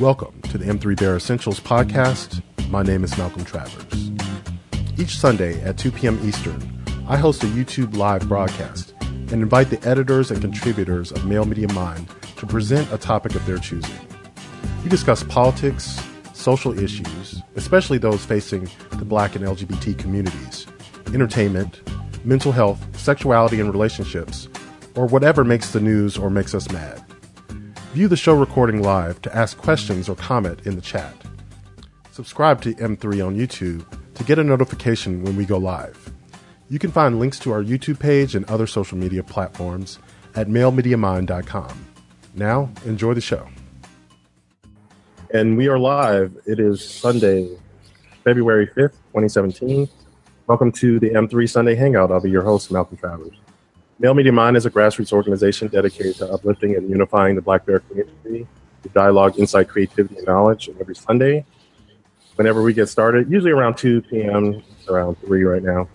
Welcome to the M3 Bear Essentials podcast. My name is Malcolm Travers. Each Sunday at 2 p.m. Eastern, I host a YouTube live broadcast and invite the editors and contributors of Male Media Mind to present a topic of their choosing. We discuss politics, social issues, especially those facing the black and LGBT communities, entertainment, mental health, sexuality and relationships, or whatever makes the news or makes us mad. View the show recording live to ask questions or comment in the chat. Subscribe to M3 on YouTube to get a notification when we go live. You can find links to our YouTube page and other social media platforms at malemediamind.com. Now, enjoy the show. And we are live. It is Sunday, February 5th, 2017. Welcome to the M3 Sunday Hangout. I'll be your host, Malcolm Travers. Male Media Mind is a grassroots organization dedicated to uplifting and unifying the Black Bear community through dialogue, insight, creativity, and knowledge. Every Sunday, whenever we get started, usually around 2 p.m., around 3 right now,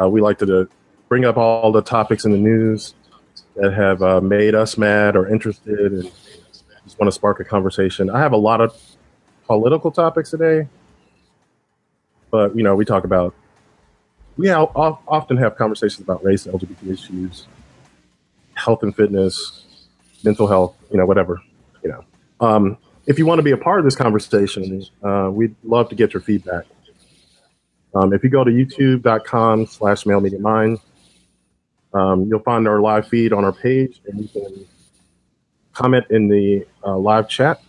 uh, we like to bring up all the topics in the news that have uh, made us mad or interested and just want to spark a conversation. I have a lot of political topics today, but, you know, we talk about we often have conversations about race, LGBT issues, health and fitness, mental health, you know, whatever, you know. Um, if you want to be a part of this conversation, uh, we'd love to get your feedback. Um, if you go to youtube.com slash male media mind, um, you'll find our live feed on our page and you can comment in the uh, live chat.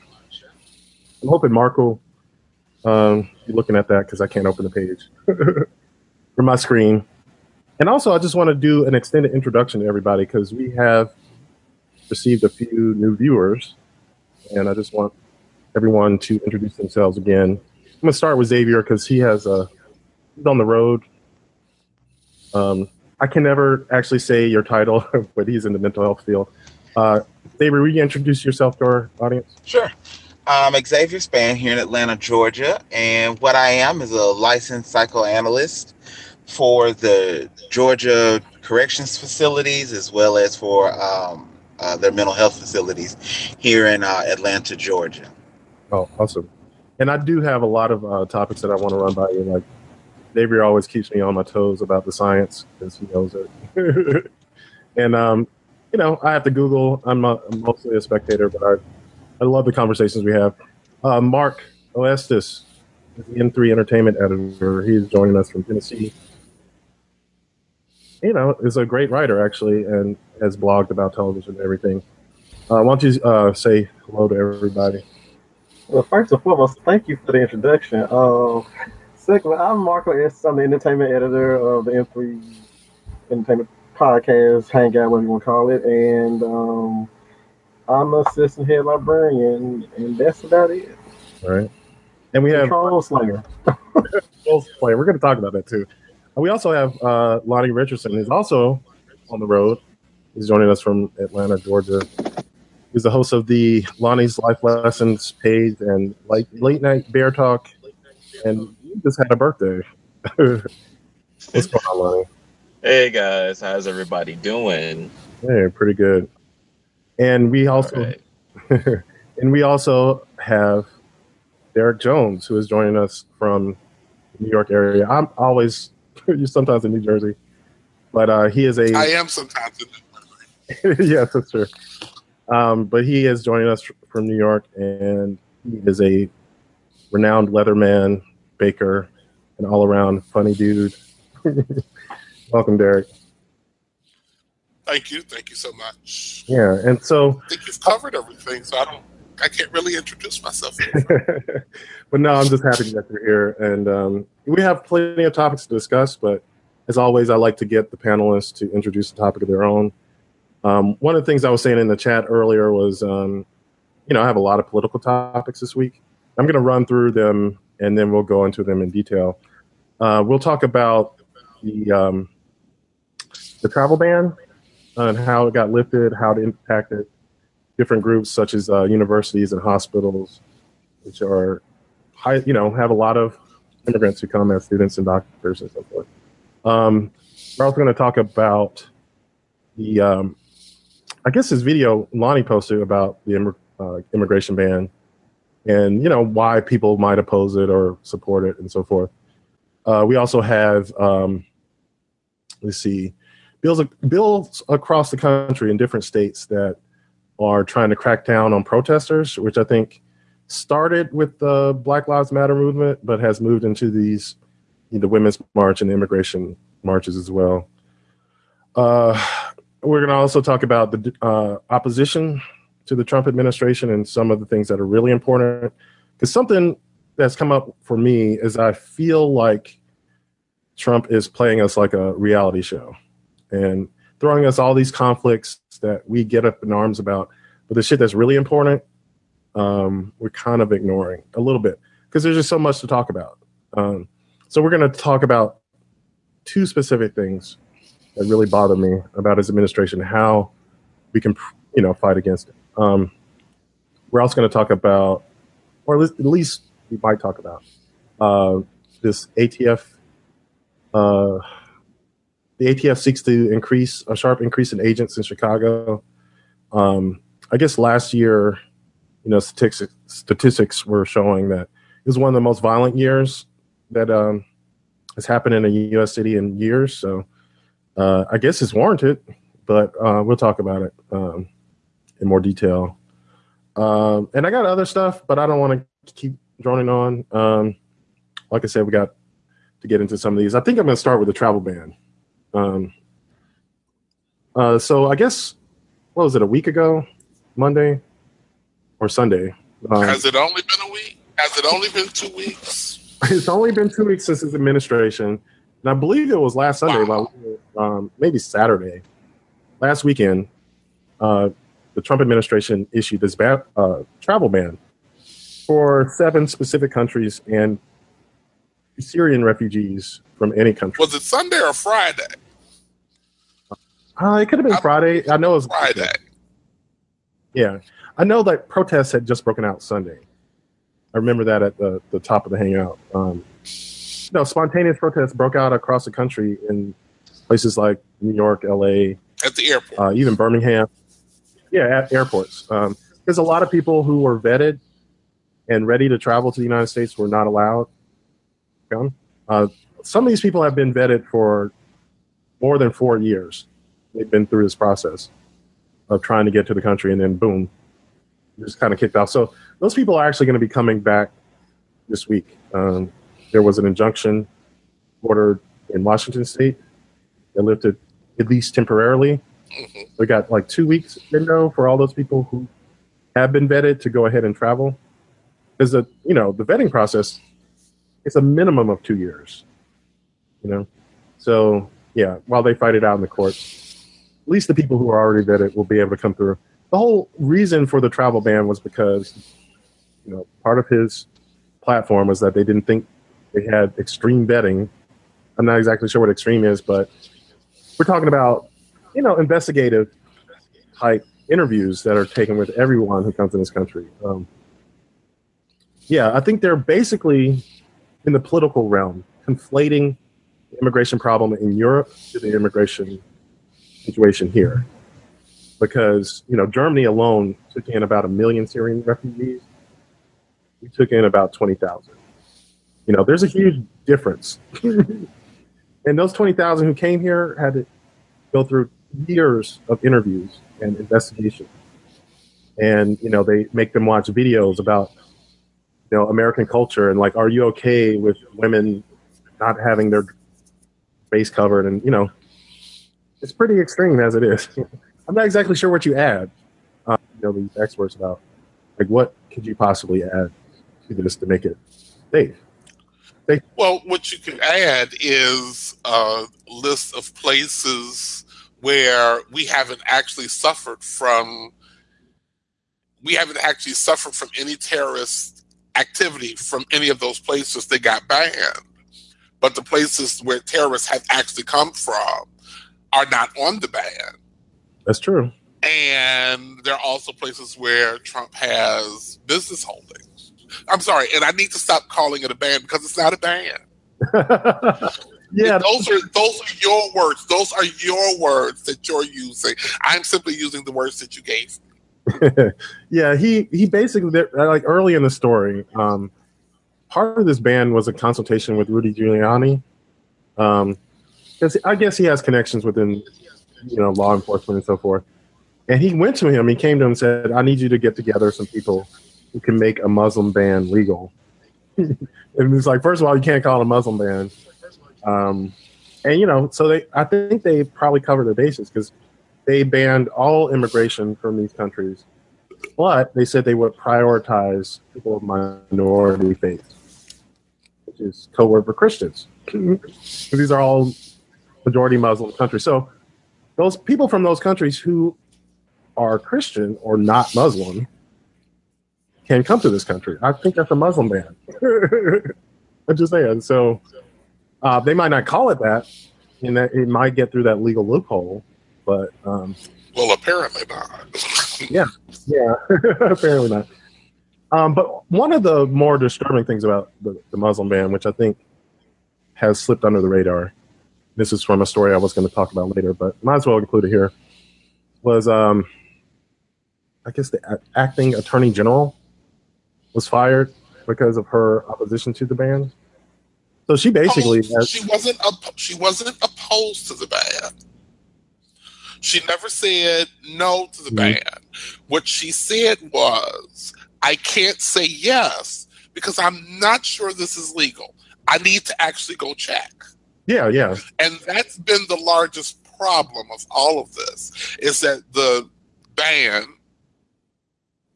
I'm hoping Marco um, be looking at that because I can't open the page. from my screen. And also, I just want to do an extended introduction to everybody because we have received a few new viewers, and I just want everyone to introduce themselves again. I'm gonna start with Xavier because he has a he's on the road. Um, I can never actually say your title, but he's in the mental health field. Uh, Xavier, will you introduce yourself to our audience? Sure. I'm Xavier Spann here in Atlanta, Georgia, and what I am is a licensed psychoanalyst for the Georgia corrections facilities as well as for um, uh, their mental health facilities here in uh, Atlanta, Georgia. Oh, awesome. And I do have a lot of uh, topics that I want to run by you. Like, Xavier always keeps me on my toes about the science because he knows it. and, um, you know, I have to Google. I'm, a, I'm mostly a spectator, but I, I love the conversations we have. Uh, Mark O Estes, the M3 Entertainment editor, he's joining us from Tennessee you know, is a great writer actually, and has blogged about television and everything. Uh, why don't you uh, say hello to everybody? Well, first and foremost, thank you for the introduction. Uh, secondly, I'm Marco S. I'm the entertainment editor of the M3 Entertainment Podcast, Hangout, whatever you want to call it, and um, I'm assistant head librarian, and that's about it. All right. And we have Troll Slayer. Troll Slayer. We're going to talk about that too. We also have uh, Lonnie Richardson, who's also on the road. He's joining us from Atlanta, Georgia. He's the host of the Lonnie's Life Lessons page and like late night bear talk. And you just had a birthday. What's going on, Lonnie? Hey guys, how's everybody doing? Hey, pretty good. And we also right. and we also have Derrick Jones, who is joining us from the New York area. I'm always you're sometimes in New Jersey, but uh, he is a. I am sometimes in. New Jersey. yes, that's true. Um, but he is joining us from New York, and he is a renowned leatherman, baker, and all-around funny dude. Welcome, Derrick. Thank you, thank you so much. Yeah, and so I think you've covered everything, so I don't I can't really introduce myself. but no, I'm just happy that you're here, and um, we have plenty of topics to discuss. But as always, I like to get the panelists to introduce a topic of their own. Um, one of the things I was saying in the chat earlier was, um, you know, I have a lot of political topics this week. I'm going to run through them, and then we'll go into them in detail. Uh, we'll talk about the um, the travel ban and how it got lifted, how it impacted different groups such as uh, universities and hospitals, which are high, you know, have a lot of immigrants who come as students and doctors and so forth. Um, we're also going to talk about the, um, I guess this video Lonnie posted about the uh, immigration ban and you know why people might oppose it or support it and so forth. Uh, we also have um, let's see bills bills across the country in different states that are trying to crack down on protesters, which I think started with the Black Lives Matter movement, but has moved into these the Women's March and immigration marches as well. Uh, we're going to also talk about the uh, opposition to the Trump administration and some of the things that are really important. Because something that's come up for me is I feel like Trump is playing us like a reality show and throwing us all these conflicts that we get up in arms about. But the shit that's really important, um, we're kind of ignoring a little bit because there's just so much to talk about. Um, so we're going to talk about two specific things that really bother me about his administration, how we can, you know, fight against it. Um, we're also going to talk about, or at least we might talk about, uh, this ATF. Uh, the ATF seeks to increase a sharp increase in agents in Chicago. Um, I guess last year, you know, statistics statistics were showing that it was one of the most violent years that um, has happened in a U.S. city in years. So uh, I guess it's warranted, but uh, we'll talk about it um, in more detail. Um, and I got other stuff, but I don't want to keep droning on. Um, like I said, we got to get into some of these. I think I'm going to start with the travel ban. Um, uh, so I guess what was it a week ago, Monday or Sunday? Um, Has it only been a week? Has it only been two weeks? it's only been two weeks since his administration, and I believe it was last Sunday, wow. um, maybe Saturday, last weekend. Uh, the Trump administration issued this ban, uh, travel ban for seven specific countries and Syrian refugees from any country. Was it Sunday or Friday? Uh, it could have been I Friday. I know it was Friday. Yeah, I know that protests had just broken out Sunday. I remember that at the, the top of the hangout. Um, you know, spontaneous protests broke out across the country in places like New York, LA, at the airport, uh, even Birmingham. Yeah, at airports. Um, there's a lot of people who were vetted and ready to travel to the United States were not allowed. Uh, some of these people have been vetted for more than four years. They've been through this process of trying to get to the country, and then boom, just kind of kicked off. So those people are actually going to be coming back this week. Um, there was an injunction ordered in Washington State that lifted at least temporarily. Mm-hmm. We got like two weeks window for all those people who have been vetted to go ahead and travel. Because the you know the vetting process, it's a minimum of two years. You know, so yeah, while they fight it out in the courts, least the people who are already vetted will be able to come through. The whole reason for the travel ban was because you know, part of his platform was that they didn't think they had extreme vetting. I'm not exactly sure what extreme is, but we're talking about, you know, investigative type interviews that are taken with everyone who comes in this country. Um, yeah, I think they're basically in the political realm conflating the immigration problem in Europe to the immigration situation here. Because, you know, Germany alone took in about a million Syrian refugees we took in about 20,000. You know, there's a huge difference. and those 20,000 who came here had to go through years of interviews and investigation. And, you know, they make them watch videos about, you know, American culture and like, are you okay with women not having their face covered? And, you know, it's pretty extreme as it is. I'm not exactly sure what you add. Uh, you know, these experts about like what could you possibly add to this to make it safe. Well, what you can add is a list of places where we haven't actually suffered from we haven't actually suffered from any terrorist activity from any of those places that got banned. But the places where terrorists have actually come from are not on the ban. That's true. And there are also places where Trump has business holdings. I'm sorry, and I need to stop calling it a ban because it's not a ban. yeah, those are those are your words. Those are your words that you're using. I'm simply using the words that you gave. yeah, he he basically like early in the story, um, part of this ban was a consultation with Rudy Giuliani. Um, because I guess he has connections within, you know, law enforcement and so forth. And he went to him. He came to him and said, "I need you to get together some people who can make a Muslim ban legal." and it's like, first of all, you can't call it a Muslim ban. Um, and you know, so they, I think they probably covered the bases because they banned all immigration from these countries, but they said they would prioritize people of minority faiths, which is code word for Christians. these are all majority Muslim country. So those people from those countries who are Christian or not Muslim can come to this country. I think that's a Muslim ban. I'm just saying. So uh, they might not call it that, and that it might get through that legal loophole. But um, well, apparently not. yeah, yeah, apparently not. Um, but one of the more disturbing things about the, the Muslim ban, which I think has slipped under the radar, this is from a story I was going to talk about later, but might as well include it here, was um, I guess the acting attorney general was fired because of her opposition to the ban. So she basically oh, has, she wasn't she wasn't opposed to the ban. She never said no to the mm-hmm. ban. What she said was, "I can't say yes because I'm not sure this is legal. I need to actually go check." Yeah, yeah. And that's been the largest problem of all of this is that the ban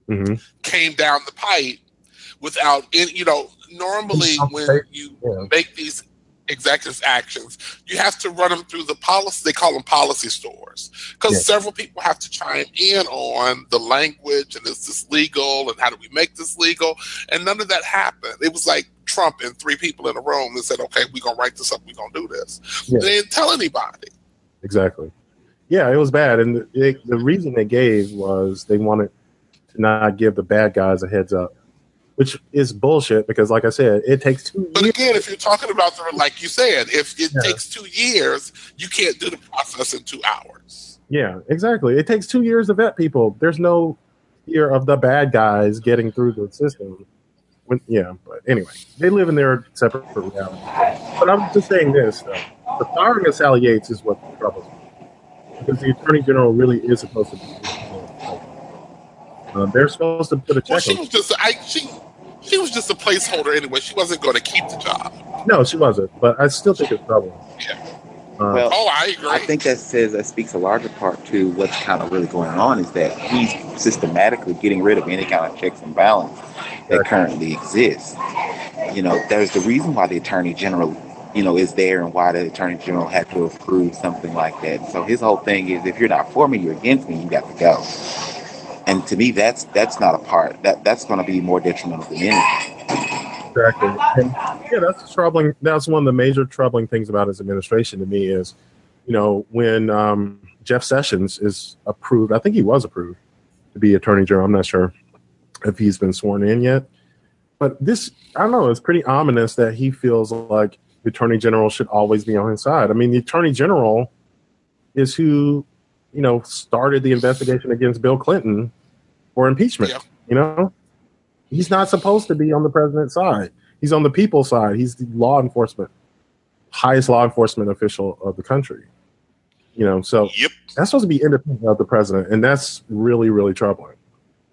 mm-hmm. came down the pipe without any, you know, normally when you yeah. make these executive actions, you have to run them through the policy. They call them policy stores because yeah. several people have to chime in on the language and is this legal and how do we make this legal? And none of that happened. It was like Trump and three people in a room that said, "Okay, we're gonna write this up. We're gonna do this." Yeah. They didn't tell anybody. Exactly. Yeah, it was bad, and the, the reason they gave was they wanted to not give the bad guys a heads up which is bullshit because, like I said, it takes two. But years. again, if you're talking about the, like you said, if it yeah. takes two years, you can't do the process in two hours. Yeah, exactly. It takes two years to vet people. There's no fear of the bad guys getting through the system. When, yeah, but anyway, they live in their separate reality. But I'm just saying this: though. the firing of Sally Yates is what troubles me because the attorney general really is supposed to be uh, they're supposed to put a check. Well, she was just I she she was just a placeholder anyway. She wasn't going to keep the job. No, she wasn't. But I still think it's troubling. Yeah. Uh, well, oh, I agree. I think that says that speaks a larger part to what's kind of really going on is that he's systematically getting rid of any kind of checks and balance that currently exists. You know, there's the reason why the attorney general, you know, is there and why the attorney general had to approve something like that. So his whole thing is, if you're not for me, you're against me. You got to go and to me that's that's not a part that that's going to be more detrimental than anything exactly and yeah that's troubling that's one of the major troubling things about his administration to me is you know when um, jeff sessions is approved i think he was approved to be attorney general i'm not sure if he's been sworn in yet but this i don't know it's pretty ominous that he feels like the attorney general should always be on his side i mean the attorney general is who you know, started the investigation against Bill Clinton for impeachment. Yeah. You know, he's not supposed to be on the president's side. He's on the people's side. He's the law enforcement, highest law enforcement official of the country. You know, so yep. that's supposed to be independent of the president, and that's really, really troubling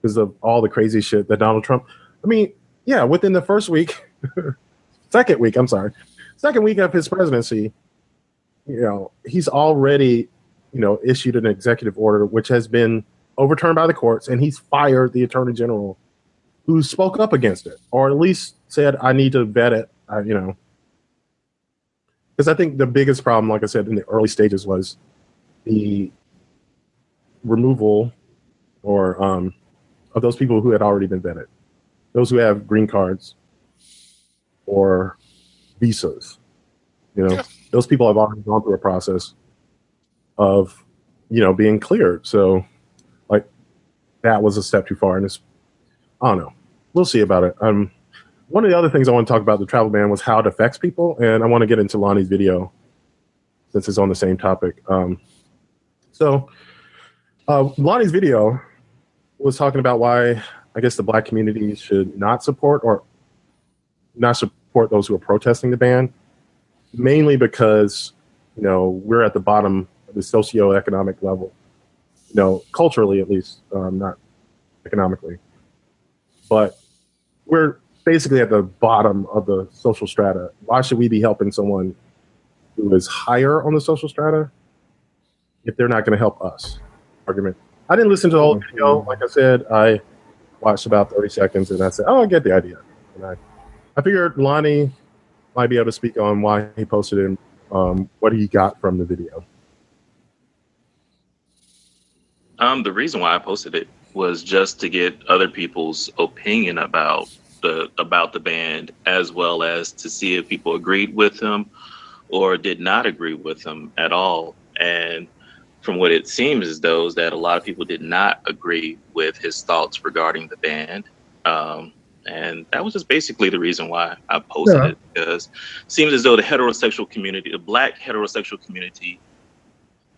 because of all the crazy shit that Donald Trump. I mean, yeah, within the first week, second week, I'm sorry, second week of his presidency, you know, he's already you know, issued an executive order which has been overturned by the courts, and he's fired the attorney general who spoke up against it, or at least said, "I need to vet it." Uh, you know, because I think the biggest problem, like I said in the early stages, was the removal or um, of those people who had already been vetted, those who have green cards or visas. You know, those people have already gone through a process of you know being cleared. So like that was a step too far, and it's I don't know. We'll see about it. Um, one of the other things I want to talk about the travel ban was how it affects people, and I want to get into Lonnie's video since it's on the same topic. Um, so uh, Lonnie's video was talking about why I guess the black community should not support or not support those who are protesting the ban, mainly because you know we're at the bottom of the socioeconomic level, you know, culturally at least, um, not economically, but we're basically at the bottom of the social strata. Why should we be helping someone who is higher on the social strata if they're not going to help us? Argument. I didn't listen to the whole video. Like I said, I watched about 30 seconds and I said, oh, I get the idea. And I, I figured Lonnie might be able to speak on why he posted it and um, what he got from the video. Um, the reason why I posted it was just to get other people's opinion about the about the band, as well as to see if people agreed with him or did not agree with him at all. And from what it seems as though is that a lot of people did not agree with his thoughts regarding the band. Um, and that was just basically the reason why I posted yeah. it because it seems as though the heterosexual community, the black heterosexual community,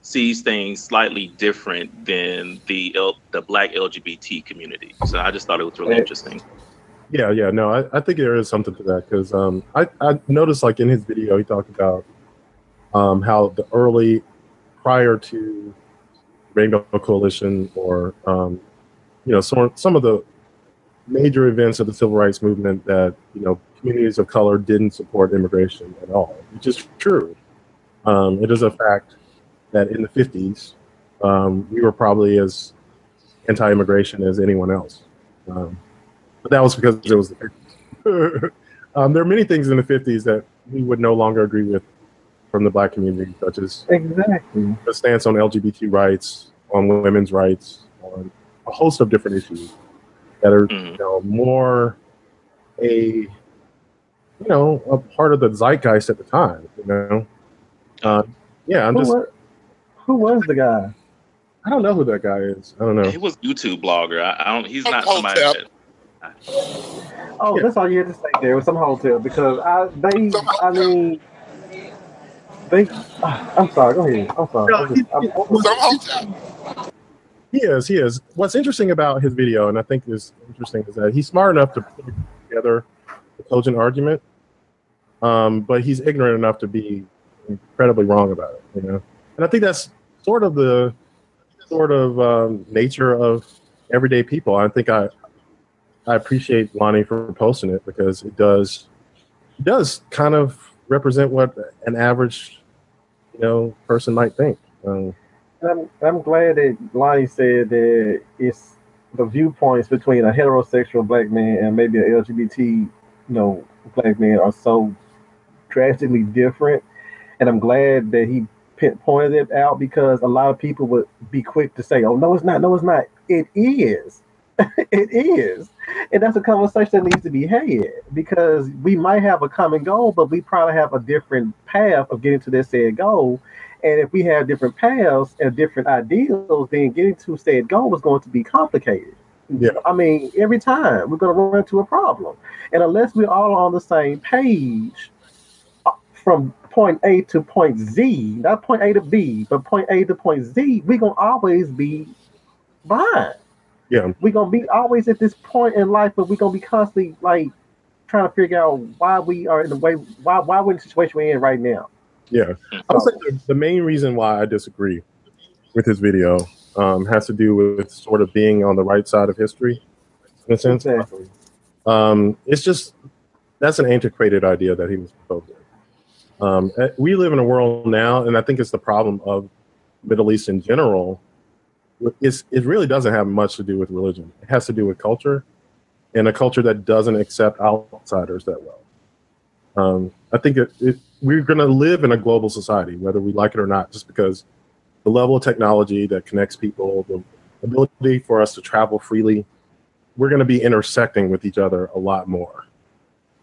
sees things slightly different than the L, the black LGBT community. So I just thought it was really interesting. Yeah, yeah, no, I, I think there is something to that because um, I, I noticed like in his video he talked about um, how the early prior to Rainbow Coalition or um, you know some some of the major events of the civil rights movement that you know communities of color didn't support immigration at all, which is true. Um, it is a fact that in the 50s um, we were probably as anti-immigration as anyone else, um, but that was because it was the 50s. Um, there are many things in the 50s that we would no longer agree with from the black community, such as exactly the stance on LGBT rights, on women's rights, on a host of different issues that are mm. you know more a you know a part of the zeitgeist at the time. You know, uh, yeah, I'm who just. Was, who was the guy? I don't know who that guy is. I don't know. He was YouTube blogger. I, I don't. He's not somebody. That, oh, yeah. that's all you had to say there was some hotel because I they I mean they. I'm sorry. Go ahead. I'm sorry. No, he, he is. He is. What's interesting about his video, and I think is interesting, is that he's smart enough to put together a cogent argument, um, but he's ignorant enough to be incredibly wrong about it. You know, and I think that's sort of the sort of um, nature of everyday people. I think I I appreciate Lonnie for posting it because it does it does kind of represent what an average you know person might think. Um, I'm I'm glad that Lonnie said that it's the viewpoints between a heterosexual black man and maybe an LGBT you know black man are so drastically different, and I'm glad that he pointed it out because a lot of people would be quick to say, "Oh no, it's not. No, it's not. It is. it is." And that's a conversation that needs to be had because we might have a common goal, but we probably have a different path of getting to that said goal. And if we have different paths and different ideals, then getting to said goal is going to be complicated. Yeah. I mean, every time we're going to run into a problem. And unless we're all on the same page uh, from point A to point Z, not point A to B, but point A to point Z, we're going to always be behind. Yeah. We're gonna be always at this point in life, but we're gonna be constantly like trying to figure out why we are in the way why why we're in the situation we're in right now. Yeah. I would say the main reason why I disagree with his video um, has to do with sort of being on the right side of history in a sense. Exactly. Um, it's just that's an antiquated idea that he was proposing. Um, eh, we live in a world now, and I think it's the problem of Middle East in general, it's, it really doesn't have much to do with religion. It has to do with culture, and a culture that doesn't accept outsiders that well. Um, I think it, it, we're going to live in a global society, whether we like it or not, just because the level of technology that connects people, the ability for us to travel freely, we're going to be intersecting with each other a lot more.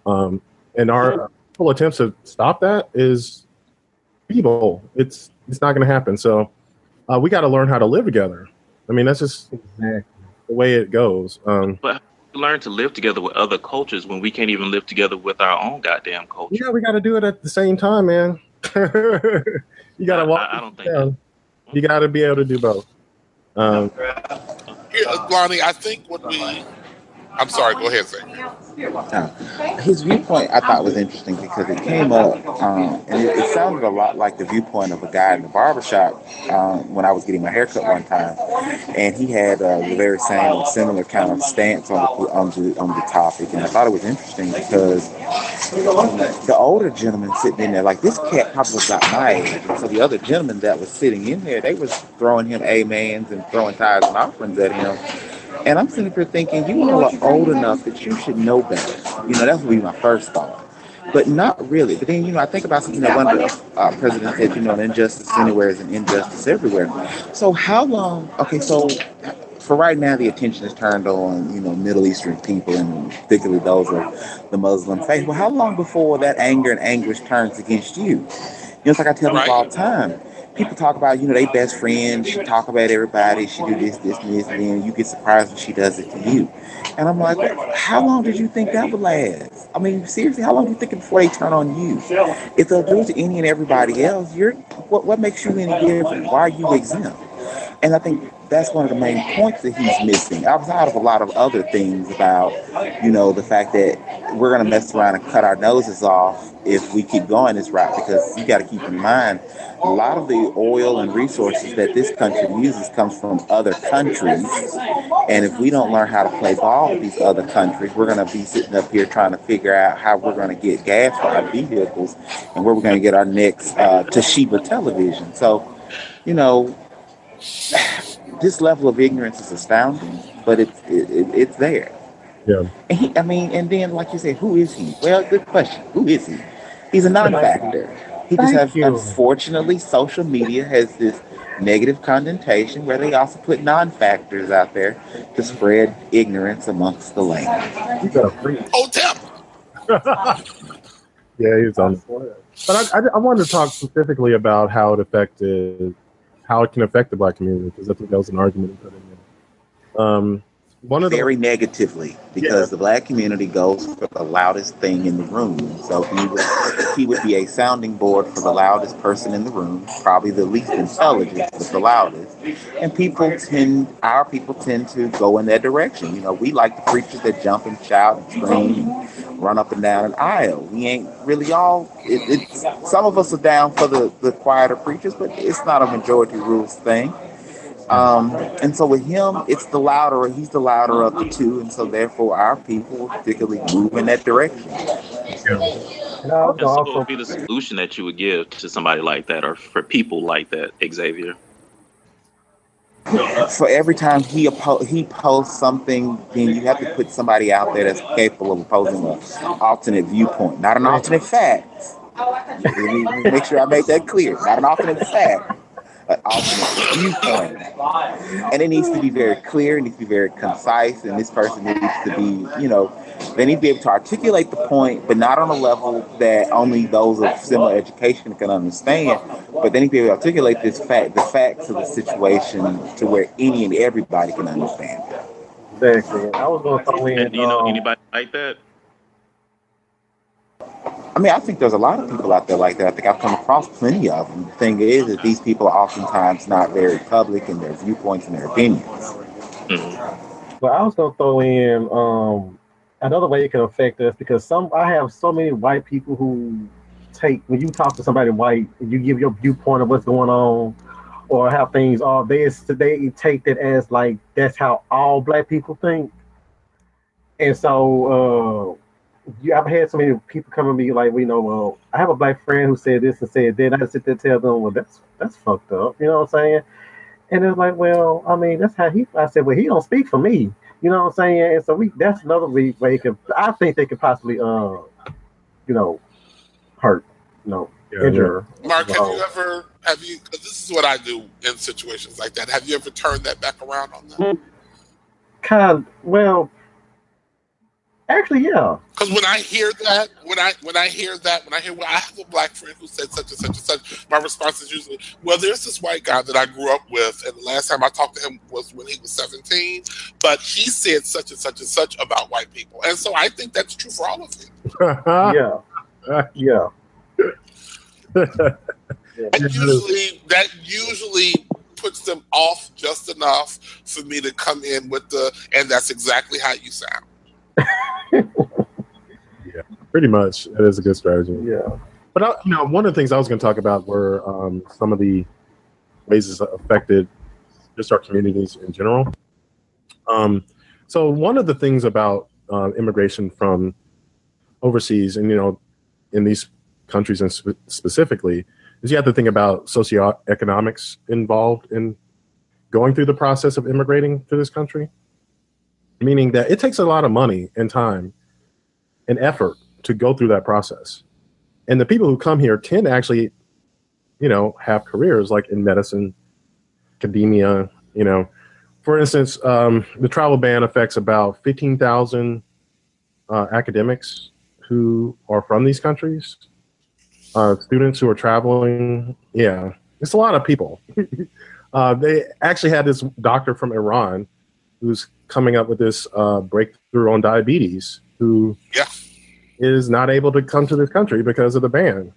Um, and our full attempts to stop that is feeble. It's it's not going to happen. So uh, we got to learn how to live together. I mean, that's just exactly. the way it goes. Um, but learn to live together with other cultures when we can't even live together with our own goddamn culture. Yeah, we got to do it at the same time, man. you got to walk. I, I don't think. You got to be able to do both. Um, Here's here, Lonnie, I think what we I'm sorry. Go ahead, Zach. His viewpoint I thought was interesting because it came up um, and it, it, sounded a lot like the viewpoint of a guy in the barbershop um, when I was getting my haircut one time, and he had uh, the very same similar kind of stance on the on the on the topic, and I thought it was interesting because the older gentleman sitting in there, like this cat probably was about my age, so the other gentleman that was sitting in there, they was throwing him amens and throwing tithes and offerings at him and I'm sitting here thinking, you all are old enough that you should know better. You know, that would be my first thought. But not really. But then, you know, I think about something that one of the uh, presidents said, you know, an injustice anywhere is an injustice everywhere. So how long, okay, so for right now, the attention is turned on, you know, Middle Eastern people and particularly those of the Muslim faith. Well, how long before that anger and anguish turns against you? You know, it's like I tell people all the time people talk about, you know, they best friends. She talk about everybody. She do this, this, and this, and then you get surprised when she does it to you. And I'm like, how long did you think that would last? I mean, seriously, how long do you think before they turn on you? If they'll do it to any and everybody else, you're what? What makes you any different? Why are you exempt? And I think that's one of the main points that he's missing, outside of a lot of other things about, you know, the fact that we're going to mess around and cut our noses off if we keep going this route. Because you got to keep in mind, a lot of the oil and resources that this country uses comes from other countries. And if we don't learn how to play ball with these other countries, we're going to be sitting up here trying to figure out how we're going to get gas for our vehicles and where we're going to get our next uh, Toshiba television. So, you know, this level of ignorance is astounding, but it's it, it, it's there. Yeah. And he, I mean, and then like you said, who is he? Well, good question. Who is he? He's a non-factor. He just has, unfortunately, social media has this negative connotation where they also put non-factors out there to spread ignorance amongst the land. You got a free. Oh, Tim. yeah, he's on. The floor. But I, I, I wanted to talk specifically about how it affected how it can affect the black community because I think that was an argument he put in there. Um, one of the very negatively because yeah. the black community goes for the loudest thing in the room. So he would he would be a sounding board for the loudest person in the room, probably the least intelligent, but the loudest. And people tend our people tend to go in that direction. You know, we like the preachers that jump and shout and scream and run up and down an aisle. We ain't really all it, it's some of us are down for the, the quieter preachers, but it's not a majority rules thing. Um, and so with him, it's the louder, he's the louder of the two, and so therefore our people particularly move in that direction. No, so what would be the solution that you would give to somebody like that, or for people like that, Xavier? For every time he oppo- he posts something, then you have to put somebody out there that's capable of opposing an alternate viewpoint, not an alternate fact. Make sure I make that clear. Not an alternate fact an alternate viewpoint. And it needs to be very clear, it needs to be very concise, and this person needs to be, you know, they need to be able to articulate the point, but not on a level that only those of similar education can understand. But they need to be able to articulate this fact, the facts of the situation, to where any and everybody can understand. Exactly. I was going to throw in. And, you know um, anybody like that? I mean, I think there's a lot of people out there like that. I think I've come across plenty of them. The thing is that these people are oftentimes not very public in their viewpoints and their opinions. Mm-hmm. But I was gonna throw in um, another way it can affect us because some I have so many white people who take when you talk to somebody white and you give your viewpoint of what's going on or how things are, they they take that as like that's how all black people think. And so uh you, I've had so many people come to me like, we know, well, I have a black friend who said this and said that. I sit there and tell them, well, that's that's fucked up. You know what I'm saying? And it's like, well, I mean, that's how he. I said, well, he don't speak for me. You know what I'm saying? And so we, that's another way they could. I think they could possibly, uh, you know, hurt, you know, yeah, injure. Mark, have you ever have you? this is what I do in situations like that. Have you ever turned that back around on them? Kind of, well, Actually, yeah. Because when I hear that, when I when I hear that, when I hear well, I have a black friend who said such and such and such, my response is usually, well, there's this white guy that I grew up with, and the last time I talked to him was when he was 17, but he said such and such and such about white people, and so I think that's true for all of you. yeah, yeah. and usually, that usually puts them off just enough for me to come in with the, and that's exactly how you sound. Yeah, pretty much. That is a good strategy. Yeah. But I, you know, one of the things I was going to talk about were um, some of the ways it's affected just our communities in general. Um, so one of the things about uh, immigration from overseas, and you know, in these countries and spe- specifically, is you have to think about socioeconomics involved in going through the process of immigrating to this country. Meaning that it takes a lot of money and time and effort to go through that process. And the people who come here tend to actually, you know, have careers like in medicine, academia, you know. For instance, um, the travel ban affects about 15,000 uh, academics who are from these countries uh, students who are traveling. Yeah, it's a lot of people. uh, they actually had this doctor from Iran who's coming up with this uh, breakthrough on diabetes who yeah. is not able to come to this country because of the ban.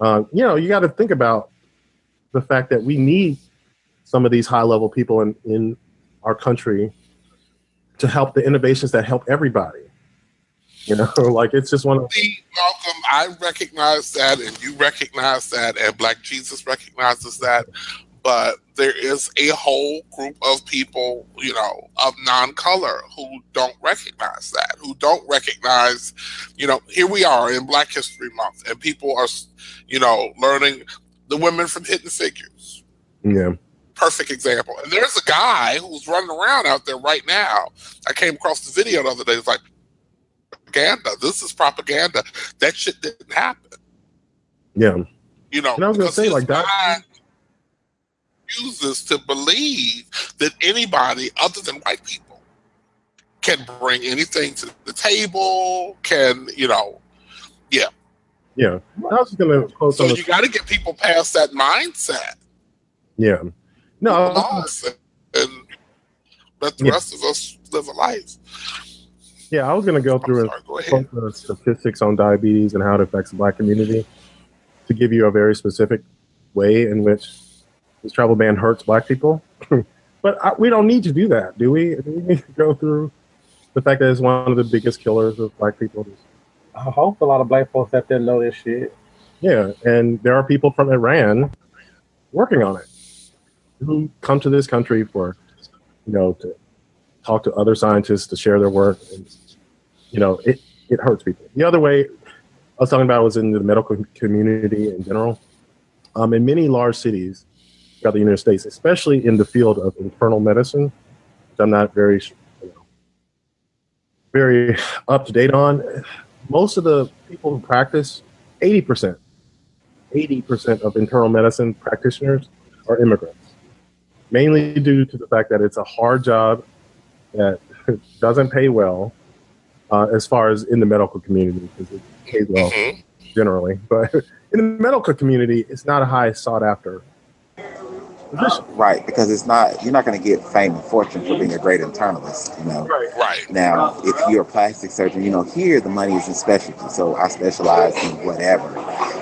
Uh, you know, you got to think about the fact that we need some of these high level people in, in our country to help the innovations that help everybody. You know, like it's just one of See, Malcolm, I recognize that and you recognize that and Black Jesus recognizes that. But there is a whole group of people, you know, of non color who don't recognize that, who don't recognize, you know, here we are in Black History Month and people are, you know, learning the women from Hidden Figures. Yeah perfect example. And there's a guy who's running around out there right now. I came across the video the other day. It's like, propaganda. This is propaganda. That shit didn't happen. Yeah. You know, and I was gonna say like that uses to believe that anybody other than white people can bring anything to the table, can, you know, yeah. Yeah. I was gonna So you gotta get people past that mindset. Yeah. No, and let the yeah. rest of us live a life. Yeah, I was going to go through sorry, go the statistics on diabetes and how it affects the black community to give you a very specific way in which this travel ban hurts black people. but I, we don't need to do that, do we? Do we need to go through the fact that it's one of the biggest killers of black people? I hope a lot of black folks out there know this shit. Yeah, and there are people from Iran working on it who come to this country for, you know, to talk to other scientists to share their work. And, you know, it, it hurts people. The other way I was talking about was in the medical community in general. Um, in many large cities throughout the United States, especially in the field of internal medicine, which I'm not very, you know, very up to date on. Most of the people who practice, 80%, 80% of internal medicine practitioners are immigrants, mainly due to the fact that it's a hard job that doesn't pay well uh, as far as in the medical community because it pays well mm-hmm. generally. But in the medical community, it's not a high sought after uh, right, because it's not you're not going to get fame and fortune for being a great internalist. You know, right. right. Now, if you're a plastic surgeon, you know here the money is in specialty, so I specialize in whatever,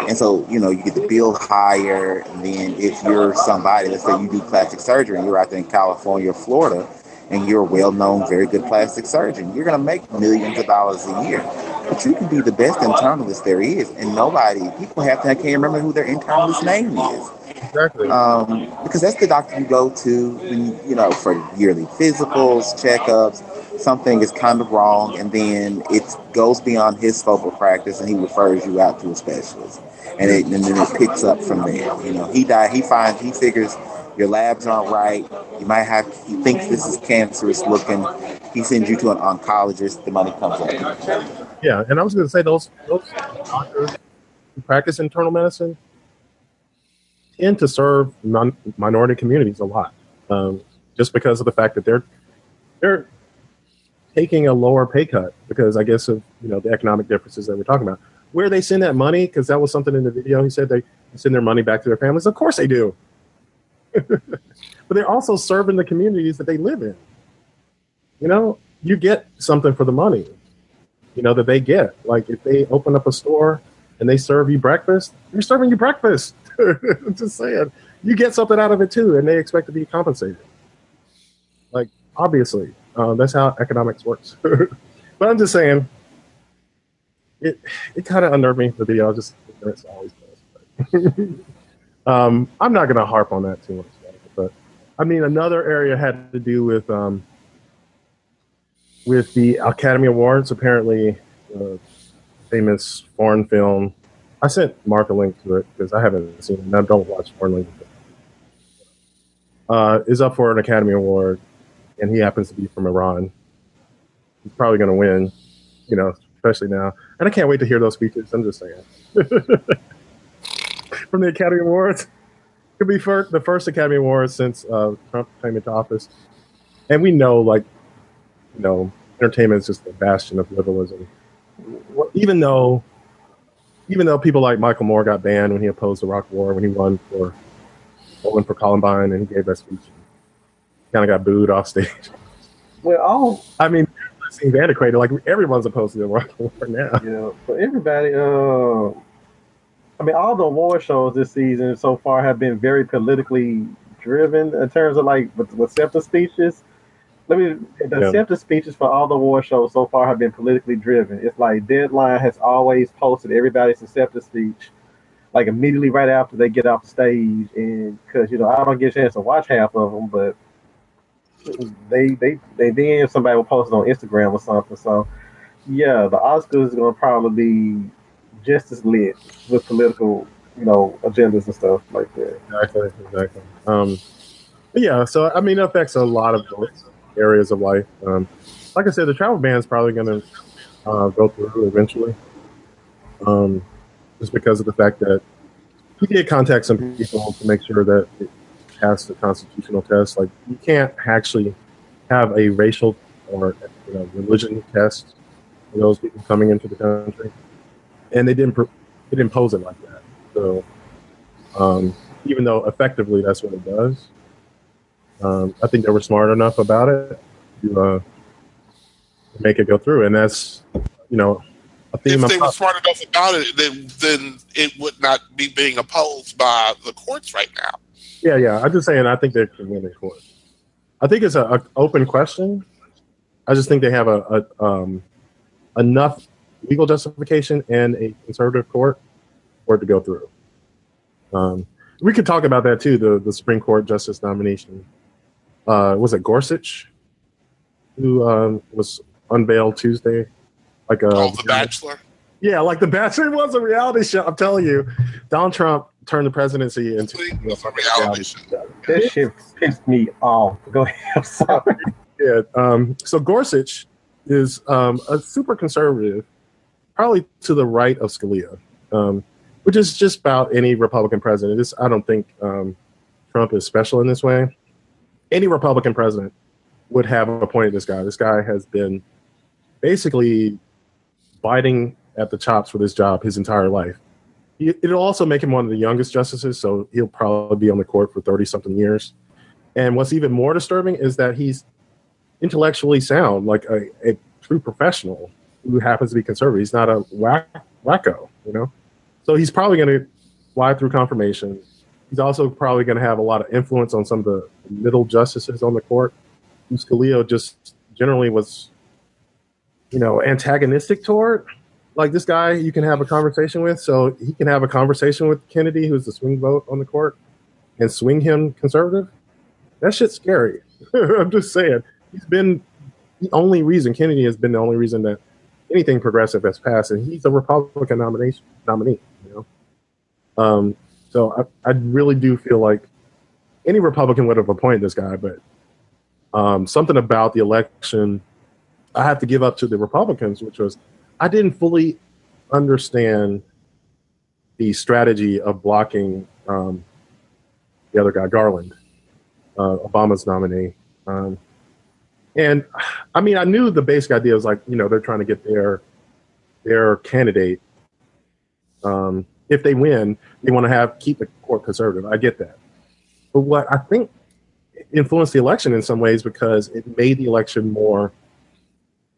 and so you know you get the bill higher. And then if you're somebody, let's say you do plastic surgery, and you're out there in California, or Florida, and you're a well-known, very good plastic surgeon, you're going to make millions of dollars a year. But you can be the best internalist there is, and nobody, people have to, I can't remember who their internalist name is. Exactly. Um, because that's the doctor you go to when you know for yearly physicals, checkups. Something is kind of wrong, and then it goes beyond his scope of practice, and he refers you out to a specialist, and, it, and then it picks up from there. You know, he died. He finds he figures your labs aren't right. You might have, he thinks this is cancerous looking. He sends you to an oncologist. The money comes in. Yeah, and I was going to say those those doctors who practice internal medicine tend to serve non, minority communities a lot, um, just because of the fact that they're they're taking a lower pay cut because I guess of you know the economic differences that we're talking about. Where they send that money, because that was something in the video. He said they send their money back to their families. Of course they do. but they're also serving the communities that they live in. You know, you get something for the money, you know, that they get. Like if they open up a store and they serve you breakfast, they're serving you breakfast. Just saying. you get something out of it too, and they expect to be compensated. Like obviously, uh, that's how economics works. but I'm just saying, it it kind of unnerved me the video. Just always does. um, I'm not going to harp on that too much, but I mean another area had to do with um, with the Academy Awards. Apparently, uh, famous foreign film. I sent Mark a link to it because I haven't seen it. I don't watch foreign language. Uh, is up for an Academy Award, and he happens to be from Iran. He's probably going to win, you know, especially now. And I can't wait to hear those speeches. I'm just saying. from the Academy Awards. Could be for the first Academy Awards since uh, Trump came into office, and we know, like, you know, entertainment is just the bastion of liberalism. Even though, even though people like Michael Moore got banned when he opposed the Iraq War, when he won for won for Columbine, and he gave that speech, kind of got booed off stage. Well, all I mean, it seems antiquated. Like everyone's opposed to the Iraq War now. yeah, but everybody, uh, I mean, all the award shows this season so far have been very politically driven in terms of like with, with acceptance speeches. Let me the Yeah. acceptance speeches for all the award shows so far have been politically driven. It's like Deadline has always posted everybody's acceptance speech like immediately right after they get off the stage, and because you know I don't get a chance to watch half of them, but they they they then somebody will post it on Instagram or something. So yeah, the Oscars is gonna probably be just as lit with political, you know, agendas and stuff like that. Exactly, exactly. Um, yeah, so I mean, it affects a lot of areas of life. Um, like I said, the travel ban is probably going to uh, go through eventually, um, just because of the fact that he did contact some people to make sure that it passed the constitutional test. Like, you can't actually have a racial or you know, religion test for those people coming into the country, and they didn't. They didn't pose it like that. So. Um, even though effectively that's what it does. Um, I think they were smart enough about it to uh, make it go through, and that's you know a theme. If they were smart enough about it, then then it would not be being opposed by the courts right now. yeah, yeah. I'm just saying. I think they can win in court. I think it's a, a open question. I just think they have a, a um, enough legal justification and a conservative court for it to go through. Um, we could talk about that too. The the Supreme Court justice nomination. Uh, was it Gorsuch who um, was unveiled Tuesday? Like a oh, the Bachelor. yeah, like the Bachelor was a reality show. I'm telling you, Donald Trump turned the presidency into It a was reality show. That shit pissed me off. Go ahead. I'm sorry. Yeah. Um, so Gorsuch is um, a super conservative, probably to the right of Scalia, um, which is just about any Republican president. This, I don't think um, Trump is special in this way. Any Republican president would have appointed this guy. This guy has been basically biting at the chops for this job his entire life. It- It'll also make him one of the youngest justices, so he'll probably be on the court for 30 something years. And what's even more disturbing is that he's intellectually sound, like a, a true professional who happens to be conservative. He's not a whack, wacko, you know? So he's probably going to fly through confirmation. He's also probably going to have a lot of influence on some of the middle justices on the court, Scalia just generally was, you know, antagonistic toward. Like this guy, you can have a conversation with, so he can have a conversation with Kennedy, who's the swing vote on the court, and swing him conservative. That shit's scary. I'm just saying. He's been the only reason Kennedy has been the only reason that anything progressive has passed, and he's a Republican nomination nominee. You know, um, so I, I really do feel like any Republican would have appointed this guy, but um, something about the election I have to give up to the Republicans, which was I didn't fully understand the strategy of blocking um, the other guy, Garland, uh, Obama's nominee. Um, and I mean, I knew the basic idea was like, you know, they're trying to get their their candidate. Um, if they win, they want to have keep the court conservative. I get that, but what I think influenced the election in some ways because it made the election more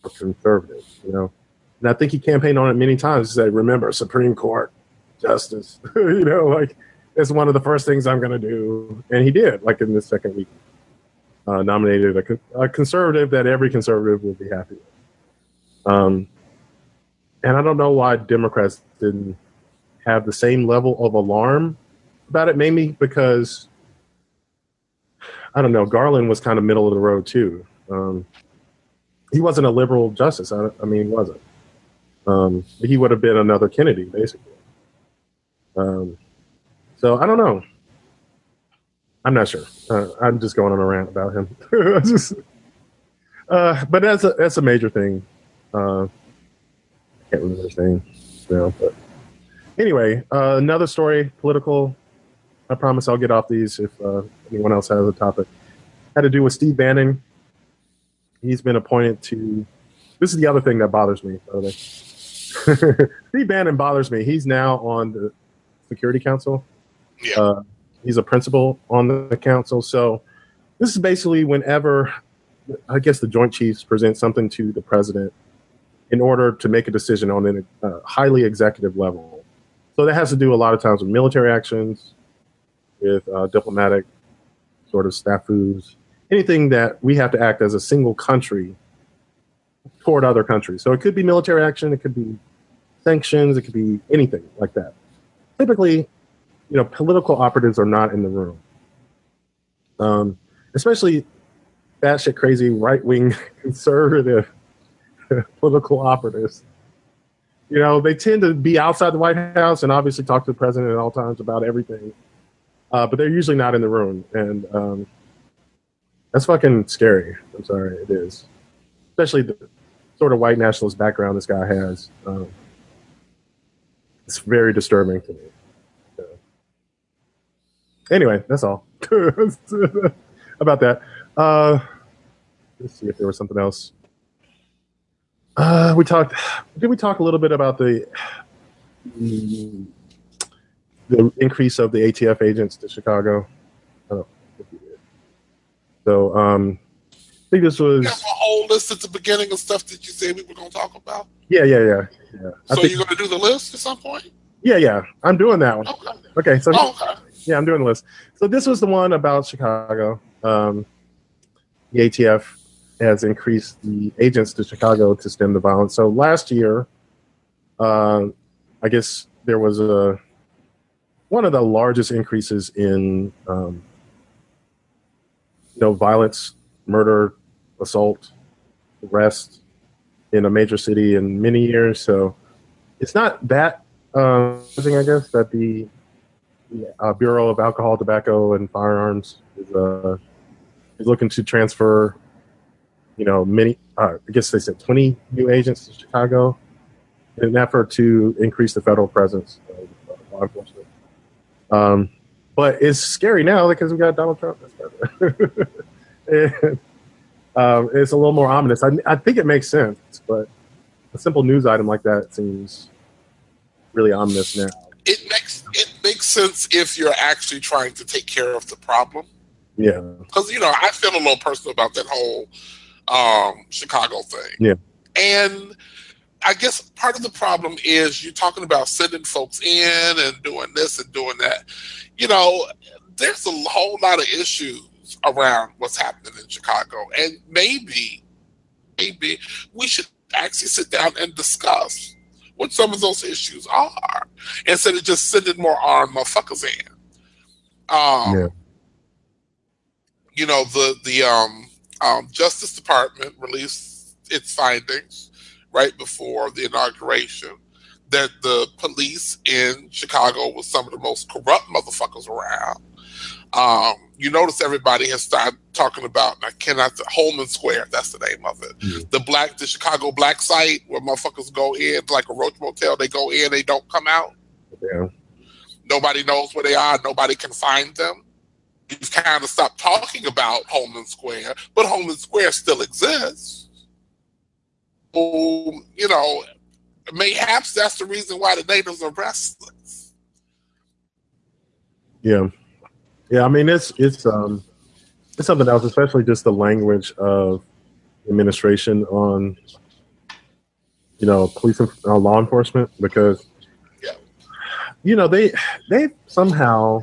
conservative. You know, and I think he campaigned on it many times. He said, "Remember, Supreme Court justice." you know, like it's one of the first things I'm going to do. And he did, like in the second week, uh, nominated a, a, conservative that every conservative would be happy with. Um, and I don't know why Democrats didn't have the same level of alarm about it. Maybe because I don't know. Garland was kind of middle of the road too. Um, he wasn't a liberal justice. I, I mean, he wasn't. Um, he would have been another Kennedy, basically. Um, so I don't know. I'm not sure. Uh, I'm just going on a rant about him. just, uh, but that's a that's a major thing. Uh, can't remember his name now, but anyway, uh, another story, political. I promise I'll get off these if uh, anyone else has a topic. Had to do with Steve Bannon. He's been appointed to. This is the other thing that bothers me. By the way, Steve Bannon bothers me. He's now on the Security Council. Yeah. Uh, he's a principal on the council. So this is basically whenever I guess the Joint Chiefs present something to the president in order to make a decision on a uh, highly executive level. So that has to do a lot of times with military actions, with uh, diplomatic sort of snafus, anything that we have to act as a single country toward other countries. So it could be military action, it could be sanctions, it could be anything like that. Typically, you know, political operatives are not in the room. Um, especially batshit crazy right wing conservative political operatives. You know, they tend to be outside the White House and obviously talk to the president at all times about everything, uh, but they're usually not in the room, and um, that's fucking scary. I'm sorry, it is, especially the sort of white nationalist background this guy has. Um, it's very disturbing to me anyway, that's all about that. Uh, let's see if there was something else. Uh, we talked. Did we talk a little bit about the the increase of the ATF agents to Chicago? So, um, I think this was. You have a whole list at the beginning of stuff that you said we were going to talk about. Yeah, yeah, yeah, yeah. So think, you're going to do the list at some point? Yeah, yeah. I'm doing that one. Okay. Okay. So. Oh, okay yeah, I'm doing the list. So this was the one about Chicago. Um, the ATF has increased the agents to Chicago to stem the violence. So last year, uh, I guess there was a one of the largest increases in um, you know violence, murder, assault, arrest in a major city in many years. So it's not that uh, I guess that the uh, Bureau of Alcohol, Tobacco, and Firearms is, uh, is looking to transfer, you know, many, uh, I guess they said 20 new agents to Chicago in an effort to increase the federal presence of law enforcement. Um, but it's scary now because we've got Donald Trump. and, um, it's a little more ominous. I, I think it makes sense, but a simple news item like that seems really ominous now. It makes it makes sense if you're actually trying to take care of the problem. Yeah. Because, you know, I feel a little personal about that whole um, Chicago thing. Yeah. And I guess part of the problem is you're talking about sending folks in and doing this and doing that. You know, there's a whole lot of issues around what's happening in Chicago. And maybe, maybe we should actually sit down and discuss what some of those issues are instead of just sending more armed motherfuckers in. Um, yeah. You know, the the um, um, Justice Department released its findings right before the inauguration that the police in Chicago was some of the most corrupt motherfuckers around. Um, you notice everybody has started talking about, I cannot, Homan Square, that's the name of it. Mm-hmm. The black, the Chicago black site where motherfuckers go in, like a roach motel, they go in, they don't come out. Yeah. Nobody knows where they are, nobody can find them. You've kind of stopped talking about Homan Square, but Homan Square still exists. So, you know, mayhaps that's the reason why the natives are restless. Yeah. Yeah, I mean it's it's um it's something else, especially just the language of administration on you know police and uh, law enforcement because yeah. you know, they they somehow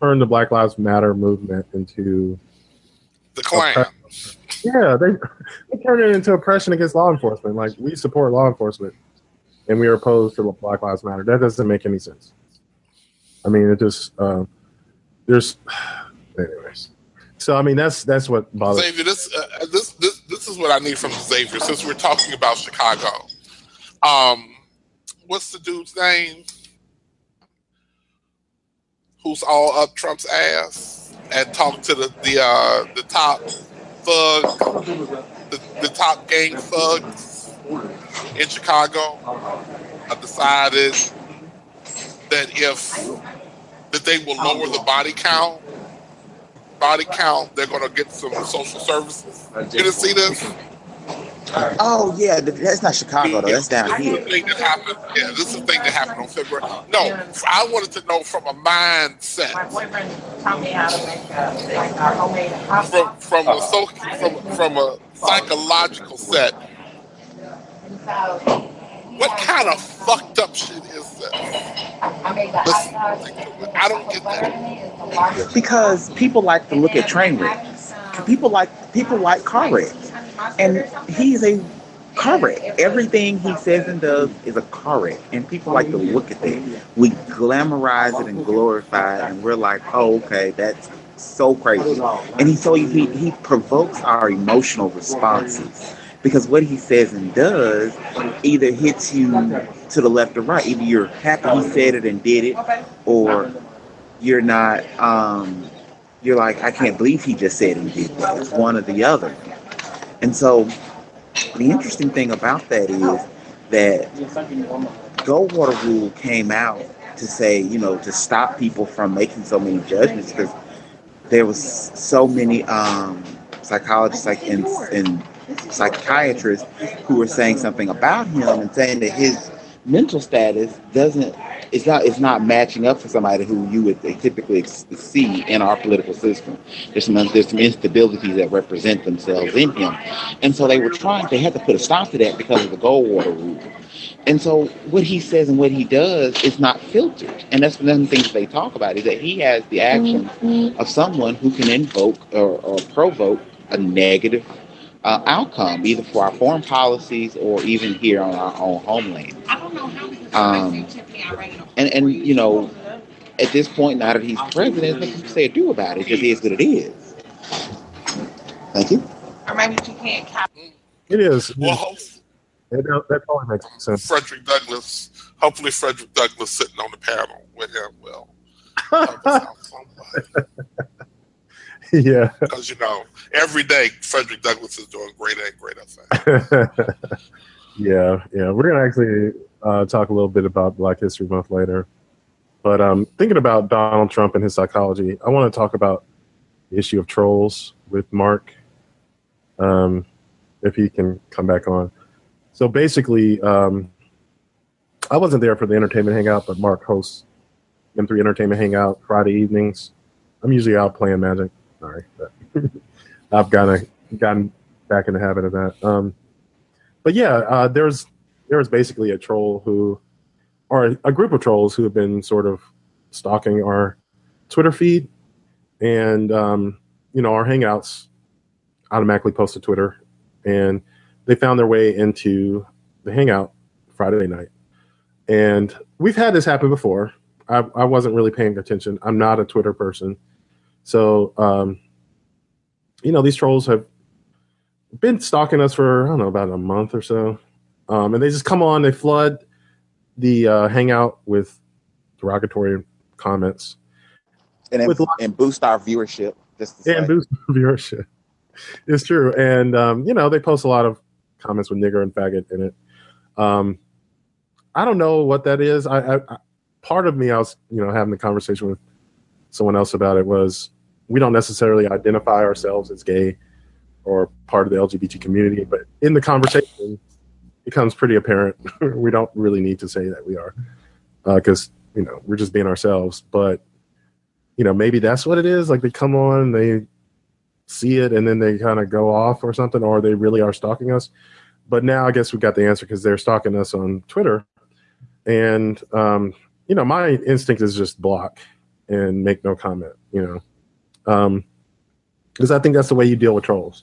turned the Black Lives Matter movement into the Klan. Yeah, they they turned it into oppression against law enforcement. Like we support law enforcement, and we are opposed to Black Lives Matter. That doesn't make any sense. I mean, it just uh, there's, anyways. So I mean, that's that's what bothers. Xavier, this uh, this this this is what I need from Xavier. Since we're talking about Chicago, um, what's the dude's name? Who's all up Trump's ass and talk to the the uh, the top thug, the, the top gang thugs in Chicago. I decided that if that they will lower the body count, body count, they're to get some social services. You didn't see this? Oh yeah, that's not Chicago though. That's down here. Thing that happened. Yeah, this is the thing that happened on February. No, I wanted to know from a mindset. My boyfriend taught me how to make a, like a homemade pasta. From from a so, from from a psychological set. What kind of fucked up shit is this? Listen, I don't get that. Because people like to look at train wrecks. People like people like car wrecks, and he's a car wreck. Everything he says and does is a car wreck, and people like to look at that. We glamorize it and glorify it, and we're like, oh, okay, that's so crazy. And he so he he provokes our emotional responses because what he says and does either hits you to the left or right. Either you're happy he said it and did it, or you're not. Um, you're like, I can't believe he just said and did that. It's one or the other. And so, the interesting thing about that is that Goldwater rule came out to say, you know, to stop people from making so many judgments because there was so many um, psychologists like in, in psychiatrists who were saying something about him and saying that his mental status doesn't it's not it's not matching up for somebody who you would typically see in our political system. There's some there's some instabilities that represent themselves in him, and so they were trying. They had to put a stop to that because of the Goldwater rule. And so what he says and what he does is not filtered, and that's one of the things they talk about is that he has the action mm-hmm. of someone who can invoke or, or provoke a negative uh, outcome, either for our foreign policies or even here on our own homeland. Um, and, and, you know, at this point, now that he's president, there's nothing to say or do about it. It just is what it is. Thank you. Or maybe you can't cap. It is. Well, It, that probably makes sense. Frederick Douglass. Hopefully, Frederick Douglass sitting on the panel with him will help us out somewhat. yeah. Because you know, every day Frederick Douglass is doing greater and greater things. yeah, yeah. We're gonna actually uh, talk a little bit about Black History Month later. But um, thinking about Donald Trump and his psychology, I want to talk about the issue of trolls with Mark. Um, if he can come back on. So basically, um, I wasn't there for the entertainment hangout, but Mark hosts M3 Entertainment Hangout Friday evenings. I'm usually out playing Magic. Sorry, but I've kind of gotten back in the habit of that. Um, but yeah, uh, there's there was basically a troll who, or a group of trolls who have been sort of stalking our Twitter feed, and um, you know our hangouts automatically post to Twitter, and they found their way into the hangout Friday night, and we've had this happen before. I, I wasn't really paying attention. I'm not a Twitter person, so um, you know these trolls have been stalking us for I don't know about a month or so, um, and they just come on, they flood the uh, hangout with derogatory comments And, With and, boost our viewership. Just and boost viewership. It's true, and um, you know they post a lot of comments with nigger and faggot in it. Um, I don't know what that is. I, I, I part of me, I was you know having the conversation with someone else about it was we don't necessarily identify ourselves as gay or part of the LGBT community, but in the conversation, it becomes pretty apparent we don't really need to say that we are because you know we're just being ourselves. But you know maybe that's what it is. Like they come on, they see it, and then they kind of go off or something, or they really are stalking us. But now I guess we got the answer because they're stalking us on Twitter, and um, you know, my instinct is just block and make no comment. You know, um, because I think that's the way you deal with trolls.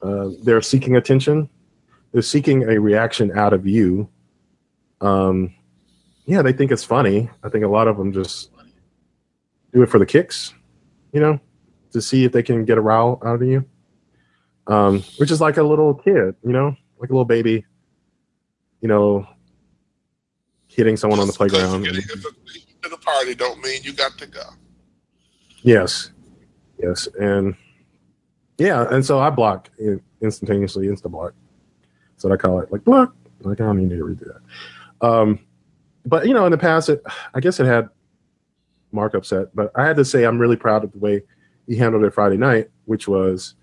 Uh, they're seeking attention. They're seeking a reaction out of you. Um, yeah, they think it's funny. I think a lot of them just do it for the kicks, you know, to see if they can get a row out of you. Um, which is like a little kid, you know, like a little baby, you know, hitting someone on the playground. you get an the party don't mean you got to go. Yes, yes, and yeah, and so I block in- instantaneously, insta block. So I call it like block. Like I don't even need to redo that. Um, but you know, in the past, it I guess it had Mark upset, but I had to say I'm really proud of the way he handled it Friday night, which was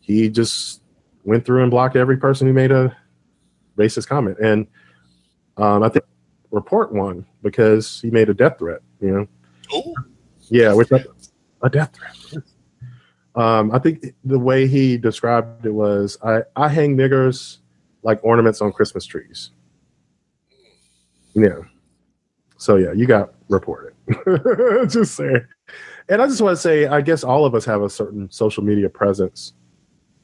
he just went through and blocked every person who made a racist comment, and um, I think report one because he made a death threat. You know. Ooh, Yeah, which I, a death threat. Um, I think the way he described it was, I, I hang niggers like ornaments on Christmas trees. Yeah. So yeah, you got reported. just saying. And I just want to say, I guess all of us have a certain social media presence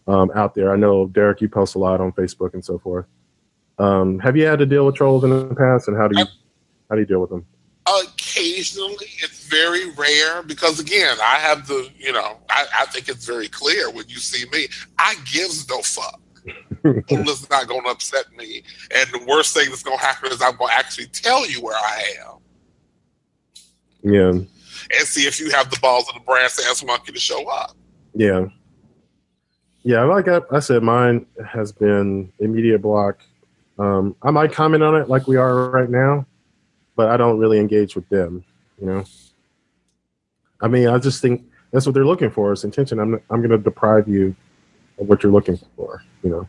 um, out there. I know Derrick, you post a lot on Facebook and so forth. Um, have you had to deal with trolls in the past, and how do you how do you deal with them? occasionally it's very rare because again i have the you know I, I think it's very clear when you see me i gives no fuck it's not going to upset me and the worst thing that's going to happen is i'm going to actually tell you where i am Yeah. and see if you have the balls of the brass ass monkey to show up Yeah. Yeah, like I, I said, mine has been immediate block. Um, I might comment on it like we are right now, but I don't really engage with them. You know, I mean, I just think that's what they're looking for is intention. I'm I'm going to deprive you of what you're looking for. You know,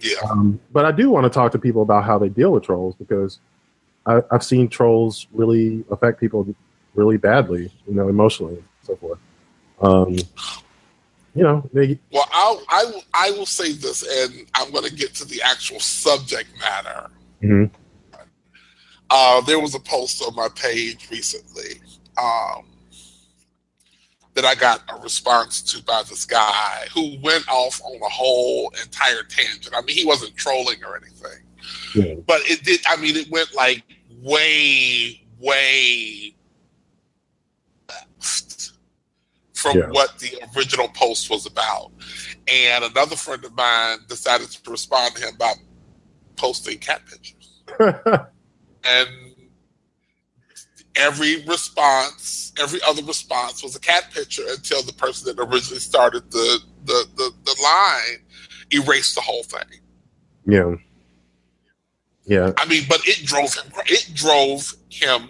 yeah um, but I do want to talk to people about how they deal with trolls because I, I've seen trolls really affect people really badly. You know, emotionally and so forth. Um, you know, they well I'll, i will i will say this and i'm going to get to the actual subject matter Mhm. uh, there was a post on my page recently um, that I got a response to by this guy who went off on a whole entire tangent. I mean, he wasn't trolling or anything, Yeah. but it did. I mean, it went like way, way left from Yeah. what the original post was about. And another friend of mine decided to respond to him by posting cat pictures and every response, every other response was a cat picture until the person that originally started the the the, the line erased the whole thing. yeah, yeah, I mean, but it drove him. It drove him.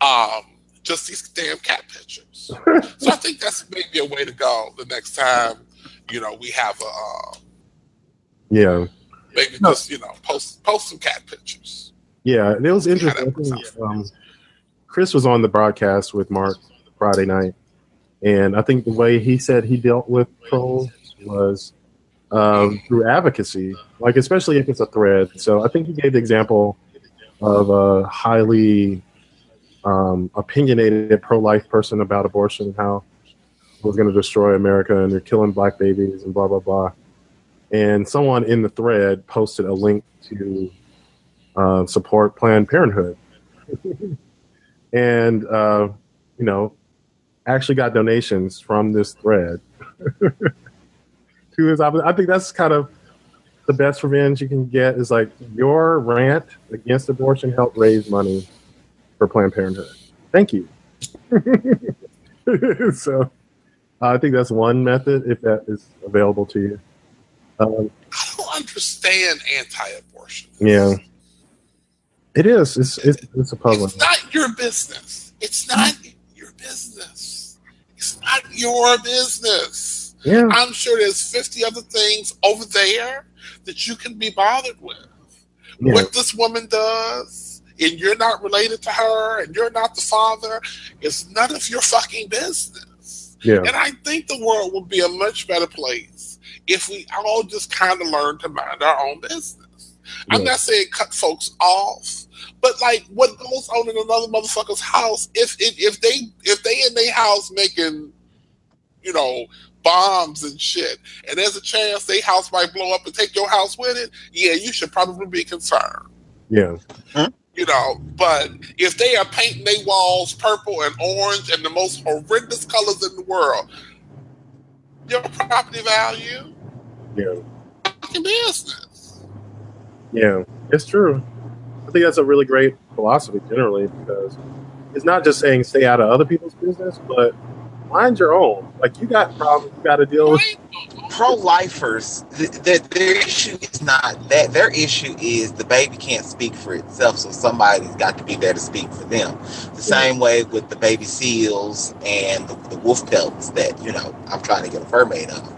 Um, just these damn cat pictures. so I think that's maybe a way to go the next time. You know, we have a uh, yeah, maybe No. just you know post post some cat pictures. Yeah. It was interesting. that I think, um, Chris was on the broadcast with Mark Friday night, and I think the way he said he dealt with trolls was um, through advocacy, like especially if it's a thread. So I think he gave the example of a highly um, opinionated pro-life person about abortion and how it was going to destroy America and they're killing black babies and blah blah blah. And someone in the thread posted a link to uh, support Planned Parenthood, and uh, you know, actually got donations from this thread. to his, I think that's kind of the best revenge you can get is like your rant against abortion helped raise money for Planned Parenthood. Thank you. so I think that's one method if that is available to you. Um, I don't understand anti-abortion. yeah, it is. It's it's, it's a puzzle. It's not your business. It's not your business. It's not your business. Yeah, I'm sure there's 50 other things over there that you can be bothered with. yeah, What this woman does, and you're not related to her, and you're not the father, it's none of your fucking business. yeah, And I think the world would be a much better place if we all just kind of learn to mind our own business. I'm Yeah. not saying cut folks off, but like what goes on in another motherfucker's house, if if, if they if they in their house making, you know, bombs and shit, and there's a chance their house might blow up and take your house with it, yeah, you should probably be concerned. Yeah. You know, but if they are painting their walls purple and orange and the most horrendous colors in the world, your property value, Yeah. fucking business. Yeah. It's true. I think that's a really great philosophy generally because it's not just saying stay out of other people's business, but mind your own. Like you got problems you got to deal with. Pro-lifers th- th- their issue is not that their issue is the baby can't speak for itself so somebody's got to be there to speak for them the same way with the baby seals and the, the wolf pelts that you know i'm trying to get a fur made of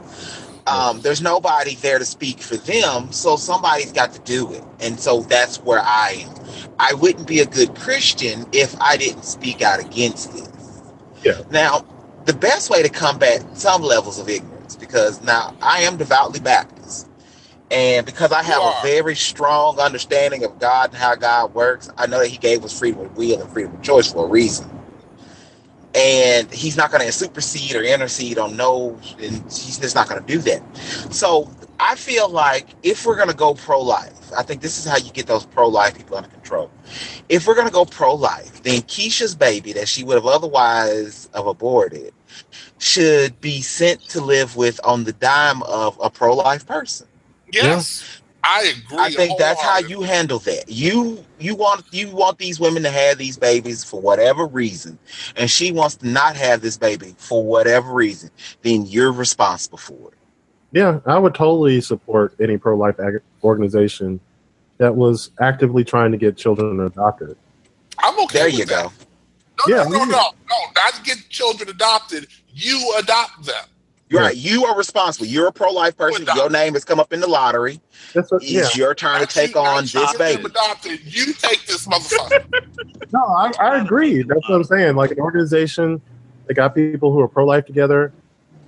um, there's nobody there to speak for them so somebody's got to do it and so that's where i am i wouldn't be a good christian if i didn't speak out against this Yeah. now the best way to combat some levels of ignorance because now I am devoutly Baptist. And because I have You a very strong understanding of God and how God works, I know that He gave us freedom of will and freedom of choice for a reason. And He's not going to supersede or intercede on no, and He's just not going to do that. So I feel like if we're going to go pro life, I think this is how you get those pro life people under control. If we're going to go pro life, then Keisha's baby that she would have otherwise have aborted should be sent to live with on the dime of a pro life person. Yes, I agree. I think that's how you handle that. You you want you want these women to have these babies for whatever reason, and she wants to not have this baby for whatever reason. Then you're responsible for it. Yeah, I would totally support any pro life ag- organization that was actively trying to get children adopted. I'm okay. There with you that. go. No, Yeah, no, no, me no, no, not get children adopted. You adopt them. You're Yeah. right. You are responsible. You're a pro life person. adopt. Your name has come up in the lottery. That's what, It's yeah. your turn to take on this baby. Adopted. You take this motherfucker. No, I, I agree. That's what I'm saying. Like an organization that got people who are pro life together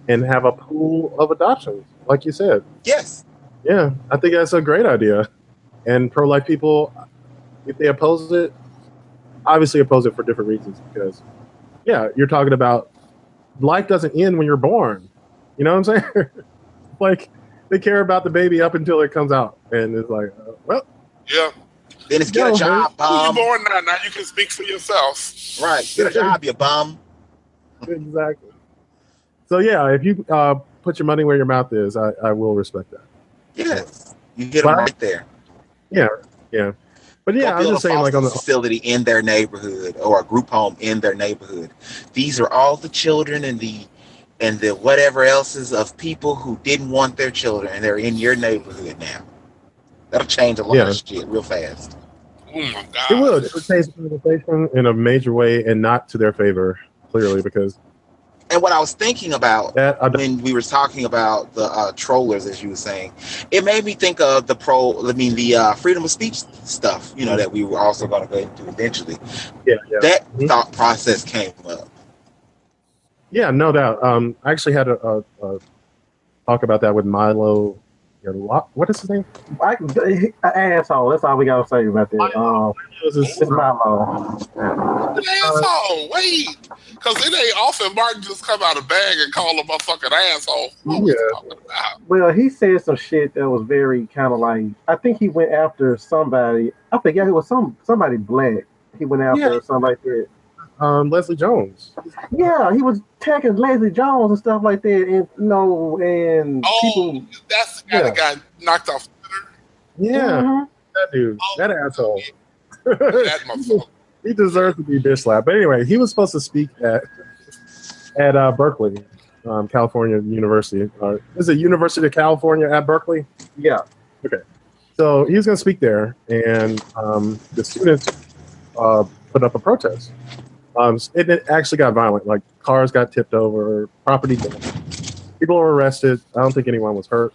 and have a pool of adoptions, like you said. Yes. Yeah, I think that's a great idea. And pro life people, if they oppose it, obviously oppose it for different reasons. Because, yeah, you're talking about life doesn't end when you're born. You know what I'm saying? like they care about the baby up until it comes out, and it's like, uh, well, yeah. Then it's get a job, Who you bum. born now? Now you can speak for yourself. Right. Get a job, you bum. exactly. So yeah, if you uh, put your money where your mouth is, I, I will respect that. Yes. You hit them right there. Yeah, yeah. But yeah, I'm just saying, like on the facility in their neighborhood or a group home in their neighborhood. These are all the children and the and the whatever else is of people who didn't want their children and they're in your neighborhood now. That'll change a lot Yeah. of shit real fast. Oh my god. it would it will change the conversation in a major way and not to their favor, clearly, because And what I was thinking about that I when we were talking about the uh, trollers, as you were saying, it made me think of the pro. I mean, the uh, freedom of speech stuff. You know that we were also going to go into eventually. yeah, yeah, That Mhm. thought process came up. Yeah, no doubt. Um, I actually had a, a, a talk about that with Milo. What is his name? I, an asshole. That's all we gotta say about that. Um, It it's Milo. Asshole. Wait. Because it ain't often Martin just come out of bag and call him a fucking asshole. What Yeah. he talking about? Well, he said some shit that was very kind of like. I think he went after somebody. I forget it was some somebody black. He went after Yeah. or something like that. Um, Leslie Jones. Yeah, he was attacking Leslie Jones and stuff like that, and you know, and Oh, people. that's the guy that got knocked off Twitter. Yeah, Mhm. that dude, that asshole. that motherfucker. he deserves to be bitch slapped. But anyway, he was supposed to speak at at uh, Berkeley, um, California University. Uh, is it University of California at Berkeley? Yeah, Okay. So he was going to speak there, and um, the students uh, put up a protest. Um, it, actually got violent. Like cars got tipped over, property damage. People were arrested. I don't think anyone was hurt,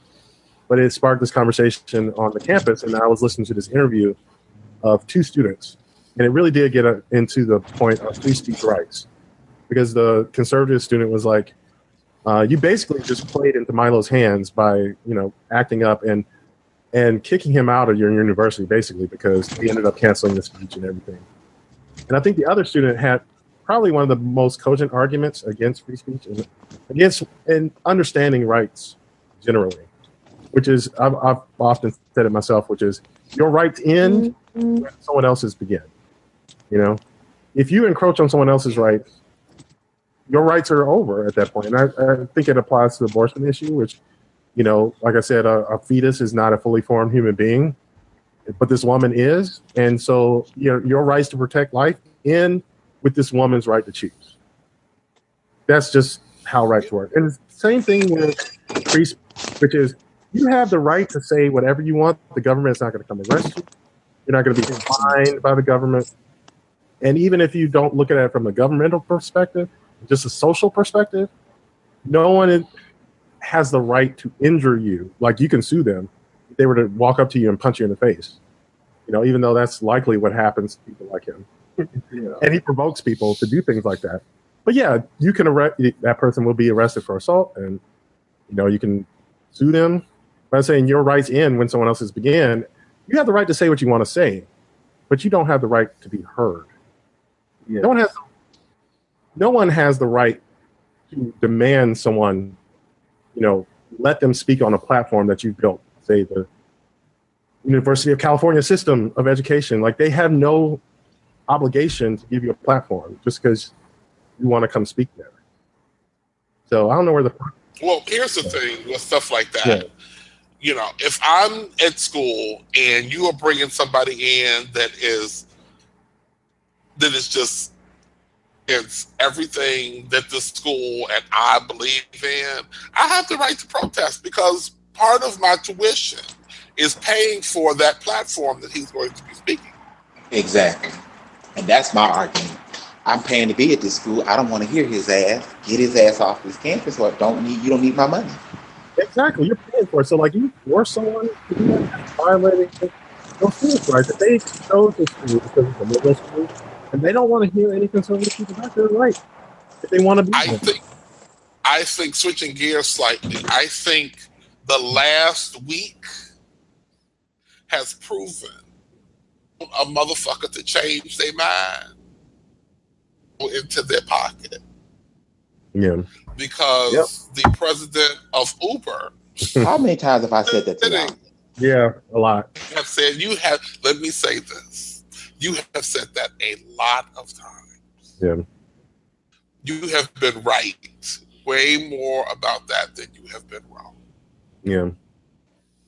but it sparked this conversation on the campus. And I was listening to this interview of two students, and it really did get uh into the point of free speech rights, because the conservative student was like, uh, "You basically just played into Milo's hands by you know acting up and." and kicking him out of your university basically because he ended up canceling the speech and everything. And I think the other student had probably one of the most cogent arguments against free speech and against and understanding rights generally, which is I've, I've often said it myself, which is your rights end mm-hmm. when someone else's begin. You know, if you encroach on someone else's rights, your rights are over at that point. And I, I think it applies to the abortion issue, which, you know, like I said, a, a fetus is not a fully formed human being, but this woman is, and so your your rights to protect life end with this woman's right to choose. That's just how rights work. And the same thing with free speech, which is you have the right to say whatever you want. The government is not going to come arrest you. You're not going to be fined by the government. And even if you don't look at it from a governmental perspective, just a social perspective, no one has the right to injure you. Like you can sue them if they were to walk up to you and punch you in the face. You know, even though that's likely what happens to people like him. Yeah. And he provokes people to do things like that. But yeah, you can arrest that person will be arrested for assault and you know, you can sue them. By saying your rights end when someone else's begin, You have the right to say what you want to say, but you don't have the right to be heard. Yeah. No one has no one has the right to demand someone, you know, let them speak on a platform that you've built, say the University of California system of education. Like they have no obligation to give you a platform just because you want to come speak there. So I don't know where the Well, here's the thing with stuff like that. Yeah. You know, if I'm at school and you are bringing somebody in that is that is just it's everything that the school and I believe in, I have the right to protest because part of my tuition is paying for that platform that he's going to be speaking. Exactly. And that's my argument. I'm paying to be at this school. I don't want to hear his ass. Get his ass off this campus or don't need you don't need my money. exactly you're paying for it. So like you force someone to do that, that's violating no students' rights. If they chose this school because it's a liberal school and they don't want to hear any conservative people back, they're right. If they want to be I there. think I think switching gears slightly, I think the last week has proven a motherfucker to change their mind into their pocket yeah. because the president of Uber How many times have I said that to y'all? Yeah, a lot. have said you have let me say this you have said that a lot of times Yeah. you have been right way more about that than you have been wrong Yeah.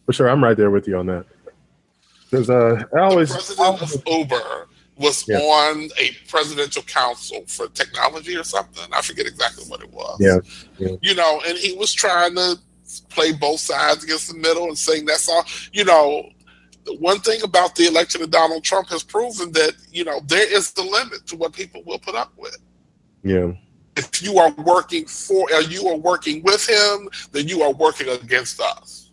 For sure. I'm right there with you on that. Because uh, I the president of Uber was Yeah. on a presidential council for technology or something. I forget exactly what it was. Yeah, yeah. You know, and he was trying to play both sides against the middle and saying that's all. You know, one thing about the election of Donald Trump has proven that, you know, there is the limit to what people will put up with. yeah, If you are working for, or you are working with him, then you are working against us.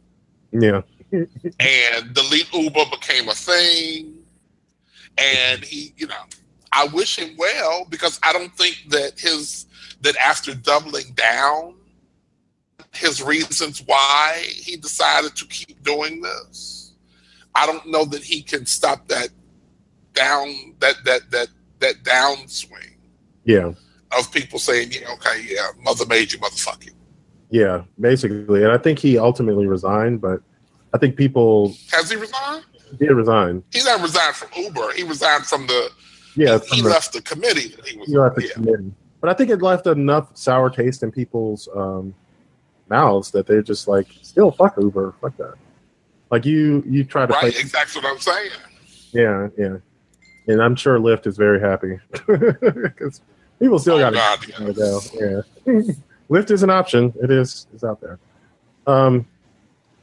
yeah, and delete Uber became a thing. And he, you know, I wish him well because I don't think that his that after doubling down, his reasons why he decided to keep doing this, I don't know that he can stop that down that that that that downswing yeah, of people saying, yeah, okay, yeah, mother made you, motherfucker. yeah. Basically, and I think he ultimately resigned, but I think people Has he resigned? He did resign. He not resigned from Uber. He resigned from the Yeah, he from the- left the committee that he was he left the yeah. committee. But I think it left enough sour taste in people's um, mouths that they're just like, still fuck Uber, fuck that. Like you, you try to Right, play, exactly what I'm saying. yeah, yeah. And I'm sure Lyft is very happy because people still Oh, got to go. Yeah, Lyft is an option. It is. It's out there. Um,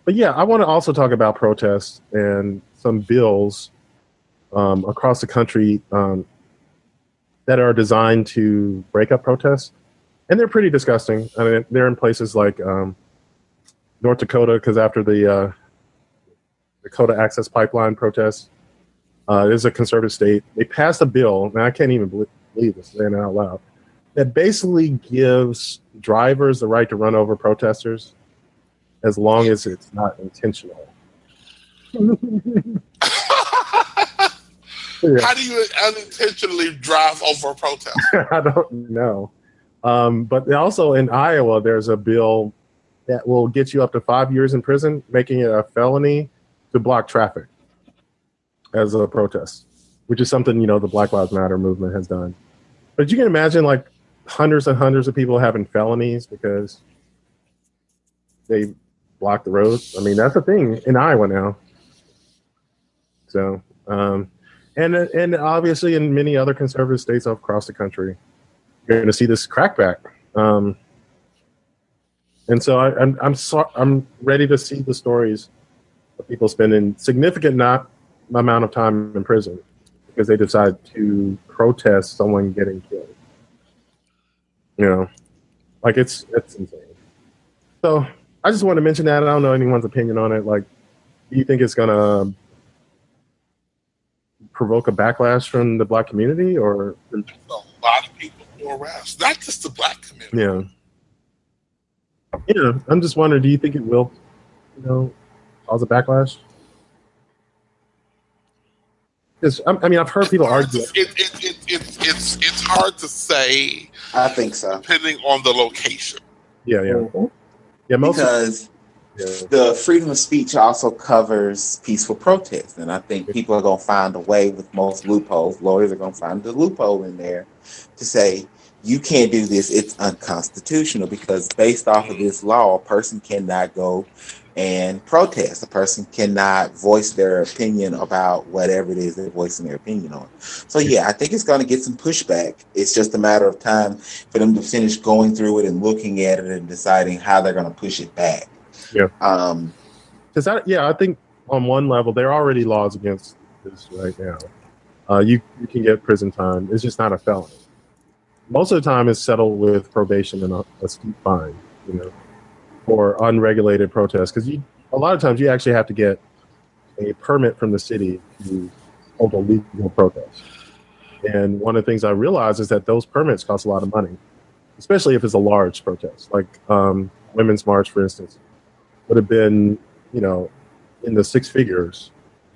but yeah, I want to also talk about protests and some bills um, across the country um, that are designed to break up protests, and they're pretty disgusting. I mean, they're in places like um, North Dakota because after the uh, Dakota Access Pipeline protests, uh, it is a conservative state. They passed a bill, and I can't even believe this saying it out loud, that basically gives drivers the right to run over protesters as long as it's not intentional. Yeah. How do you unintentionally drive over a protest? I don't know. Um, but also in Iowa, there's a bill that will get you up to five years in prison, making it a felony to block traffic as a protest, which is something you know the Black Lives Matter movement has done. But you can imagine like hundreds and hundreds of people having felonies because they block the roads. I mean, that's a thing in Iowa now. So, um, and and obviously in many other conservative states across the country, you're going to see this crackback. Um, and so I, I'm I'm so, I'm ready to see the stories of people spending significant not amount of time in prison because they decide to protest someone getting killed. You know, like it's it's insane. So I just want to mention that. I don't know anyone's opinion on it. Like, do you think it's gonna provoke a backlash from the black community, or A lot of people were arrested, not just the black community. yeah, yeah? I'm just wondering. Do you think it will, you know, cause a backlash? Because I mean, I've heard people argue. It, it, it, it, it's it's hard to say I think so depending on the location. Yeah, yeah, Mhm. Yeah. Most because yeah. the freedom of speech also covers peaceful protest, and I think people are going to find a way with most loopholes. Lawyers are going to find the loophole in there to say you can't do this; it's unconstitutional because based off of mm-hmm. this law, a person cannot go and protest. A person cannot voice their opinion about whatever it is they're voicing their opinion on. So yeah, I think it's going to get some pushback. It's just a matter of time for them to finish going through it and looking at it and deciding how they're going to push it back. Yeah. Um, Because I, yeah, I think on one level there are already laws against this right now. Uh, you you can get prison time. It's just not a felony. Most of the time, it's settled with probation and a, a steep fine. You know, for unregulated protests. Because you a lot of times you actually have to get a permit from the city to hold a legal protest. And one of the things I realized is that those permits cost a lot of money, especially if it's a large protest, like um, Women's March, for instance would have been, you know, in the six figures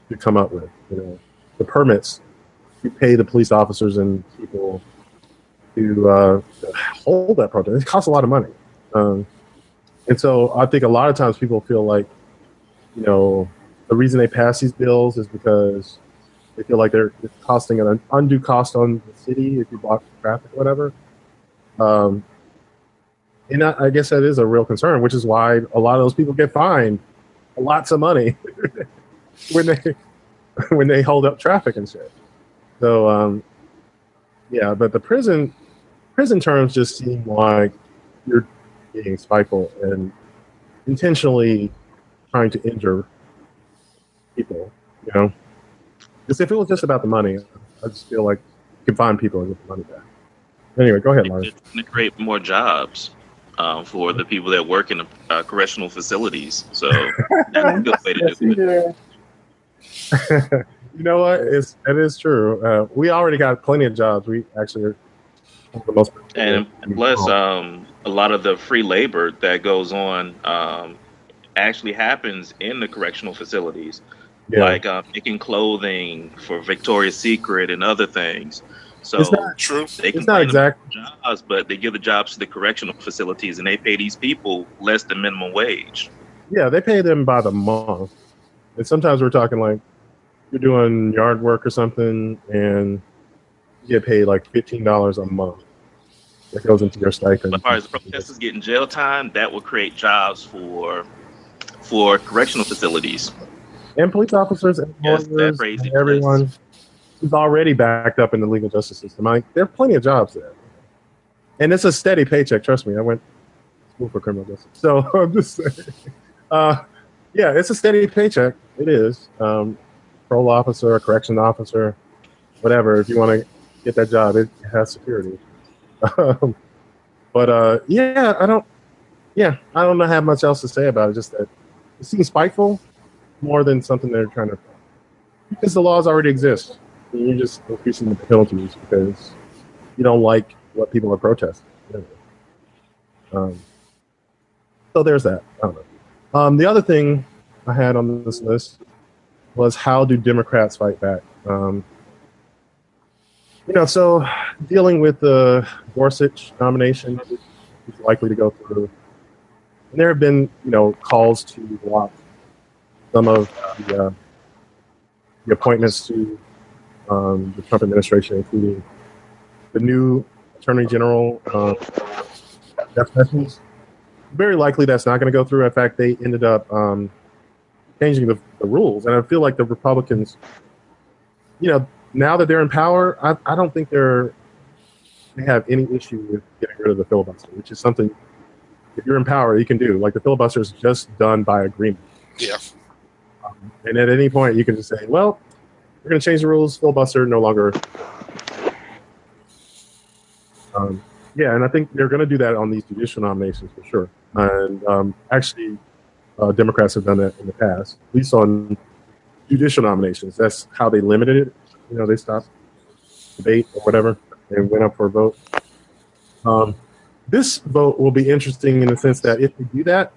to come up with. You know, the permits, you pay the police officers and people to uh, hold that protest. It costs a lot of money, um, and so I think a lot of times people feel like, you know, the reason they pass these bills is because they feel like they're it's costing an undue cost on the city if you block traffic or whatever. Um, and I, I guess that is a real concern, which is why a lot of those people get fined lots of money when they when they hold up traffic and shit. So um, yeah, but the prison prison terms just seem like you're being spiteful and intentionally trying to injure people. You know, because if it was just about the money, I just feel like you can find people and get the money back. Anyway, go ahead, Lars. It's going to create more jobs um, for the people that work in the uh, correctional facilities. So that's a good way to Yes, do it. did. you know what? It's it is true. Uh, we already got plenty of jobs. We actually are the most. And plus, um, a lot of the free labor that goes on um, actually happens in the correctional facilities, yeah. like uh, making clothing for Victoria's Secret and other things. So It's not- True. they it's not find them exact. jobs, but they give the jobs to the correctional facilities, and they pay these people less than minimum wage. Yeah, they pay them by the month, and sometimes we're talking like you're doing yard work or something, and you get paid like fifteen dollars a month. That goes into your stipend. But as far as the protesters getting jail time, that will create jobs for for correctional facilities. and police officers and Yes, lawyers crazy and everyone is already backed up in the legal justice system. Like there are plenty of jobs there, and it's a steady paycheck. Trust me, I went to school for criminal justice, so I'm just saying. Uh, yeah, it's a steady paycheck. It is. Um, parole officer, correction officer, whatever. If you want to get that job, it has security. Um, but uh, yeah, I don't. Yeah, I don't have much else to say about it. Just that it seems spiteful more than something they're trying to because the laws already exist. You're just increasing the penalties because you don't like what people are protesting. Um, so there's that. I don't know. Um, the other thing I had on this list was how do Democrats fight back? Um, you know, so dealing with the Gorsuch nomination is likely to go through. And there have been, you know, calls to block some of the, uh, the appointments to um, the Trump administration, including the new Attorney General, uh, Jeff Sessions. Very likely that's not going to go through. In fact, they ended up um, changing the, the rules, and I feel like the Republicans, you know, now that they're in power, I, I don't think they're they have any issue with getting rid of the filibuster, which is something if you're in power you can do. Like the filibuster is just done by agreement. Yeah. Um, and at any point you can just say, well, we're going to change the rules. Filibuster no longer. Um, yeah, and I think they're going to do that on these judicial nominations for sure. And um, actually, uh, Democrats have done that in the past, at least on judicial nominations. That's how they limited it. You know, they stopped debate or whatever and went up for a vote. Um, this vote will be interesting in the sense that if they do that,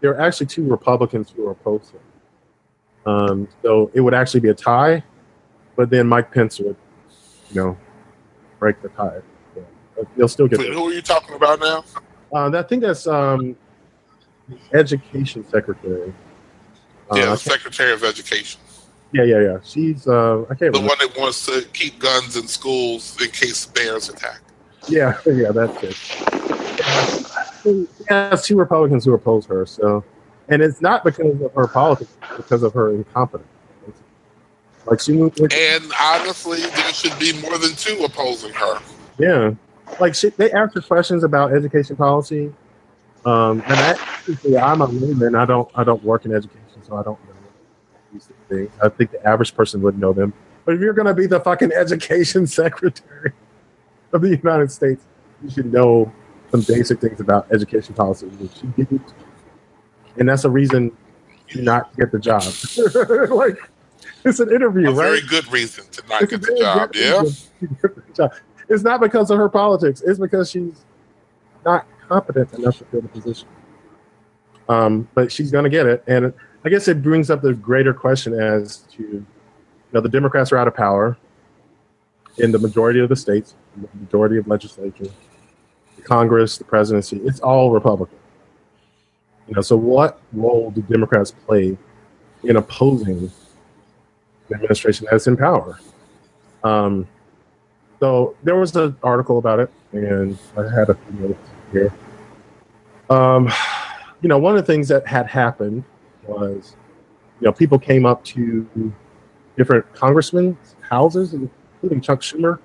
there are actually two Republicans who are opposed to. Um, so it would actually be a tie, but then Mike Pence would, you know, break the tie. Yeah. They'll still get. Who are you talking about now? Uh, I think that's um, education secretary. Uh, yeah, Secretary of Education, yeah, yeah, yeah. She's uh, I can't. the remember. one that wants to keep guns in schools in case bears attack. Yeah, yeah, that's it. Yeah, two Republicans who oppose her. So, and it's not because of her politics, it's because of her incompetence. Like she moved. And honestly, there should be more than two opposing her. Yeah, like she, they asked her questions about education policy. Um, and I, I'm a layman. I don't, I don't work in education, so I don't know these things. I think the average person would know them. But if you're going to be the fucking education secretary of the United States, you should know some basic things about education policy, which she didn't. And that's a reason to not get the job. like, it's an interview, A right? very good reason to not It's get the job. Yeah. reason to get the job. It's not because of her politics. It's because she's not competent enough to fill the position. Um, but she's going to get it, and I guess it brings up the greater question as to, you know, the Democrats are out of power in the majority of the states, the majority of legislature, the Congress, the presidency. It's all Republican. You know, so what role do Democrats play in opposing the administration that's in power? Um, so there was an article about it, and I had a few notes here. Um, you know, one of the things that had happened was, you know, people came up to different congressmen's houses, including Chuck Schumer,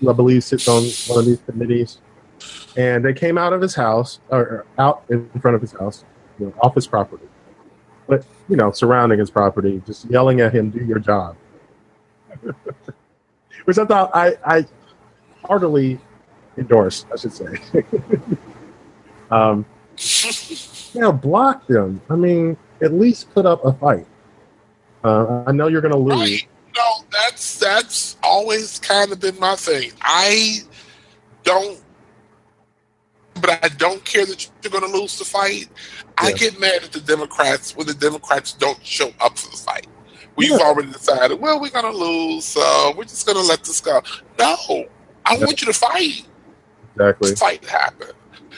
who I believe sits on one of these committees, and they came out of his house or out in front of his house, you know, off his property, but you know, surrounding his property, just yelling at him, "Do your job." which I thought I, I heartily endorsed, I should say. um, know, block them. I mean, at least put up a fight. Uh, I know you're going to lose. Right. No, that's that's always kind of been my thing. I don't, but I don't care that you're going to lose the fight. I get mad at the Democrats when the Democrats don't show up for the fight. We've Yeah. already decided, well, we're going to lose, so we're just going to let this go. No, I Yeah. want you to fight. Exactly. Fight happen.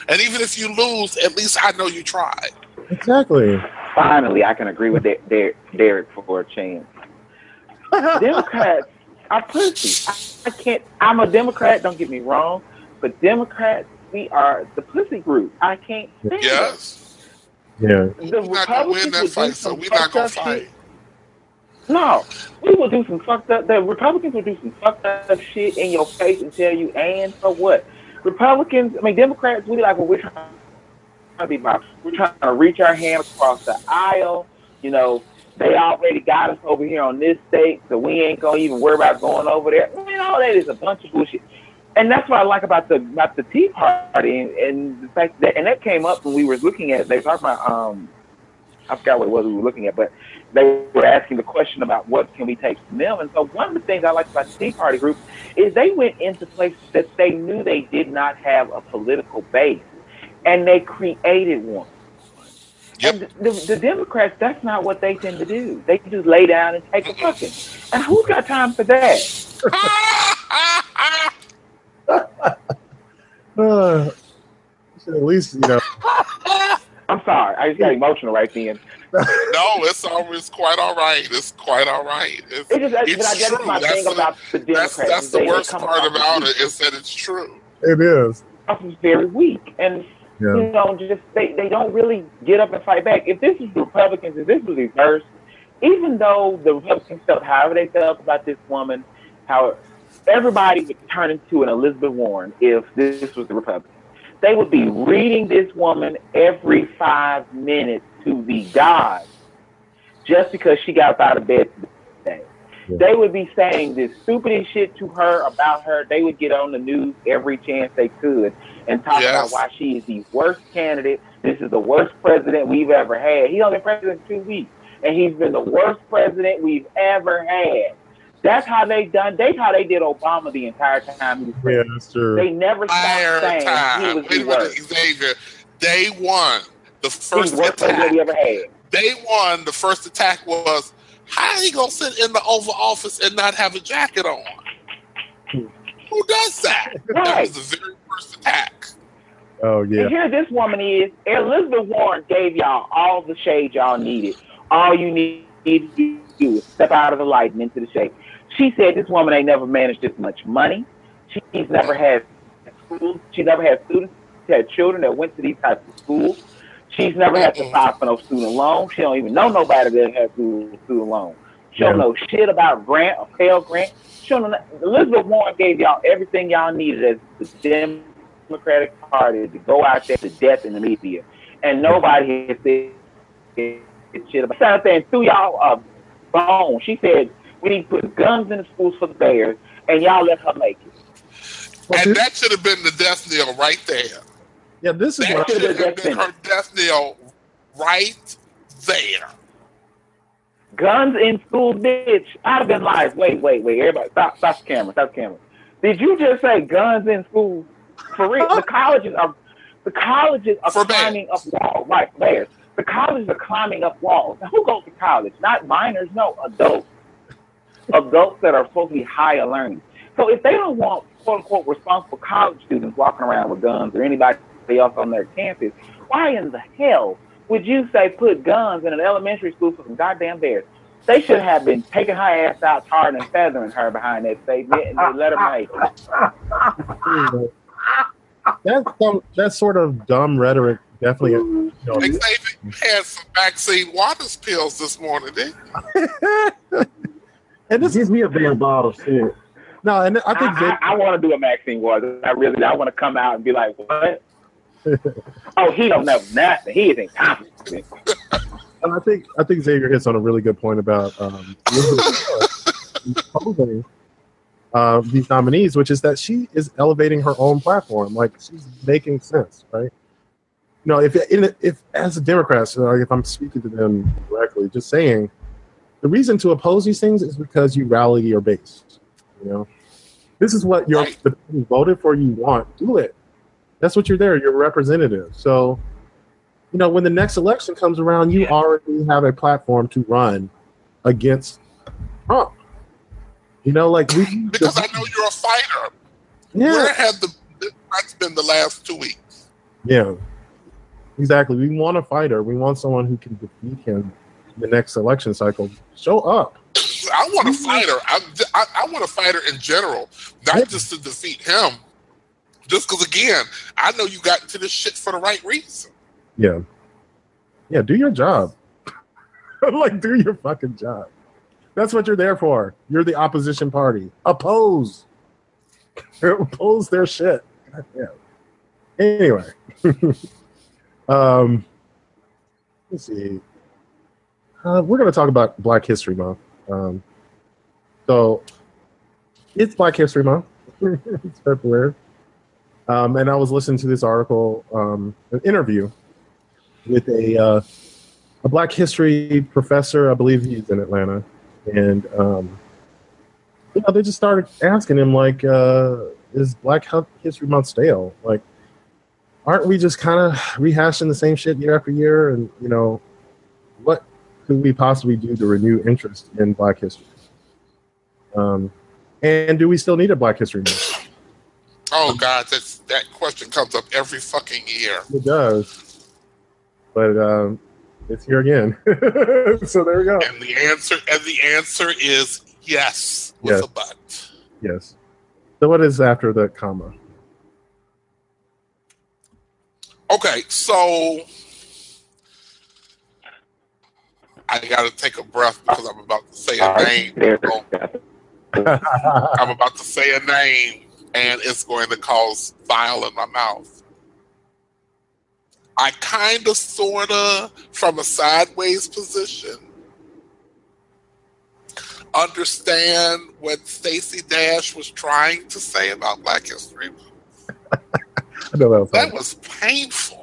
And even if you lose, at least I know you tried. Exactly. Finally, I can agree with Der- Der- Derrick for a chance. Democrats are pussy. I, I can't. I'm a Democrat. Don't get me wrong, but Democrats, we are the pussy group. I can't stand Yes. Yeah. The We're not going to win Republicans that do fight, so some we're not fucked going up to fight. shit. No, we will do some fucked up. The Republicans will do some fucked up shit in your face and tell you, and for what? Republicans, I mean Democrats, we like, well, we're trying to be about. We're trying to reach our hand across the aisle. You know, they already got us over here on this state, so we ain't gonna even worry about going over there. Man, all that is a bunch of bullshit. And that's what I like about the about the Tea Party and, and the fact that and that came up when we were looking at they talking about um I forgot what it was we were looking at, but they were asking the question about what can we take from them. And so one of the things I like about the Tea Party group is they went into places that they knew they did not have a political base, and they created one. Yep. And the, the Democrats, that's not what they tend to do. They just lay down and take a fucking. And who's got time for that? Uh, at least you know. I'm sorry, I just got emotional right then. no, it's always quite all right. It's quite all right. It's, It just, it's but I guess true. my That's thing the- about the Democrats. That's that's the they- they worst part about it is that it's true. It is. is very weak, and Yeah. you know, just they, they don't really get up and fight back. If this was Republicans, if this was reversed, even though the Republicans felt however they felt about this woman, how everybody would turn into an Elizabeth Warren if this was the Republicans. They would be reading this woman every five minutes to the gods just because she got out of bed today. Yeah. They would be saying this stupidest shit to her about her. They would get on the news every chance they could and talk Yes. about why she is the worst candidate. This is the worst president we've ever had. He's only president two weeks, and he's been the worst president we've ever had. That's how they done. That's how they did Obama the entire time he was Yeah, president. that's true. They never Entire stopped saying he was Wait the worst. Xavier. Day one, the first the attack. we ever had. Day one, the first attack was how he gonna sit in the Oval Office and not have a jacket on? Who does that? That Right. was the very first attack. oh yeah. And here this woman is. Elizabeth Warren gave y'all all the shade y'all needed. All you need to do is step out of the light and into the shade. She said this woman ain't never managed this much money. She's never had schools. She never had students. She had children that went to these types of schools. She's never had to file for no student loan. She don't even know nobody that has student student loan. She don't know shit about grant or Pell Grant. She don't know. Elizabeth Warren gave y'all everything y'all needed as the Democratic Party to go out there to death in the media, and nobody has said shit about. She sat there and threw y'all a bone. She said we need to put guns in the schools for the bears, and y'all let her make it. Well, and this- that should have been the death knell right there. yeah, this is That should have Death been her death knell right there. Guns in school, bitch. I'd have been like, wait, wait, wait. Everybody, stop, stop the camera, stop the camera. Did you just say guns in school? For real, the colleges are, the colleges are For bears. climbing up walls. Right, bears. The colleges are climbing up walls. Now, who goes to college? Not minors, no, adults. Adults that are supposed to be higher learning. So if they don't want quote unquote responsible college students walking around with guns or anybody else on their campus, why in the hell would you say put guns in an elementary school for some goddamn bears? They should have been taking her ass out, tarring and feathering her behind that statement and they let her make it. that's some, that sort of dumb rhetoric definitely. You know, Xavier had some Maxine Waters pills this morning, didn't and this is Give me a damn bottle, shit. no, and I think I, that, I, I want to do a Maxine Waters. I really, I want to come out and be like, what? oh, he don't know nothing. He is incompetent. and I think I think Xavier hits on a really good point about um, Elizabeth uh, these nominees, which is that she is elevating her own platform. Like she's making sense, right? You know, if in, if as a Democrat, so like if I'm speaking to them directly, just saying the reason to oppose these things is because you rally your base. You know, this is what your Right. the people voted for you want. Do it. That's what you're there. You're a representative. So, you know, when the next election comes around, you already have a platform to run against Trump. You know, like we? Because I know you're a fighter. yeah, Where have the that's been the last two weeks? yeah, exactly. We want a fighter. We want someone who can defeat him the next election cycle. Show up. I want a fighter. I, I, I want a fighter in general, not just to defeat him. Just because, again, I know you got into this shit for the right reason. Yeah, yeah. Do your job. like, do your fucking job. That's what you're there for. You're the opposition party. Oppose. Oppose their shit. Damn. Anyway, um, let's see. Uh, we're going to talk about Black History Month. Um, so it's Black History Month. it's February. Um, and I was listening to this article, um, an interview with a uh, a Black History professor. I believe he's in Atlanta, and um, you know they just started asking him like, uh, "Is Black History Month stale?" Like, aren't we just kind of rehashing the same shit year after year? And you know, could we possibly do to renew interest in Black history? Um, and do we still need a Black History Month? Oh God, that's that question comes up every fucking year. It does, but um, it's here again. so there we go. And the answer, and the answer is yes with Yes. a but. Yes. So what is after the comma? Okay, so I got to take a breath because I'm about to say a name. Oh, I'm about to say a name, and it's going to cause bile in my mouth. I kind of, sort of, from a sideways position, understand what Stacey Dash was trying to say about Black History. I know that was That was painful.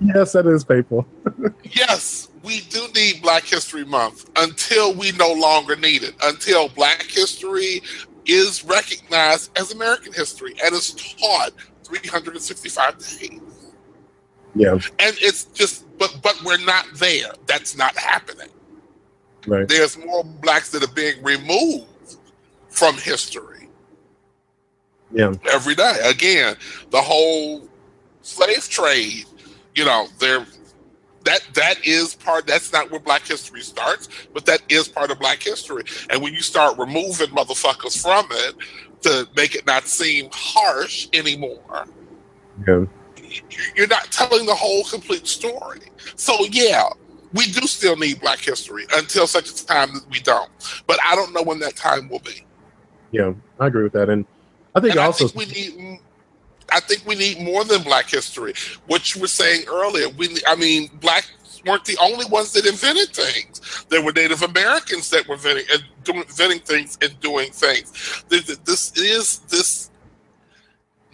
Yes, that is painful. Yes, we do need Black History Month until we no longer need it, until Black history is recognized as American history and is taught 365 days. Yeah, And it's just, but but we're not there. That's not happening. right. There's more blacks that are being removed from history Yeah, every day. Again, the whole slave trade, you know, there that that is part that's not where black history starts, but that is part of black history. And when you start removing motherfuckers from it to make it not seem harsh anymore, yeah, you- you're not telling the whole complete story. So yeah, we do still need black history until such a time that we don't. But I don't know when that time will be. yeah. I agree with that, and I think And also I think we need. I think we need more than Black history. What you were saying earlier, we. I mean, blacks weren't the only ones that invented things. There were Native Americans that were inventing, and doing, inventing things and doing things. This, this is this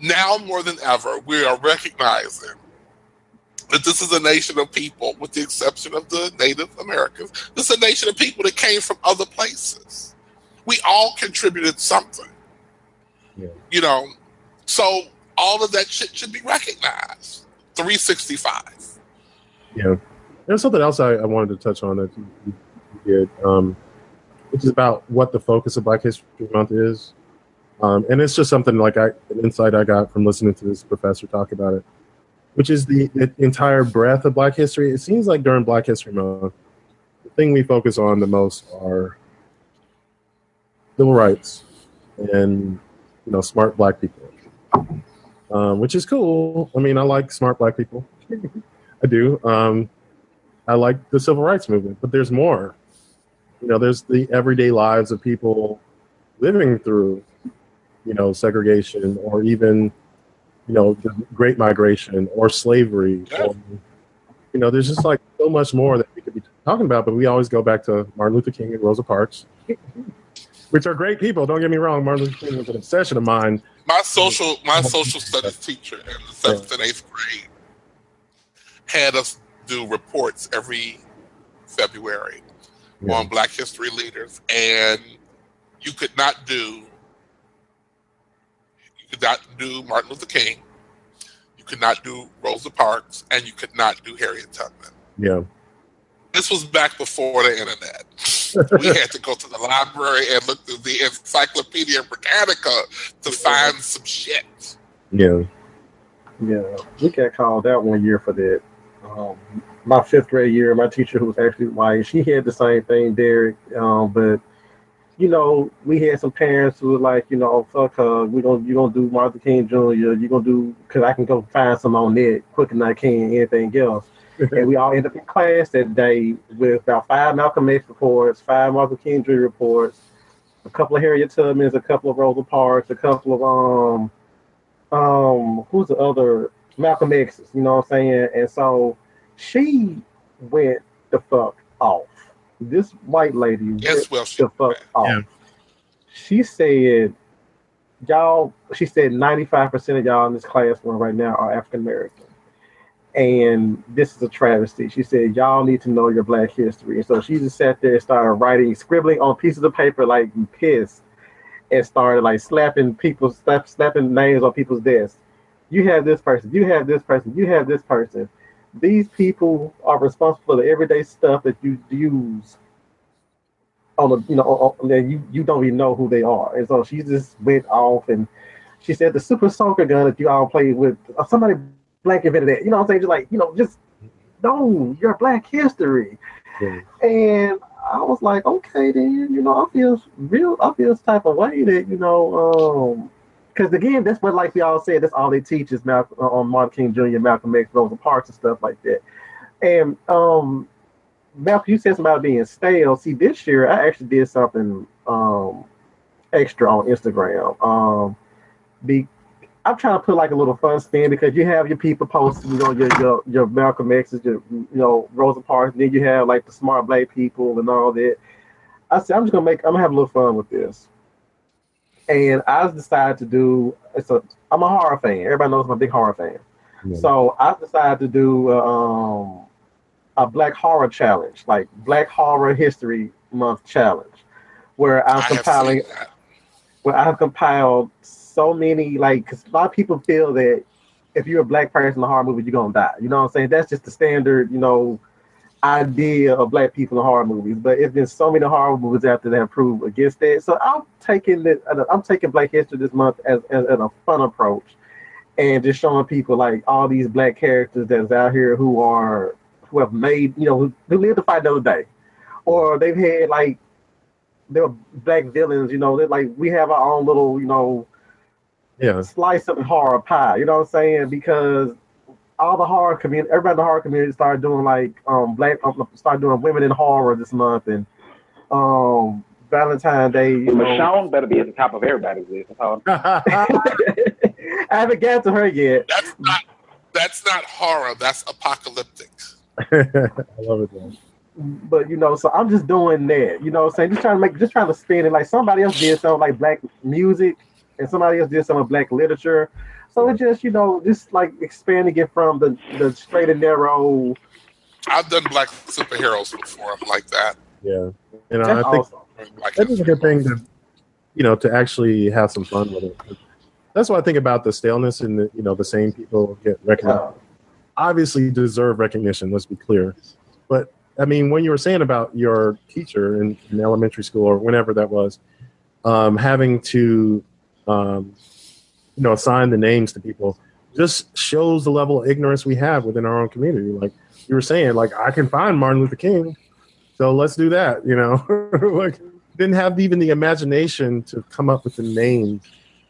now more than ever. We are recognizing that this is a nation of people, with the exception of the Native Americans. This is a nation of people that came from other places. We all contributed something Yeah. you know so all of that shit should be recognized 365 Yeah. There's something else I, I wanted to touch on that you, did, um, which is about what the focus of Black History Month is. Um, and it's just something like I, an insight I got from listening to this professor talk about it, which is the, the entire breadth of Black history. It seems like during Black History Month, the thing we focus on the most are civil rights and you know smart Black people, um, which is cool. I mean, I like smart Black people. I do. Um, I like the civil rights movement, but there's more. You know, there's the everyday lives of people living through, you know, segregation or even, you know, the Great Migration or slavery. Or, you know, there's just like so much more that we could be talking about, but we always go back to Martin Luther King and Rosa Parks, which are great people. Don't get me wrong. Martin Luther King was an obsession of mine. my social my social studies teacher in the seventh and eighth grade had us do reports every february Yeah. on black history leaders and you could not do you could not do martin luther king you could not do rosa parks and you could not do harriet tubman Yeah. this was back before the internet. we had to go to the library and look through the Encyclopedia Britannica to find some shit. Yeah. Yeah, we got called out one year for that. Um, my fifth grade year, my teacher, who was actually white, she had the same thing, Derrick. Um, but you know, we had some parents who were like, you know, fuck her, we gonna you gonna do Martin King Jr. You're gonna do because I can go find some on net quicker than I can anything else. And we all end up in class that day with about five Malcolm X reports, five Martin King Jr. reports, a couple of Harriet Tubmans, a couple of Rosa Parks, a couple of um um who's the other Malcolm X's, you know what I'm saying? And so she went the fuck off. This white lady Yes, went well, she, the fuck off. Yeah. She said, y'all, she said 95% of y'all in this classroom right now are African American. And this is a travesty. She said, y'all need to know your black history. And so she just sat there and started writing, scribbling on pieces of paper like pissed. and started like slapping people, slap, slapping names on people's desks. You have this person, you have this person, you have this person. These people are responsible for the everyday stuff that you use on the, you know, on, you you don't even know who they are. And so she just went off and she said the super soaker gun that you all played with, uh, somebody black invented that. You know what I'm saying? Just like, you know, just no, your black history. Yeah. And I was like, okay, then, you know, I feel real, I feel this type of way that, you know, um, because again, that's what, like we all said, that's all they teach is Malcolm, uh, on Martin King Jr., Malcolm X, Rosa Parks, and stuff like that. And um, Malcolm, you said something about being stale. See, this year I actually did something um extra on Instagram. Um, be I'm trying to put like a little fun spin because you have your people posting, you know, your your, your Malcolm X's, your you know Rosa Parks, and then you have like the smart black people and all that. I said I'm just gonna make I'm gonna have a little fun with this, and I decided to do it's a I'm a horror fan. Everybody knows I'm a big horror fan, yeah. so I decided to do um, a Black Horror Challenge, like Black Horror History Month challenge, where I'm compiling, where I have compiled so many like because a lot of people feel that if you're a black person in a horror movie, you're gonna die. You know what I'm saying? That's just the standard, you know, idea of black people in horror movies. But it's been so many horror movies after that prove against that. So I'm taking this. Uh, I'm taking Black History this month as, as, as a fun approach, and just showing people like all these black characters that's out here who are who have made you know who, who live to fight another day, or they've had like they're black villains. You know, they're like we have our own little you know yeah. slice of horror pie. You know what I'm saying? Because all the horror community, everybody in the horror community started doing like um black, um, started doing women in horror this month and um Valentine's Day. You Michonne better be at the top of everybody's list. I haven't got to her yet. That's not that's not horror. That's apocalyptic. I love it. Man. But you know, so I'm just doing that. You know, what I'm saying just trying to make, just trying to spin it like somebody else did something like black music and somebody else did some of black literature. So it just, you know, just like expanding it from the, the straight and narrow. I've done black superheroes before like that. Yeah. And I think like that is a good thing to, you know, to actually have some fun with it. That's what I think about the staleness and the, you know, the same people get recognized. Yeah. Obviously deserve recognition, let's be clear. But I mean, when you were saying about your teacher in, in elementary school or whenever that was, um, having to um, you know, assign the names to people just shows the level of ignorance we have within our own community. Like you were saying, like I can find Martin Luther King, so let's do that. You know, like didn't have even the imagination to come up with the names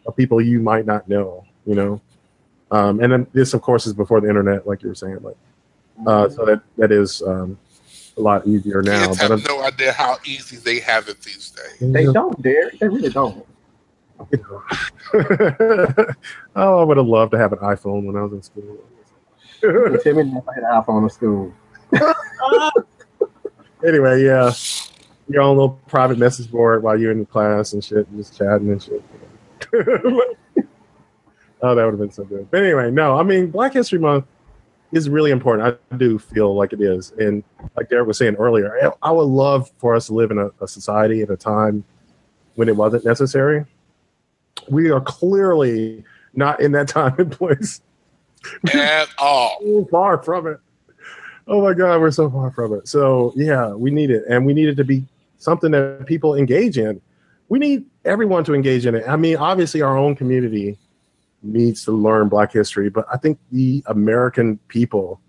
of people you might not know. You know, um, and then this, of course, is before the internet, like you were saying. Like, uh, so that that is um, a lot easier now. Kids have no idea how easy they have it these days. They don't, dare. They really don't. oh, I would have loved to have an iPhone when I was in school. Tell me if I had an iPhone in school. anyway, yeah, your own little private message board while you're in class and shit, and just chatting and shit. oh, that would have been so good. But anyway, no, I mean, Black History Month is really important. I do feel like it is, and like Derrick was saying earlier, I would love for us to live in a, a society at a time when it wasn't necessary we are clearly not in that time and place at all. so far from it. Oh my God, we're so far from it. So yeah, we need it, and we need it to be something that people engage in. We need everyone to engage in it. I mean, obviously, our own community needs to learn Black history, but I think the American people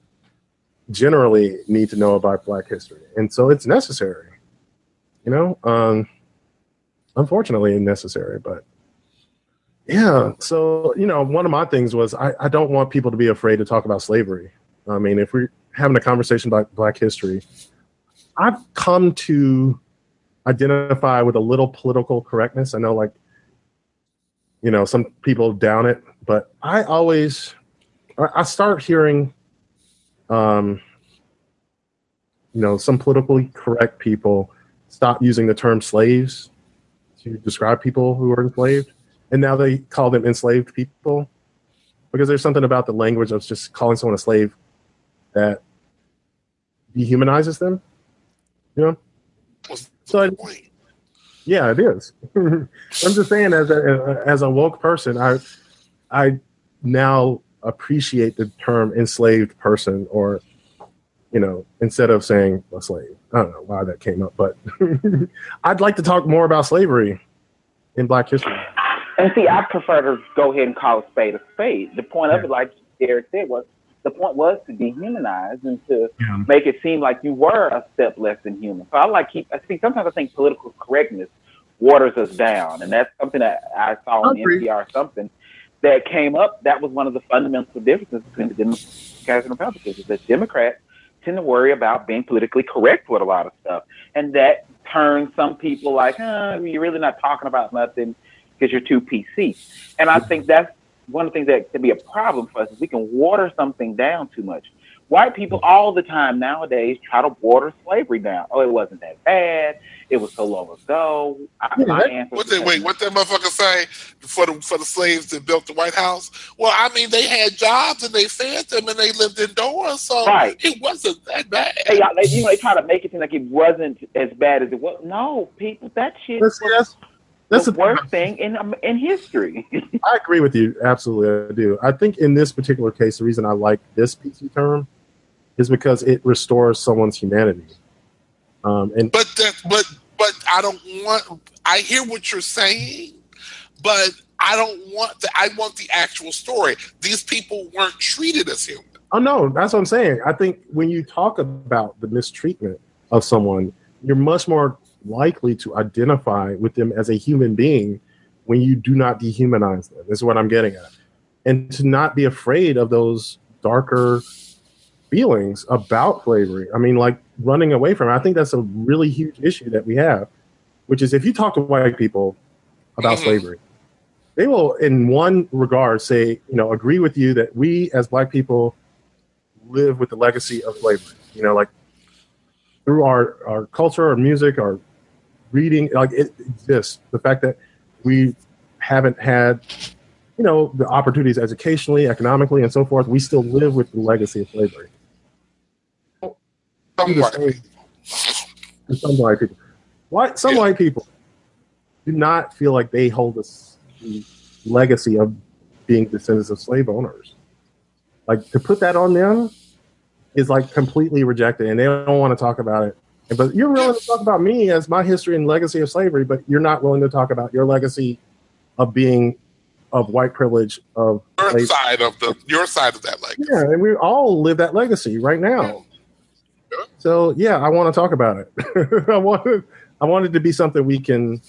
generally need to know about Black history, and so it's necessary. You know, um, unfortunately, necessary, but yeah. So, you know, one of my things was I, I don't want people to be afraid to talk about slavery. I mean, if we're having a conversation about Black history, I've come to identify with a little political correctness. I know, like, you know, some people down it, but I always, I start hearing, um, you know, some politically correct people stop using the term slaves to describe people who are enslaved and now they call them enslaved people because there's something about the language of just calling someone a slave that dehumanizes them. You know. What's so point? Yeah, it is. I'm just saying, as a as a woke person, I I now appreciate the term enslaved person, or you know, instead of saying a slave. I don't know why that came up, but I'd like to talk more about slavery in Black history. And see, I prefer to go ahead and call a spade a spade. The point of it, like Derrick said, was the point was to dehumanize and to Yeah. make it seem like you were a step less than human. So I like keep. I think sometimes I think political correctness waters us down, and that's something that I saw on. NPR something that came up. That was one of the fundamental differences between the Democrats and Republicans. Is that Democrats tend to worry about being politically correct with a lot of stuff, and that turns some people like, huh, you're really not talking about nothing because you're too PC. And I think that's one of the things that can be a problem for us is we can water something down too much. White people all the time nowadays try to water slavery down. Oh, it wasn't that bad. It was so long ago. I, Yeah, my that- What they wait? What that motherfucker say for the for the slaves that built the White House? Well, I mean, they had jobs and they fed them and they lived indoors, so Right. it wasn't that bad. They, they, you know, they try to make it seem like it wasn't as bad as it was. No, people, that shit That's was that's, that's the the worst thing in um, in history. I agree with you. Absolutely, I do. I think in this particular case, the reason I like this PC term is because it restores someone's humanity. Um, and But that, but but I don't want. I hear what you're saying, but I don't want the. I want the actual story. These people weren't treated as human. oh no, that's what I'm saying. I think when you talk about the mistreatment of someone, you're much more likely to identify with them as a human being when you do not dehumanize them. This Is what I'm getting at, and to not be afraid of those darker feelings about slavery. I mean, like running away from it. I think that's a really huge issue that we have, which is if you talk to white people about Mhm. slavery, they will, in one regard, say, you know, agree with you that we as black people live with the legacy of slavery. You know, like through our, our culture, our music, our reading, like it exists. The fact that we haven't had, you know, the opportunities educationally, economically, and so forth, we still live with the legacy of slavery. Some white people. some white people. Why some Yeah. white people do not feel like they hold this the legacy of being descendants of slave owners. Like to put that on them is like completely rejected, and they don't want to talk about it. But you're willing to talk about me as my history and legacy of slavery, but you're not willing to talk about your legacy of being of white privilege of Your slavery. side of the your side of that legacy. Yeah, and we all live that legacy right now. Yeah. So yeah, I want to talk about it. I wanted, I wanted to be something we can,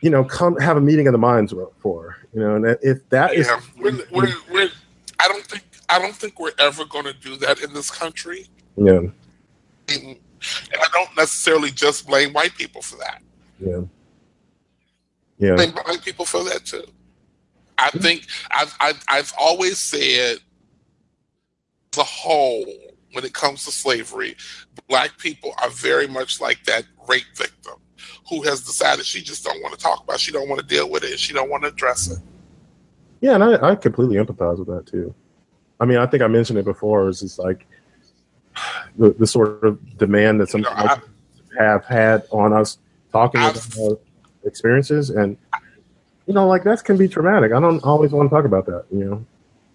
you know, come have a meeting of the minds for. You know, and if that is, Yeah, we're, we're, we're, I don't think I don't think we're ever going to do that in this country, yeah, and and I don't necessarily just blame white people for that. yeah, yeah, blame black people for that too. I think I've I've, I've always said, a whole, when it comes to slavery, black people are very much like that rape victim who has decided she just don't want to talk about, it, she don't want to deal with it, she don't want to address it. yeah, and I, I completely empathize with that too. I mean, I think I mentioned it before. It's just like the, the sort of demand that some You know, have had on us talking I've- about experiences and you know like that can be traumatic i don't always want to talk about that you know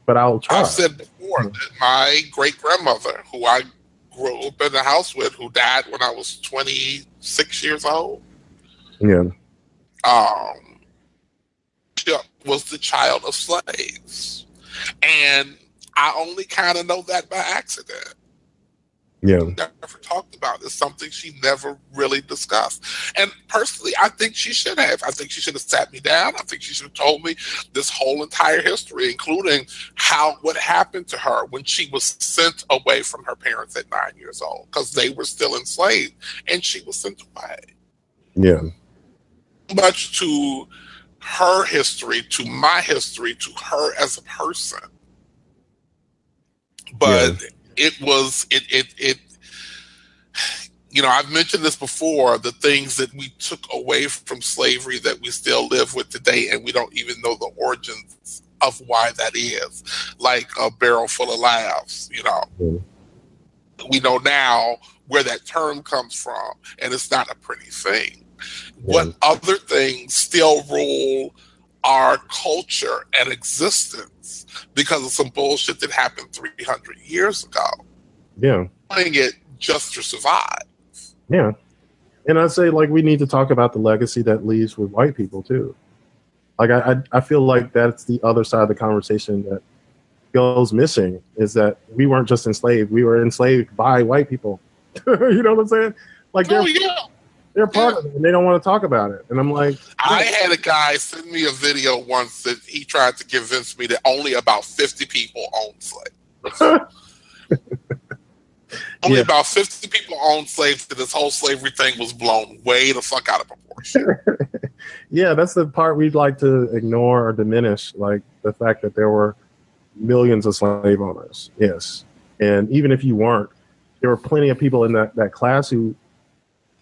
but i'll try I've said before that my great grandmother, who I grew up in the house with, who died when I was twenty six years old, yeah um, she was the child of slaves. And I only kind of know that by accident. Yeah Never talked about it. It's something she never really discussed. And personally, I think she should have. I think she should have sat me down. I think she should have told me this whole entire history, including how what happened to her when she was sent away from her parents at nine years old because they were still enslaved and she was sent away yeah much to her history, to my history, to her as a person. But it was it it it you know, I've mentioned this before, the things that we took away from slavery that we still live with today and we don't even know the origins of why that is. Like a barrel full of laughs, you know. Mm. We know now where that term comes from, and it's not a pretty thing what other things still rule our culture and existence because of some bullshit that happened 300 years ago. Yeah. Playing it just to survive. Yeah. And I'd say like we need to talk about the legacy that leaves with white people too. Like I, I, I feel like that's the other side of the conversation that goes missing is that we weren't just enslaved; we were enslaved by white people. you know what I'm saying? Like Oh, yeah. They're part of it, and they don't want to talk about it. And I'm like, I had a guy send me a video once that he tried to convince me that only about 50 people own slaves. Only Yeah. about 50 people own slaves, and this whole slavery thing was blown way the fuck out of proportion. yeah, that's the part we'd like to ignore or diminish, like the fact that there were millions of slave owners. Yes, and even if you weren't, there were plenty of people in that that class who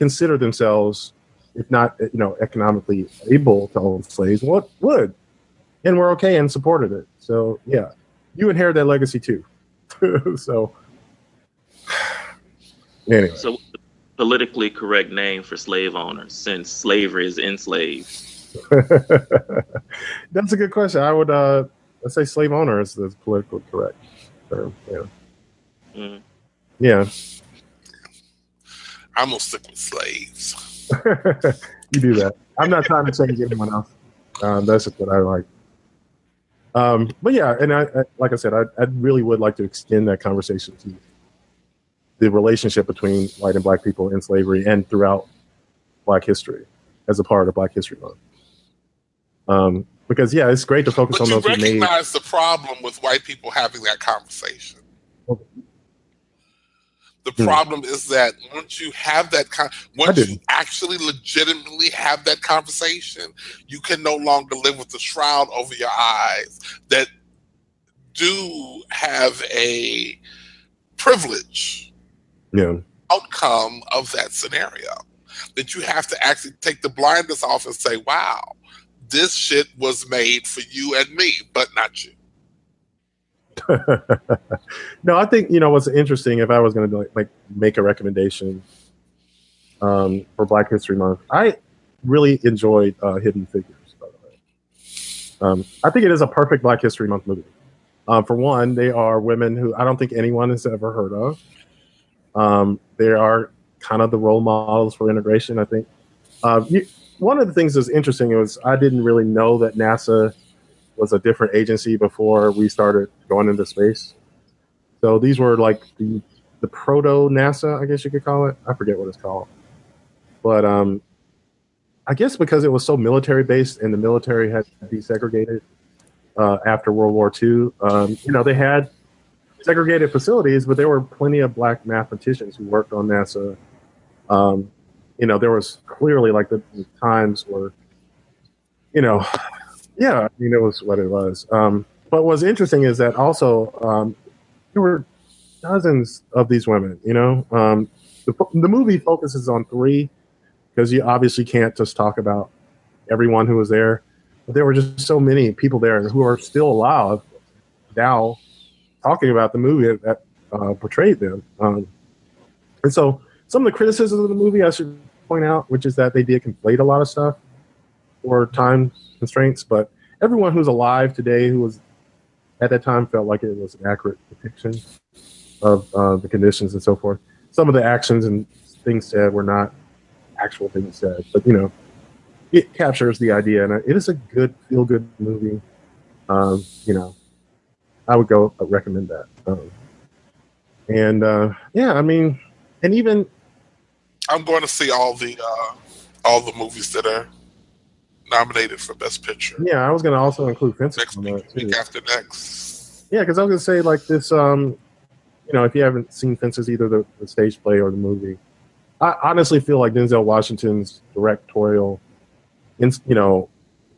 consider themselves, if not you know economically able to own slaves, what would, and were okay and supported it. So yeah, you inherit that legacy too. so anyway. So, politically correct name for slave owners, since slavery is enslaved. That's a good question. I would uh let's say slave owner is the politically correct term. Yeah. Mm. Yeah. I'm gonna stick with slaves. you do that. I'm not trying to change anyone else. Um, that's just what I like. Um, but yeah, and I, I like I said, I, I really would like to extend that conversation to the relationship between white and black people in slavery and throughout Black history as a part of Black History Month. Um, because yeah, it's great to focus But on you those recognize the problem with white people having that conversation. The Hmm. problem is that once you have that con- once you actually legitimately have that conversation, you can no longer live with the shroud over your eyes that do have a privilege Yeah, outcome of that scenario. That you have to actually take the blinders off and say, "Wow, this shit was made for you and me, but not you." no, I think you know what's interesting. If I was going to like, make a recommendation um, for Black History Month, I really enjoyed uh, Hidden Figures. By the way, um, I think it is a perfect Black History Month movie. Um, for one, they are women who I don't think anyone has ever heard of. Um, they are kind of the role models for integration. I think. Uh, you, one of the things that's interesting was I didn't really know that NASA was a different agency before we started going into space. So these were like the the proto NASA, I guess you could call it. I forget what it's called, but um, I guess because it was so military based and the military had desegregated uh, after World War II, um, you know, they had segregated facilities, but there were plenty of black mathematicians who worked on NASA. Um, you know, there was clearly like the, the times where, you know, yeah, I mean, it was what it was. Um, but what's interesting is that also um, there were dozens of these women. You know, um, the, the movie focuses on three because you obviously can't just talk about everyone who was there. But there were just so many people there who are still alive now, talking about the movie that uh, portrayed them. Um, and so, some of the criticisms of the movie, I should point out, which is that they did conflate a lot of stuff for time constraints, but everyone who's alive today who was at that time felt like it was an accurate depiction of uh, the conditions and so forth. Some of the actions and things said were not actual things said, but you know, it captures the idea, and it is a good feel good movie. Um, you know, I would go uh, recommend that. Um, and uh, yeah, I mean, and even I'm going to see all the uh, all the movies that are nominated for Best Picture yeah, I was going to also include Fences next on week, week after next. Yeah, because I was gonna say like this. Um, you know, if you haven't seen Fences, either the, the stage play or the movie, I honestly feel like Denzel Washington's directorial, in, you know,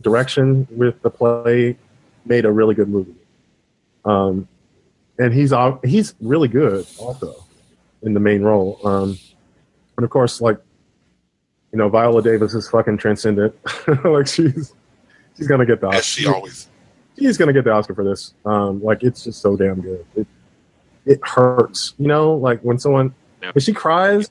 direction with the play made a really good movie. Um, and he's he's really good also in the main role. Um, and of course, like you know, Viola Davis is fucking transcendent. like she's she's gonna get the As she always She's gonna get the Oscar for this. Um, like it's just so damn good. It it hurts, you know. Like when someone Yeah. when she cries,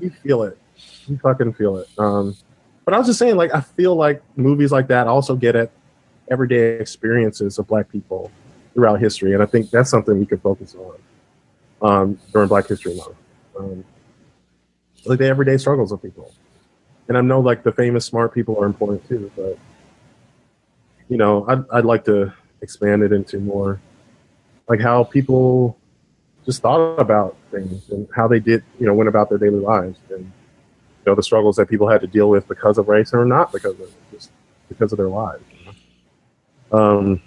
you feel it. You fucking feel it. Um, but but I was just saying, like, I feel like movies like that also get at everyday experiences of Black people throughout history, and I think that's something we could focus on um, during Black History Month. Um, like the everyday struggles of people, and I know like the famous smart people are important too, but you know, I'd I'd like to expand it into more like how people just thought about things and how they did, you know, went about their daily lives and you know the struggles that people had to deal with because of race or not because of just because of their lives. You know? Um,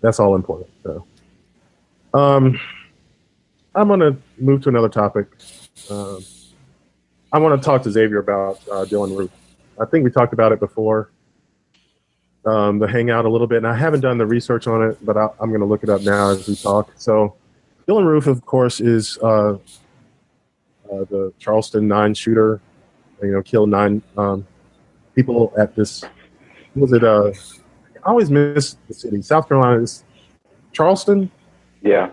that's all important. So, um, I'm gonna move to another topic. Um, I want to talk to Xavier about uh, Dylann Roof. I think we talked about it before. Um, the hangout a little bit, and I haven't done the research on it, but I, I'm going to look it up now as we talk. So, Dylann Roof, of course, is uh, uh, the Charleston nine shooter. You know, killed nine um, people at this. Was it? Uh, I always miss the city. South Carolina is Charleston. Yeah.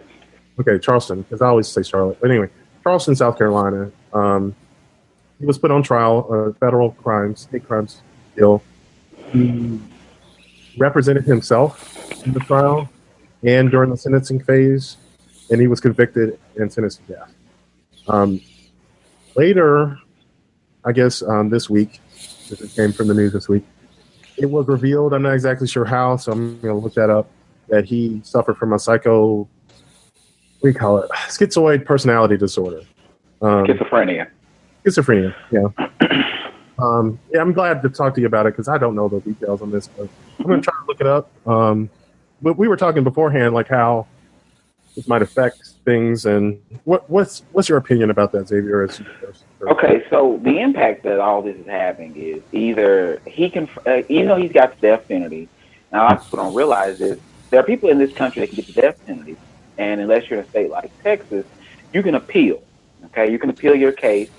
Okay, Charleston, because I always say Charlotte. But anyway, Charleston, South Carolina. Um, he was put on trial, uh, federal crimes, state crimes deal. He represented himself in the trial and during the sentencing phase, and he was convicted and sentenced to death. Um, later, I guess um, this week, because it came from the news this week, it was revealed. I'm not exactly sure how, so I'm going to look that up. That he suffered from a psycho, what do you call it, schizoid personality disorder. Um, Schizophrenia. Schizophrenia. Yeah. Um, yeah, I'm glad to talk to you about it because I don't know the details on this, but I'm going to try to look it up. Um, but we were talking beforehand, like how this might affect things, and what what's what's your opinion about that, Xavier? As Okay, so the impact that all this is having is either he can, uh, even though he's got the death penalty. Now, people don't realize is there are people in this country that can get the death penalty, and unless you're in a state like Texas, you can appeal. Okay, you can appeal your case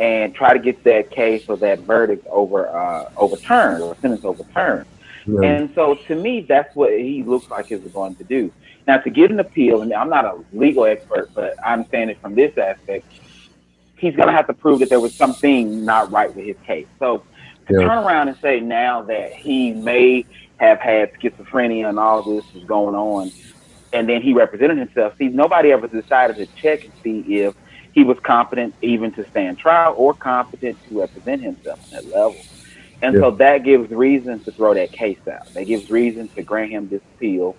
and try to get that case or that verdict over uh, overturned or sentence overturned. Yeah. And so, to me, that's what he looks like he's going to do. Now, to get an appeal, and I'm not a legal expert, but I'm saying it from this aspect, he's going to have to prove that there was something not right with his case. So, to Yeah. turn around and say now that he may have had schizophrenia and all this is going on, and then he represented himself. See, nobody ever decided to check and see if he was competent even to stand trial or competent to represent himself on that level. And so that gives reason to throw that case out. That gives reason to grant him this appeal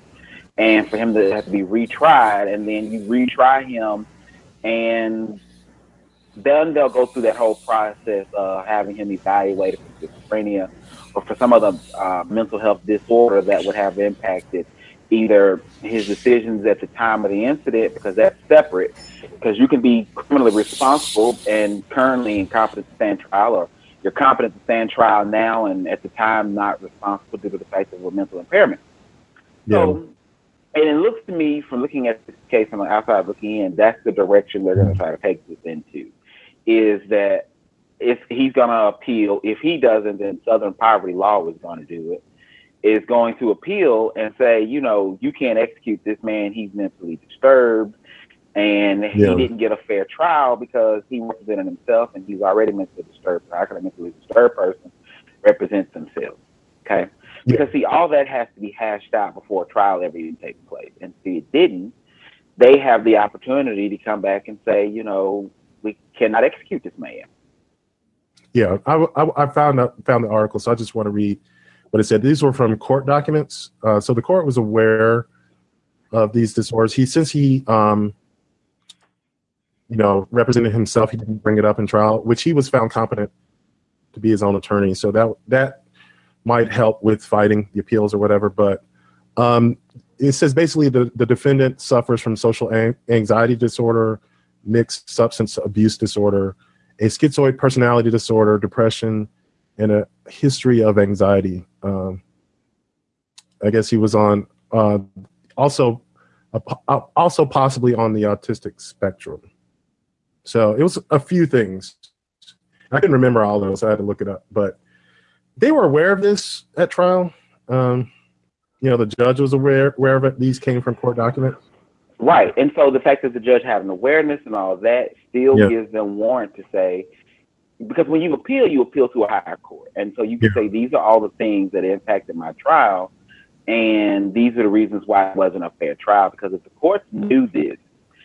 and for him to have to be retried. And then you retry him, and then they'll go through that whole process of having him evaluated for schizophrenia or for some other uh, mental health disorder that would have impacted either his decisions at the time of the incident, because that's separate, because you can be criminally responsible and currently incompetent to stand trial, or you're competent to stand trial now and at the time not responsible due to the fact of a mental impairment. So, and it looks to me, from looking at this case from the outside looking in, that's the direction they're going to try to take this into. Is that if he's going to appeal, if he doesn't, then Southern Poverty Law is going to do it. Is going to appeal and say, you know, you can't execute this man. He's mentally disturbed, and he Yeah. didn't get a fair trial because he represented himself, and he's already mentally disturbed. How can a mentally disturbed person represent themselves? Okay. Yeah. Because see, all that has to be hashed out before a trial ever even takes place. And see, it didn't. They have the opportunity to come back and say, you know, we cannot execute this man. Yeah, I, I, I found out, found the article, so I just want to read what it said. These were from court documents. Uh, so the court was aware of these disorders. He since he um, you know represented himself, he didn't bring it up in trial, which he was found competent to be his own attorney. So that that might help with fighting the appeals or whatever. But um, it says basically the, the defendant suffers from social an- anxiety disorder, mixed substance abuse disorder, a schizoid personality disorder, depression, and a history of anxiety. Um, I guess he was on uh, also uh, also possibly on the autistic spectrum. So it was a few things. I couldn't remember all those. I had to look it up, but they were aware of this at trial. Um, you know, the judge was aware aware of it. These came from court documents. Right. And so the fact that the judge had an awareness and all that still Yeah. gives them warrant to say, because when you appeal, you appeal to a higher court, and so you can Yeah. say these are all the things that impacted my trial, and these are the reasons why it wasn't a fair trial. Because if the courts knew this,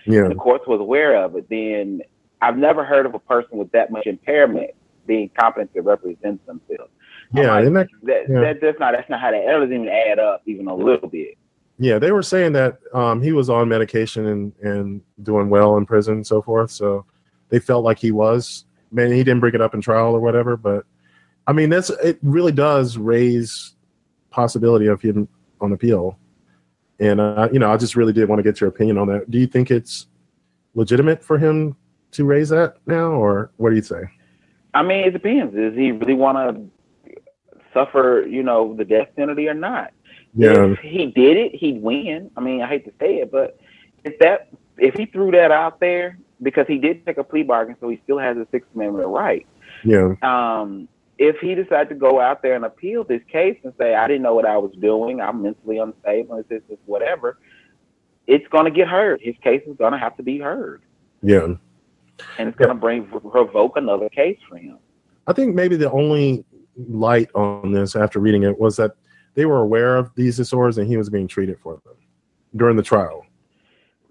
Yeah. the courts was aware of it, then I've never heard of a person with that much impairment being competent to represent themselves. Yeah. like, that, that, Yeah. that that's not that's not how that, that doesn't even add up even a little bit. yeah, they were saying that um, he was on medication and, and doing well in prison and so forth. So they felt like he was. Man, he didn't bring it up in trial or whatever. But I mean, that's it. Really does raise possibility of him on appeal. And uh, you know, I just really did want to get your opinion on that. Do you think it's legitimate for him to raise that now, or what do you say? I mean, it depends. Does he really want to suffer, you know, the death penalty or not? Yeah, If he did it, he'd win. I mean, I hate to say it, but if that if he threw that out there because he did take a plea bargain, so he still has a Sixth Amendment right. yeah, Um, if he decided to go out there and appeal this case and say, "I didn't know what I was doing. I'm mentally unstable. It's just whatever," it's going to get heard. His case is going to have to be heard, yeah. and it's going to bring provoke another case for him. I think maybe the only light on this after reading it was that they were aware of these disorders and he was being treated for them during the trial.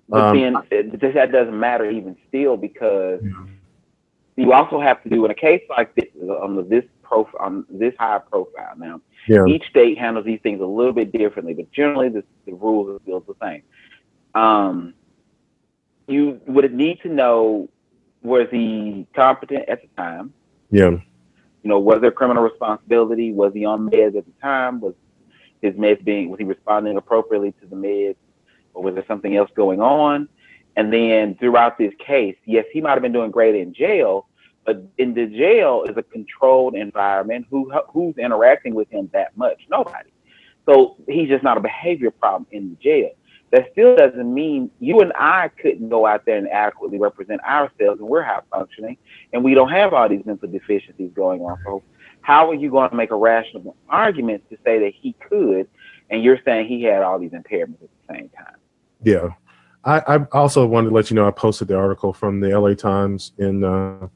But Um, then it, that doesn't matter even still because you also have to do in a case like this on the, this profile on this high profile. Now, Yeah, each state handles these things a little bit differently, but generally the, the rules are still the same. Um, you would need to know was he competent at the time? yeah, You know, was there criminal responsibility? Was he on meds at the time? Was his meds being was he responding appropriately to the meds, or was there something else going on? And then throughout this case, yes, he might have been doing great in jail, but in the jail is a controlled environment. Who who's interacting with him that much? Nobody. So he's just not a behavior problem in the jail. That still doesn't mean you and I couldn't go out there and adequately represent ourselves, and we're high functioning, and we don't have all these mental deficiencies going on. So how are you going to make a rational argument to say that he could, and you're saying he had all these impairments at the same time? Yeah. I, I also wanted to let you know I posted the article from the LA Times in uh,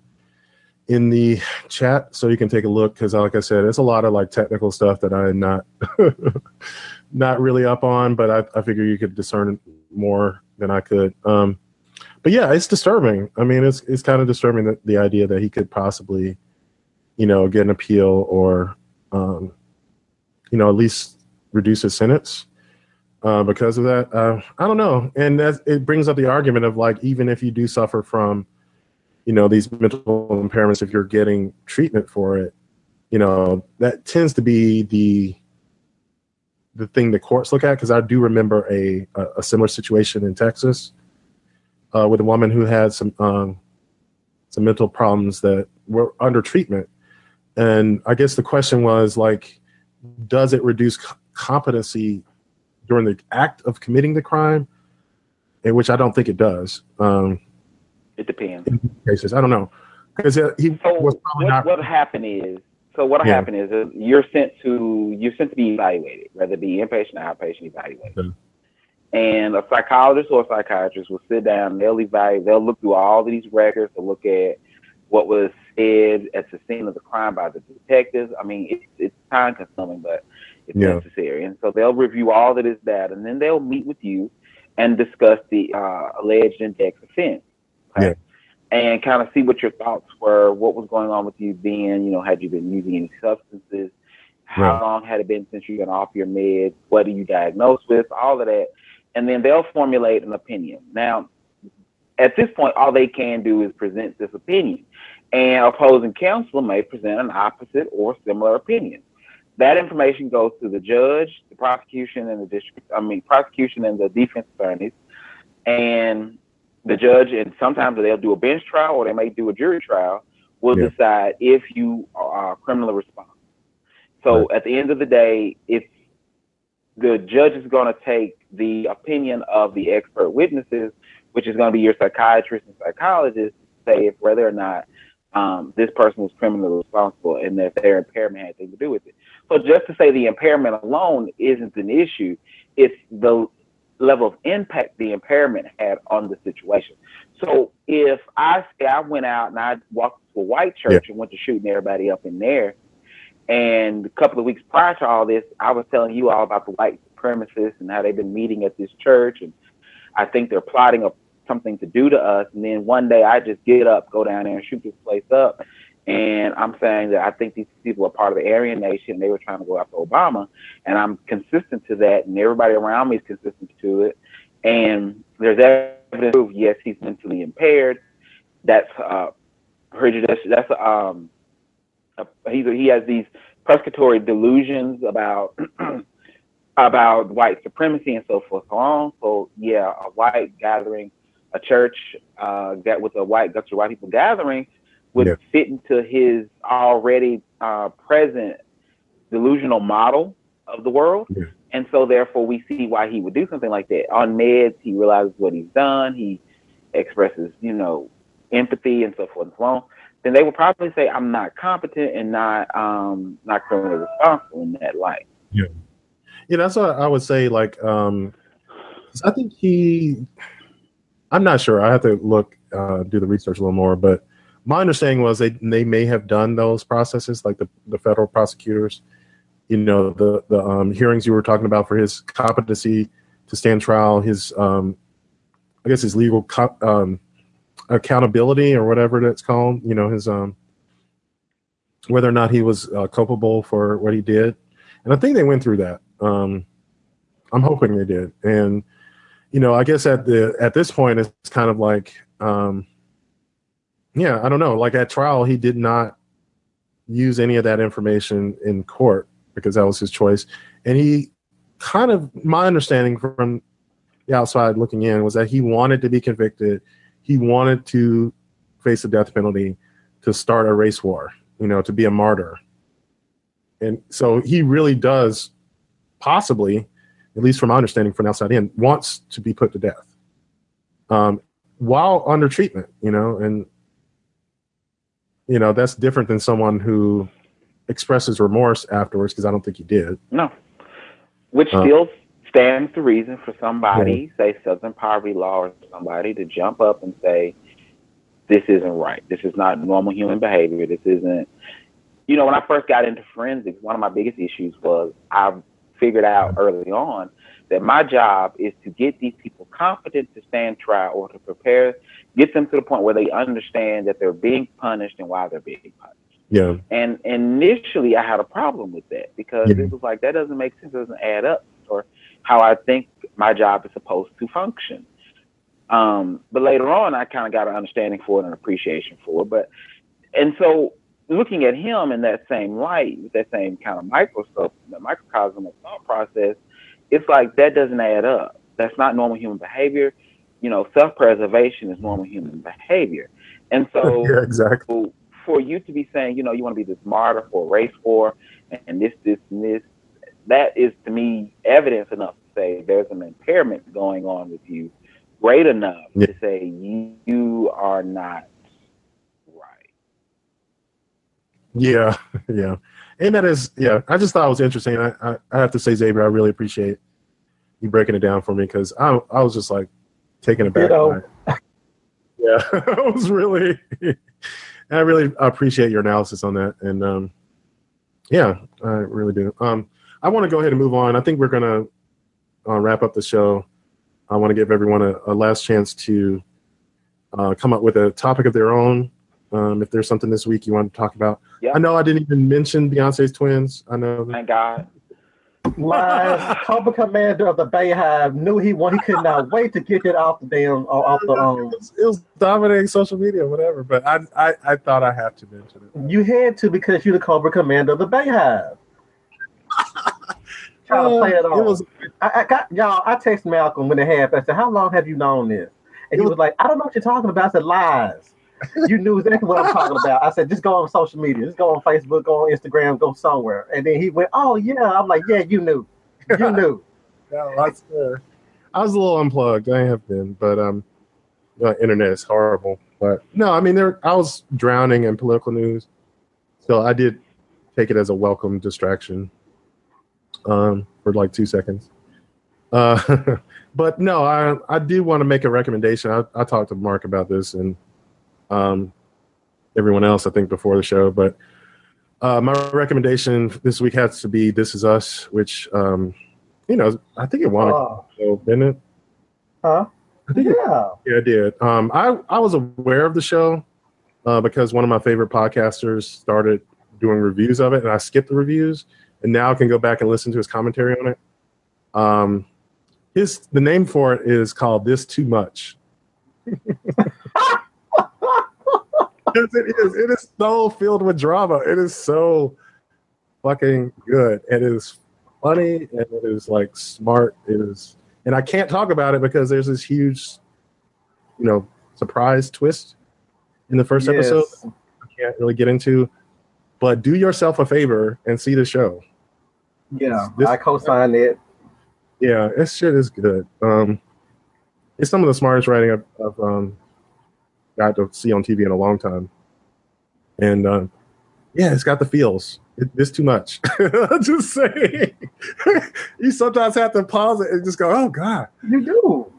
in the chat, so you can take a look. Because, like I said, it's a lot of like technical stuff that I'm not not really up on, but I, I figure you could discern more than I could. Um, but yeah, it's disturbing. I mean, it's it's kind of disturbing that the idea that he could possibly, you know, get an appeal or, um, you know, at least reduce his sentence uh, because of that. Uh, I don't know, and that it brings up the argument of like even if you do suffer from, you know, these mental impairments, if you're getting treatment for it, you know, that tends to be the the thing the courts look at. Because I do remember a, a a similar situation in Texas uh, with a woman who had some um, some mental problems that were under treatment, and I guess the question was like, does it reduce competency during the act of committing the crime? In which I don't think it does. Um, It depends. in cases, I don't know because he So was what, probably not. what happened is, so what Yeah. happened is, uh, you're sent to you're sent to be evaluated, whether it be inpatient or outpatient evaluated. Okay. And a psychologist or a psychiatrist will sit down, they'll evaluate, they'll look through all of these records to look at what was said at the scene of the crime by the detectives. I mean, it's it's time consuming, but it's Yeah. necessary. And so they'll review all of this data, and then they'll meet with you and discuss the uh, alleged index offense. Yeah. And kind of see what your thoughts were, what was going on with you then, you know, had you been using any substances? How Right. long had it been since you've been off your meds? What are you diagnosed with? All of that. And then they'll formulate an opinion. Now, at this point, all they can do is present this opinion. And opposing counsel may present an opposite or similar opinion. That information goes to the judge, the prosecution, and the district, I mean, prosecution and the defense attorneys. And the judge, and sometimes they'll do a bench trial or they may do a jury trial, will Yeah. decide if you are criminally responsible. So at the end of the day, if the judge is going to take the opinion of the expert witnesses, which is going to be your psychiatrist and psychologist, to say if whether or not um, this person was criminally responsible and that their impairment had anything to do with it. So just to say the impairment alone isn't an issue, it's the level of impact the impairment had on the situation. So if I say I went out and I walked to a white church and went to shooting everybody up in there, and a couple of weeks prior to all this, I was telling you all about the white supremacists and how they've been meeting at this church, and I think they're plotting a, something to do to us. And then one day I just get up, go down there and shoot this place up. And I'm saying that I think these people are part of the Aryan Nation. They were trying to go after Obama, and I'm consistent to that, and everybody around me is consistent to it. And there's evidence proof. Yes, he's mentally impaired. That's uh, prejudice. That's um, a, he's he has these persecutory delusions about about white supremacy and so forth so on. So yeah, a white gathering, a church uh, that with a white bunch white people gathering would Yeah. fit into his already uh, present delusional model of the world. Yeah. And so therefore we see why he would do something like that. On meds, he realizes what he's done, he expresses, you know, empathy and so forth and so on. Then they would probably say I'm not competent and not um not criminally responsible in that light. Yeah, that's what I would say. Like, um, I think he. I'm not sure. I have to look, uh, do the research a little more. But my understanding was they they may have done those processes, like the the federal prosecutors. You know, the the um, hearings you were talking about for his competency to stand trial, his um, I guess his legal co- um, accountability or whatever that's called. You know, his um, whether or not he was uh, culpable for what he did. And I think they went through that. Um, I'm hoping they did. And you know, I guess at the at this point, it's kind of like, um, yeah, I don't know. Like at trial, he did not use any of that information in court because that was his choice. And he kind of, my understanding from the outside looking in was that he wanted to be convicted. He wanted to face the death penalty to start a race war, you know, to be a martyr. And so he really does possibly, at least from my understanding from outside in, wants to be put to death um, while under treatment, you know, and, you know, that's different than someone who expresses remorse afterwards because I don't think he did. No. Which Uh. still stands to reason for somebody, say Southern Poverty Law or somebody, to jump up and say, this isn't right. This is not normal human behavior. This isn't. You know, when I first got into forensics, one of my biggest issues was I figured out early on that my job is to get these people competent to stand trial or to prepare, get them to the point where they understand that they're being punished and why they're being punished. Yeah. And initially, I had a problem with that because Yeah. it was like that doesn't make sense, doesn't add up, or how I think my job is supposed to function. Um, but later on, I kind of got an understanding for it and appreciation for it. But and so looking at him in that same light, with that same kind of microscope, the microcosm of thought process, it's like that doesn't add up. That's not normal human behavior. You know, self-preservation is normal human behavior, and so yeah, exactly. for you to be saying, you know, you want to be this martyr for a race war and this, this, and this, that is to me evidence enough to say there's an impairment going on with you, great enough Yeah. to say you, you are not right. Yeah, yeah, and that is yeah. I just thought it was interesting. I I, I have to say, Xavier, I really appreciate you breaking it down for me because I I was just like taken aback. Ditto. by it. Yeah, I was really. I really appreciate your analysis on that, and um, yeah, I really do. Um, I want to go ahead and move on. I think we're gonna uh, wrap up the show. I want to give everyone a, a last chance to uh, come up with a topic of their own. Um, if there's something this week you want to talk about, Yeah. I know I didn't even mention Beyonce's twins. I know. That, Thank God. Lies. Cobra Commander of the BeyHive knew he won. He could not wait to get it off the damn off the it, um. was, it was dominating social media, whatever. But I, I, I thought I have to mention it. You had to because you're the Cobra Commander of the BeyHive. Trying to play it Uh, off. it was I, I got y'all. I texted Malcolm when it happened. I said, "How long have you known this?" And he was like, "I don't know what you're talking about." I said, "Lies." You knew exactly what I'm talking about. I said, "Just go on social media. Just go on Facebook, go on Instagram, go somewhere." And then he went, "Oh yeah." I'm like, "Yeah, you knew. You knew." Yeah, I swear. I was a little unplugged. I have been, but um, the internet is horrible. But no, I mean, there. I was drowning in political news, so I did take it as a welcome distraction. Um, for like two seconds, Uh, but no, I I do want to make a recommendation. I, I talked to Mark about this and um, everyone else I think before the show, but uh, my recommendation this week has to be "This Is Us," which um, you know I think it won Oh. a show, didn't it? Huh? I think it- Yeah. yeah, I did. Um, I I was aware of the show uh, because one of my favorite podcasters started doing reviews of it, and I skipped the reviews, and now I can go back and listen to his commentary on it. Um, his the name for it is called "This Too Much." Yes, it is. It is so filled with drama. It is so fucking good. It is funny and it is like smart. It is, and I can't talk about it because there's this huge, you know, surprise twist in the first episode. I can't really get into, but do yourself a favor and see the show. Yeah, This- I co-signed it. Yeah, this shit is good. Um, it's some of the smartest writing I've, I've um, got to see on TV in a long time, and uh, yeah, it's got the feels. It, it's too much. I'm just saying. you sometimes have to pause it and just go, "Oh God, You do.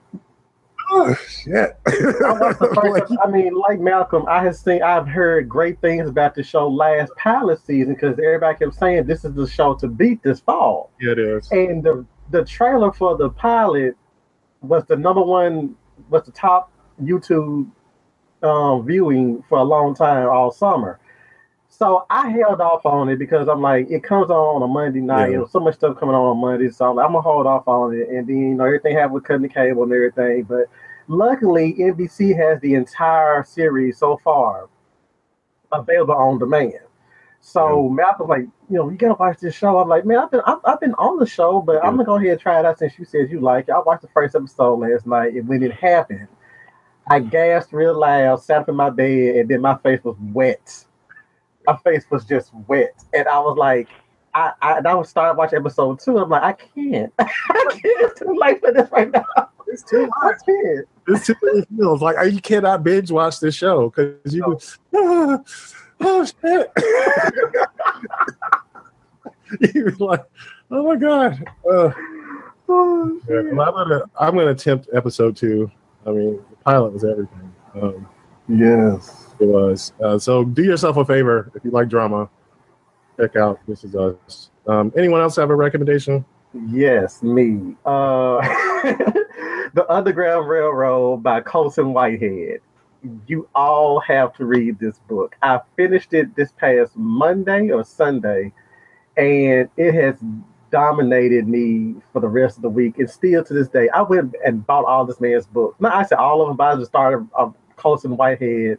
oh shit." I, Like, I mean, like Malcolm, I have seen, I've heard great things about the show last pilot season because everybody kept saying this is the show to beat this fall. yeah, it is. And the the trailer for the pilot was the number one, was the top YouTube um, viewing for a long time all summer. So I held off on it because I'm like, it comes on on a Monday night. Yeah. There's so much stuff coming on on Monday, so I'm, like, I'm gonna hold off on it. And then you know everything happened with cutting the cable and everything. But luckily, NBC has the entire series so far available on demand. So Malcolm's like, you know, you gotta watch this show. I'm like, man, I've been I've, I've been on the show, but I'm gonna go ahead and try it out since you said you like it. I watched the first episode last night, and when it happened, I gasped real loud, sat up in my bed, and then my face was wet. My face was just wet, and I was like, I I, and I was started watching episode two. I'm like, I can't, I can't. It's too late for this right now. It's too can't. It's too many feels. Like you cannot binge watch this show because you. No. Go, oh shit! You're like, oh my god. Uh, Oh, Yeah, I'm gonna I'm gonna attempt episode two. I mean, the pilot was everything. Um, Yes. it was. Uh, so do yourself a favor if you like drama. Check out This Is Us. Um, anyone else have a recommendation? Yes, me. Uh, the Underground Railroad by Colson Whitehead. You all have to read this book. I finished it this past Monday or Sunday, and it has dominated me for the rest of the week. And still to this day, I went and bought all this man's books. No, I said all of them, but I just started a Colson Whitehead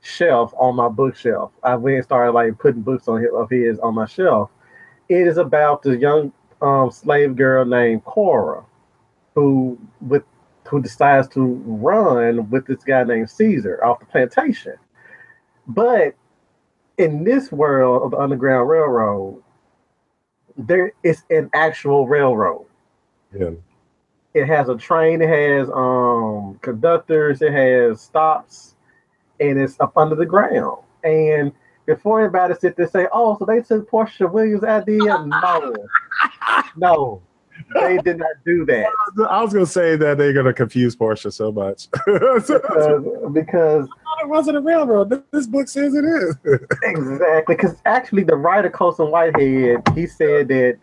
shelf on my bookshelf. I went and started like putting books on his, of his on my shelf. It is about the young um, slave girl named Cora, who with who decides to run with this guy named Caesar off the plantation. But in this world of the Underground Railroad, there is an actual railroad. Yeah. It has a train, it has um conductors, it has stops, and it's up under the ground. And before anybody sit there and say, "Oh, so they took Porsha Williams' idea," no, no, they did not do that I was gonna say that they're gonna confuse Porsha so much. because, because it wasn't a railroad. This book says it is. exactly because actually the writer Colson Whitehead he said that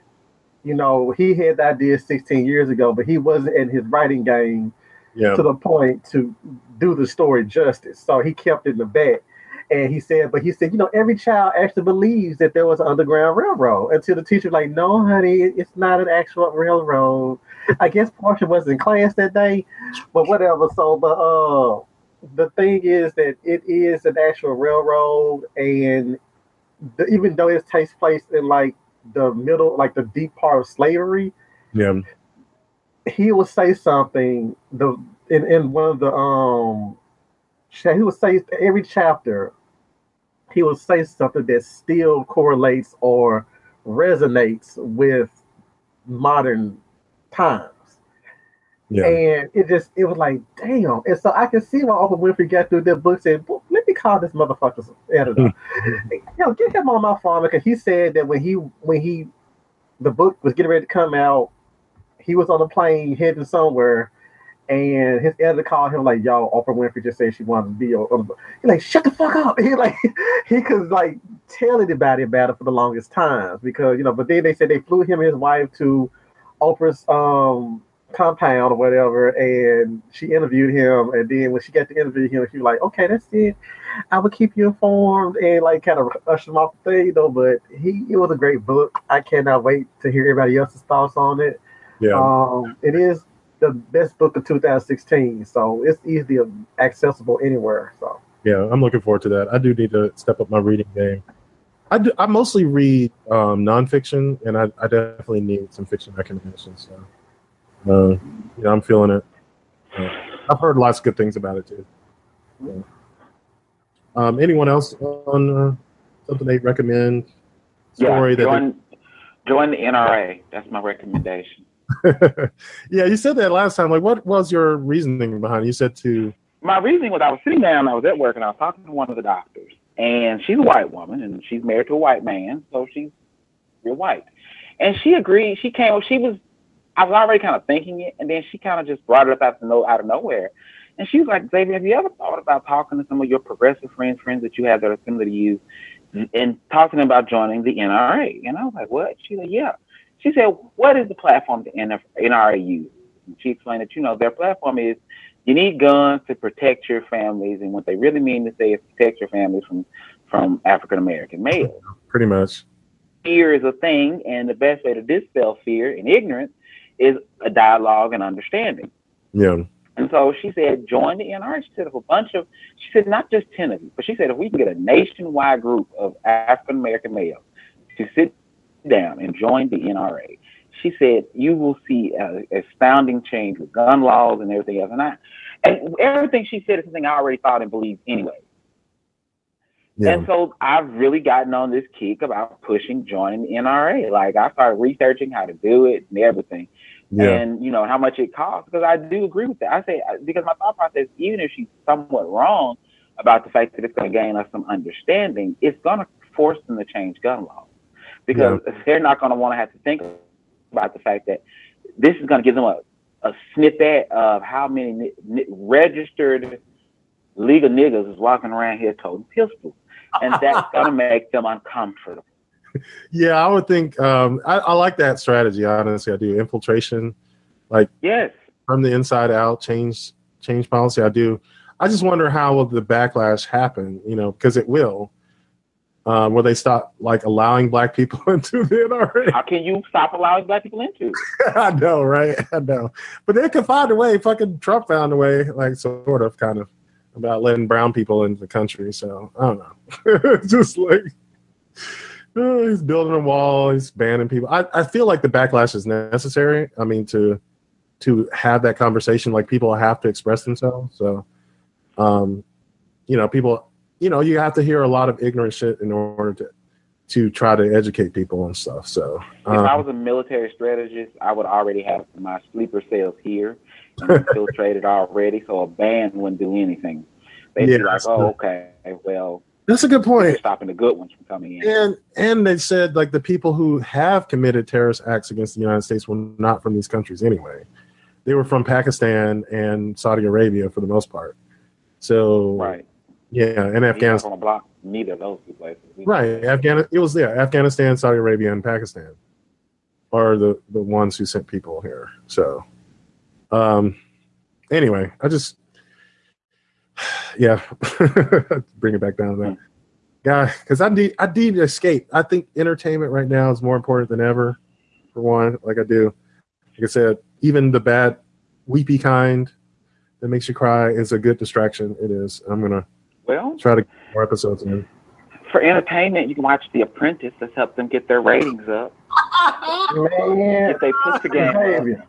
you know he had the idea 16 years ago, but he wasn't in his writing game yeah. to the point to do the story justice. So he kept it in the back. And he said, but he said, you know, every child actually believes that there was an underground railroad until the teacher's like, no, honey, it's not an actual railroad. I guess Porsha wasn't in class that day, but whatever. So, but uh, the thing is that it is an actual railroad, and the, even though it takes place in like the middle, like the deep part of slavery, Yeah. he would say something the in, in one of the um he would say every chapter he would say something that still correlates or resonates with modern times. Yeah. and it just it was like damn. And so i can see why oprah winfrey got through their book "Well, let me call this motherfucker's editor. Hmm. Yo get him on my phone because he said that when he when he the book was getting ready to come out he was on a plane heading somewhere, and his editor called him like, "Yo, Oprah Winfrey just said she wanted to be on." He like, "Shut the fuck up!" He like he could like tell anybody about it for the longest time because you know. But then they said they flew him and his wife to Oprah's um compound or whatever, and she interviewed him. And then when she got to interview him, she was like, "Okay, that's it. I will keep you informed," and like kind of usher him off the thing, you know. But he, it was a great book. I cannot wait to hear everybody else's thoughts on it. Yeah. Um, it is the best book of 2016, so it's easily accessible anywhere. So yeah, I'm looking forward to that. I do need to step up my reading game. I, do, I mostly read um, nonfiction, and I, I definitely need some fiction recommendations. So, uh, you know, I'm feeling it. Uh, I've heard lots of good things about it too. Yeah. Um, anyone else on uh, something they recommend? Story yeah, join, they... join the NRA. That's my recommendation. yeah, you said that last time. Like, what was your reasoning behind? It? You said to. My reasoning was I was sitting down, I was at work, and I was talking to one of the doctors, and she's a white woman, and she's married to a white man, so she's real white, and she agreed. She came. She was. I was already kind of thinking it, and then she kind of just brought it up out of no out of nowhere, and she was like, "Xavier, have you ever thought about talking to some of your progressive friends, friends that you have that are similar to you, mm-hmm. and talking about joining the NRA?" And I was like, "What?" She's like, "Yeah." She said, "What is the platform the NRA uses?" And she explained that you know their platform is you need guns to protect your families, and what they really mean to say is protect your families from from African American males. Pretty much. Fear is a thing, and the best way to dispel fear and ignorance is a dialogue and understanding. Yeah. And so she said, join the NRA. She said, if a bunch of, she said, not just 10 of you, but she said, if we can get a nationwide group of African American males to sit down and join the NRA. She said, you will see an astounding change with gun laws and everything else. And I, and everything she said is something I already thought and believed anyway. Yeah. And so I've really gotten on this kick about pushing joining the NRA. Like I started researching how to do it and everything. Yeah. And you know how much it costs because I do agree with that. I say because my thought process, even if she's somewhat wrong about the fact that it's going to gain us some understanding, it's going to force them to change gun laws because yeah. they're not going to want to have to think about the fact that this is going to give them a, a snippet of how many n- registered legal niggas is walking around here toting pistols, and that's going to make them uncomfortable. Yeah, I would think um, I, I, like that strategy. Honestly, I do infiltration, like yes, from the inside out, change change policy. I do. I just wonder how will the backlash happen? You know, because it will um, where they stop like allowing black people into the NRA. How can you stop allowing black people into? I know, right? I know, but they can find a way. Fucking Trump found a way, like sort of, kind of, about letting brown people into the country. So I don't know. Just like oh, he's building a wall, he's banning people. I, I feel like the backlash is necessary. I mean, to to have that conversation, like people have to express themselves. So, um, you know, people you know, you have to hear a lot of ignorant shit in order to to try to educate people and stuff. So, um, if I um, was a military strategist, I would already have my sleeper cells here infiltrated already, so a ban wouldn't do anything. They'd yeah, be like, "Oh, okay, well." That's a good point. Stopping the good ones from coming in. And and they said like the people who have committed terrorist acts against the United States were not from these countries anyway. They were from Pakistan and Saudi Arabia for the most part. So right yeah, and Afghanistan. On block neither of those two places. Right, Afghanistan. It was there. Afghanistan, Saudi Arabia, and Pakistan are the the ones who sent people here. So, um, anyway, I just yeah, bring it back down to that. Yeah, because I need I need to escape. I think entertainment right now is more important than ever. For one, like I do, like I said, even the bad, weepy kind that makes you cry is a good distraction. It is. I'm gonna well, try to get more episodes in. For entertainment, you can watch The Apprentice. That's helped them get their ratings up. Man, get they pussy game. Xavier,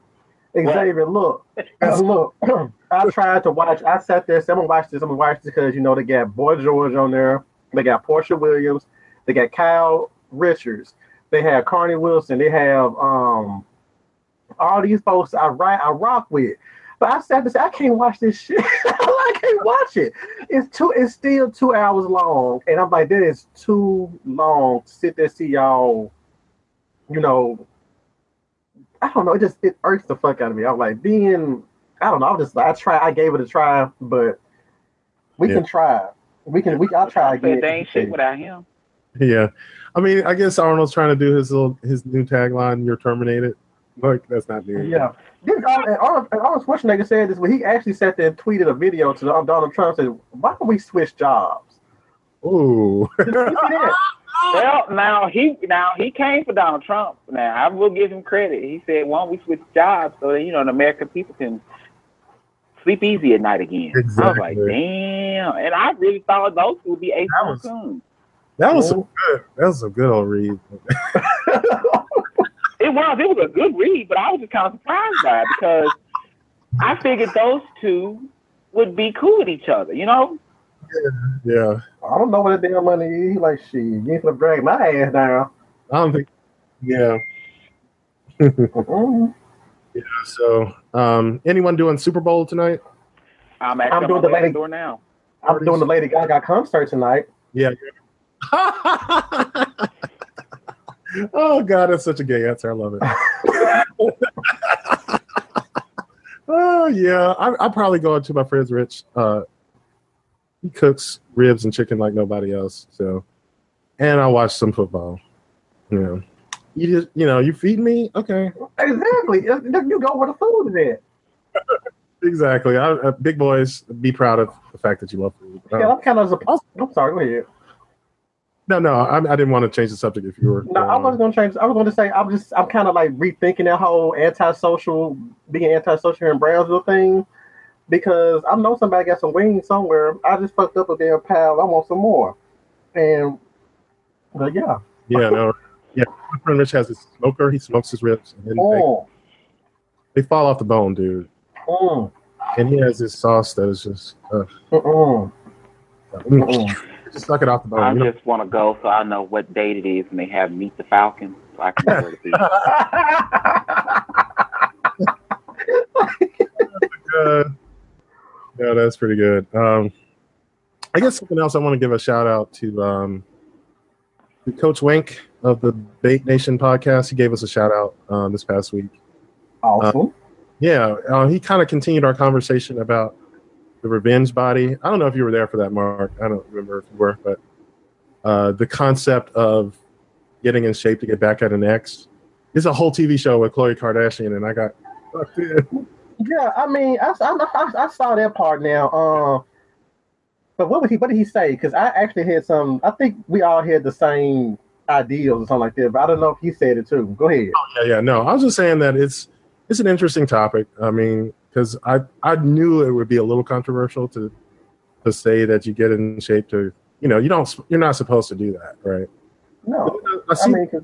Xavier, look, look. I tried to watch. I sat there. Said, I'm gonna watch this. I'm gonna watch this because you know they got Boy George on there. They got Porsha Williams. They got Kyle Richards. They have Carnie Wilson. They have um all these folks I write I rock with. But I said, I can't watch this shit. I can't watch it. It's two. It's still two hours long, and I'm like, that is too long to sit there see y'all. You know, I don't know. It just it irks the fuck out of me. I'm like being. I don't know. I'm just. I try. I gave it a try, but we Yeah. can try. We can. We. I'll try I again. said they ain't shit without him. Yeah, I mean, I guess Arnold's trying to do his little his new tagline. You're terminated. Like that's not new. Yeah. This Arnold, and Arnold, and Arnold Schwarzenegger said this when he actually sat there and tweeted a video to um, Donald Trump said, "Why don't we switch jobs?" Ooh. Did you see that? Well, now he now he came for Donald Trump. Now I will give him credit. He said, "Why don't we switch jobs so that you know the American people can sleep easy at night again?" I was like, Exactly. "Damn!" And I really thought those would be Ace That was- That was some good. That was a good old read. It was it was a good read, but I was just kind of surprised by it because I figured those two would be cool with each other. You know, Yeah, I don't know what the damn money is. He like, she you ain't gonna drag my ass down. I don't think. Yeah. Mhm. So, um, anyone doing Super Bowl tonight? I'm actually I'm doing the lady- door now. I'm doing the Lady Gaga concert tonight. Yeah. oh God, that's such a gay answer. I love it. oh yeah, I, I'll probably go to my friend's Rich. Uh, he cooks ribs and chicken like nobody else. So, and I watch some football. You know, you just you know you feed me. Okay, Exactly. You go where the food is at. exactly. I, uh, big boys, be proud of the fact that you love food. Uh, Yeah, I'm kind of. I'm sorry. Go ahead. No, no, I, I didn't want to change the subject. If you were, No, I wasn't gonna change. I was gonna say I'm just. I'm kind of like rethinking that whole antisocial, being antisocial in Brownsville thing, because I know somebody got some wings somewhere. I just fucked up a damn pal. I want some more, and but yeah. Yeah, no. Yeah, my friend Rich has his smoker. He smokes his ribs, and then they, Mm, they fall off the bone, dude. mm, And he has this sauce that is just, uh, mm, mm. Just suck it off the bone. I You know? just want to go so I know what date it is and they have Meet the Falcon, so I can know where to be. Uh, yeah, that's pretty good. Um, I guess something else I want to give a shout out to, um, to Coach Wink of the Bait Nation podcast. He gave us a shout out um, this past week. awesome. Yeah, uh, he kind of continued our conversation about the revenge body. I don't know if you were there for that, Mark. I don't remember if you were, but uh, the concept of getting in shape to get back at an ex is a whole TV show with Khloe Kardashian, and I got sucked in. Yeah, I mean, I, I, I, saw that part now. Um, but what would he? What did he say? Because I actually had some. I think we all had the same ideals or something like that. But I don't know if he said it too. Go ahead. Yeah, yeah, no, I was just saying that it's it's an interesting topic. I mean, because I I knew it would be a little controversial to to say that you get in shape to you know you don't you're not supposed to do that, right? No, I I see, mean, 'cause-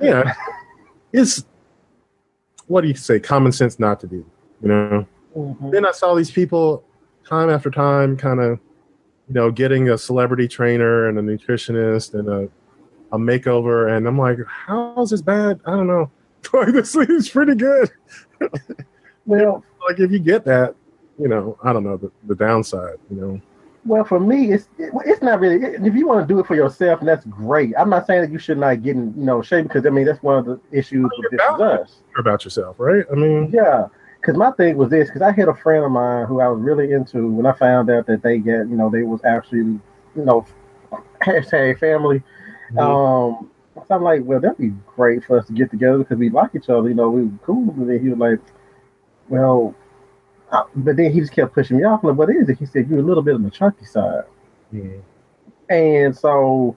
yeah, it's what do you say? Common sense not to do, you know. Mhm. Then I saw these people time after time, kind of, you know, getting a celebrity trainer and a nutritionist and a a makeover, and I'm like, how is this bad? I don't know. This is pretty good. well, Like if you get that, you know, I don't know the, the downside, you know. well, for me, it's it, it's not really. If you want to do it for yourself, and that's great. I'm not saying that you should not get in, you know, shape because I mean that's one of the issues with this is us. About yourself, right? I mean, Yeah, because my thing was this: because I had a friend of mine who I was really into when I found out that they get, you know, they was actually, you know, hashtag family. Um, so I'm like, well, that'd be great for us to get together because we like each other, you know, we were cool. And then he was like, well, uh, but then he just kept pushing me off. Like, what is it? He said, you're a little bit on the chunky side, Mhm. and so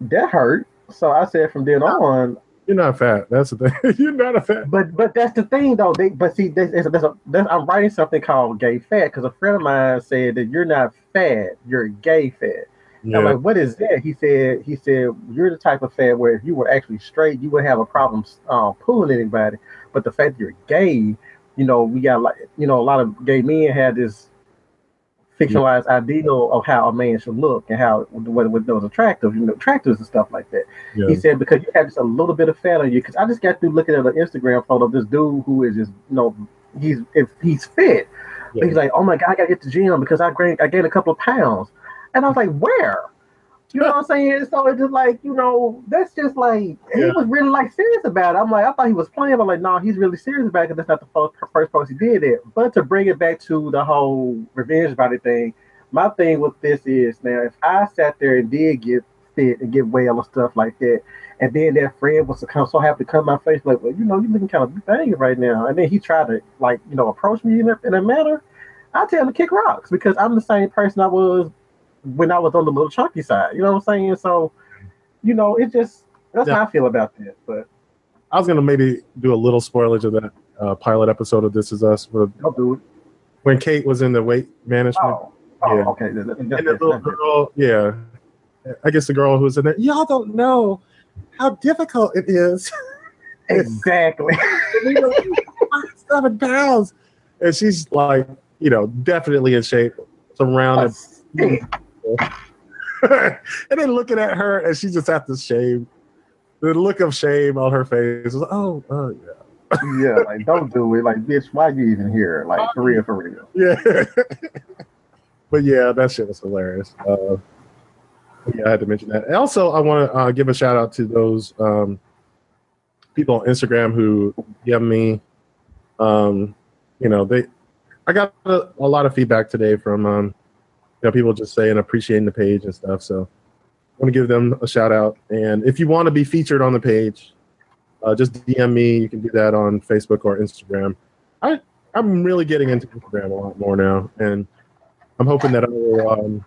that hurt. So I said from then on, you're not fat. That's the thing. you're not a fat. But but that's the thing though. They but see, a, there's, I'm writing something called gay fat because a friend of mine said that you're not fat, you're gay fat. Yeah. I'm like, what is that? He said he said you're the type of fat where if you were actually straight, you would have a problem um, pulling anybody. But the fact that you're gay, you know, we got like you know a lot of gay men had this fictionalized ideal of how a man should look and how what what those attractive, you know, attractors and stuff like that. yeah. He said because you have just a little bit of fat on you. Because I just got through looking at an Instagram photo of this dude who is just you know he's if he's fit. Yeah. he's like, oh my god, I gotta get to the gym because I gained I gained a couple of pounds, and I was like, where? You know what I'm saying? So it's just like, you know, that's just like he was really like serious about it. I'm like, I thought he was playing, but like, no, he's really serious about it because that's not the first, first post he did it. But to bring it back to the whole revenge body thing, my thing with this is now if I sat there and did get fit and get well and stuff like that, and then that friend was to come so happy to come my face like, well, you know, you're looking kind of banging right now, and then he tried to like, you know, approach me in a, in a manner. I tell him to kick rocks because I'm the same person I was when I was on the little chunky side. You know what I'm saying? So, you know, it just that's Yeah. how I feel about that. But I was gonna maybe do a little spoilage of that uh, pilot episode of This Is Us for do it. when Kate was in the weight management. Oh, oh Yeah. okay. And the little girl, yeah. I guess the girl who was in there. Y'all don't know how difficult it is. Exactly. Seven pounds, and she's like, you know, definitely in shape. Some round and then looking at her, and she just had this shame. The look of shame on her face was, oh, oh yeah. yeah, like don't do it. Like, bitch, why are you even here? Like for real, for real. Yeah. but yeah, that shit was hilarious. Uh, yeah, I had to mention that. And also, I want to uh, give a shout out to those um, people on Instagram who give me, um, you know, they. I got a, a lot of feedback today from, um, know, people just saying appreciating the page and stuff. So, I want to give them a shout out. And if you want to be featured on the page, uh, just DM me. You can do that on Facebook or Instagram. I I'm really getting into Instagram a lot more now, and I'm hoping that I will. Um,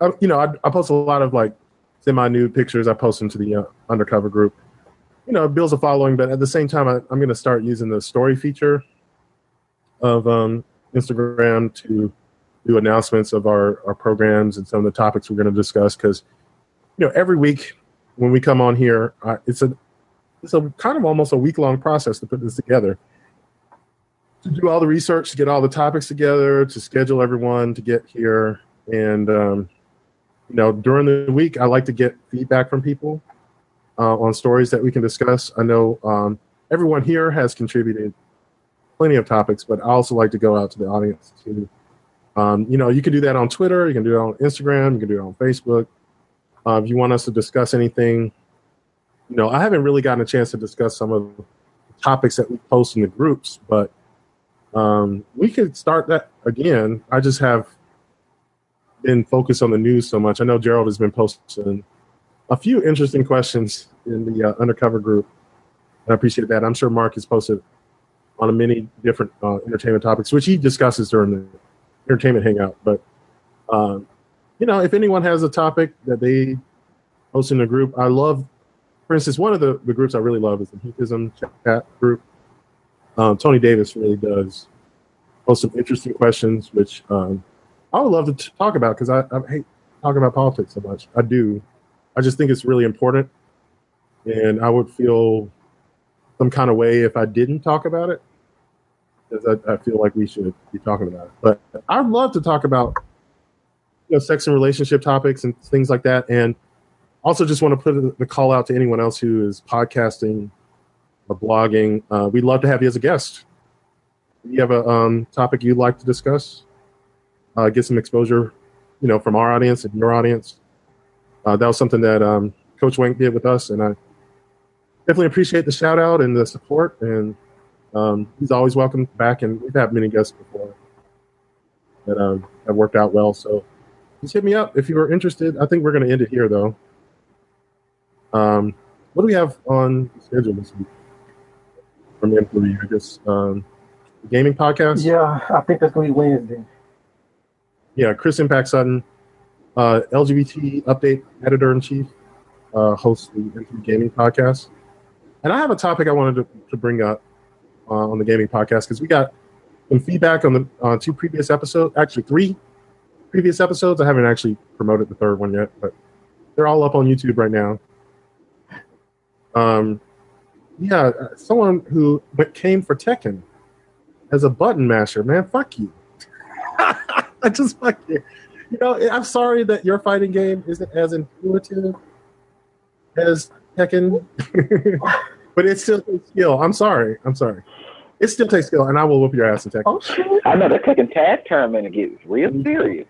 I, you know, I, I post a lot of like semi-nude pictures. I post them to the uh, undercover group. You know, builds a following, but at the same time, I, I'm going to start using the story feature of um, Instagram to do announcements of our, our programs and some of the topics we're going to discuss. Because you know, every week when we come on here, uh, it's a it's a kind of almost a week long process to put this together to do all the research, to get all the topics together, to schedule everyone to get here. And, um, you know, during the week, I like to get feedback from people uh, on stories that we can discuss. I know um, everyone here has contributed plenty of topics, but I also like to go out to the audience too. Um, you know, you can do that on Twitter, you can do it on Instagram, you can do it on Facebook. Uh, if you want us to discuss anything, you know, I haven't really gotten a chance to discuss some of the topics that we post in the groups, but um, we could start that again. I just have been focused on the news so much. I know Gerald has been posting a few interesting questions in the uh, undercover group. I appreciate that. I'm sure Mark has posted on many different uh, entertainment topics, which he discusses during the entertainment hangout. But um, you know, if anyone has a topic that they host in a group, I love. For instance, one of the, the groups I really love is the Geekism chat group. Um, Tony Davis really does post some interesting questions, which um, I would love to t- talk about because I, I hate talking about politics so much. I do. I just think it's really important, and I would feel some kind of way if I didn't talk about it because I, I feel like we should be talking about it. But I'd love to talk about you know sex and relationship topics and things like that, and also just want to put the call out to anyone else who is podcasting or blogging. Uh, we'd love to have you as a guest. If you have a um, topic you'd like to discuss, uh, get some exposure, you know, from our audience and your audience. Uh, that was something that um, Coach Wank did with us, and I definitely appreciate the shout out and the support. And um, he's always welcome back, and we've had many guests before that um, have worked out well. So just hit me up if you are interested. I think we're going to end it here, though. Um, what do we have on the schedule this week from the employee? I guess um, the gaming podcast. Yeah, I think that's gonna be Wednesday. yeah, Chris Impact Sutton, uh, LGBT update editor in chief, uh, hosts the M3 Gaming podcast. And I have a topic I wanted to, to bring up uh, on the gaming podcast because we got some feedback on the on two previous episodes, actually three previous episodes. I haven't actually promoted the third one yet, but they're all up on YouTube right now. Um, yeah, uh, someone who went, came for Tekken as a button masher, man, fuck you. I just fuck you. You know, I'm sorry that your fighting game isn't as intuitive as Tekken, but it's still takes skill. I'm sorry. I'm sorry. It still takes skill, and I will whoop your ass in Tekken. Oh shit! I know they're Tekken Tag Tournament and get real mm-hmm. serious.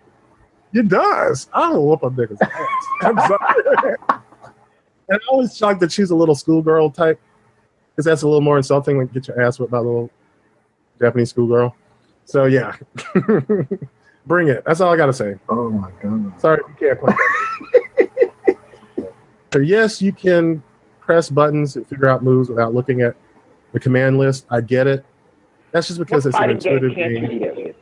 It does. I don't whoop a nigga's ass. I'm sorry. and I always shocked that she's a little schoolgirl type, because that's a little more insulting when you get your ass whipped by a little Japanese schoolgirl. So yeah, bring it. That's all I gotta say. Oh my god. Sorry, you can't play. so yes, you can press buttons and figure out moves without looking at the command list. I get it. That's just because What it's an fighting game intuitive game. do that with?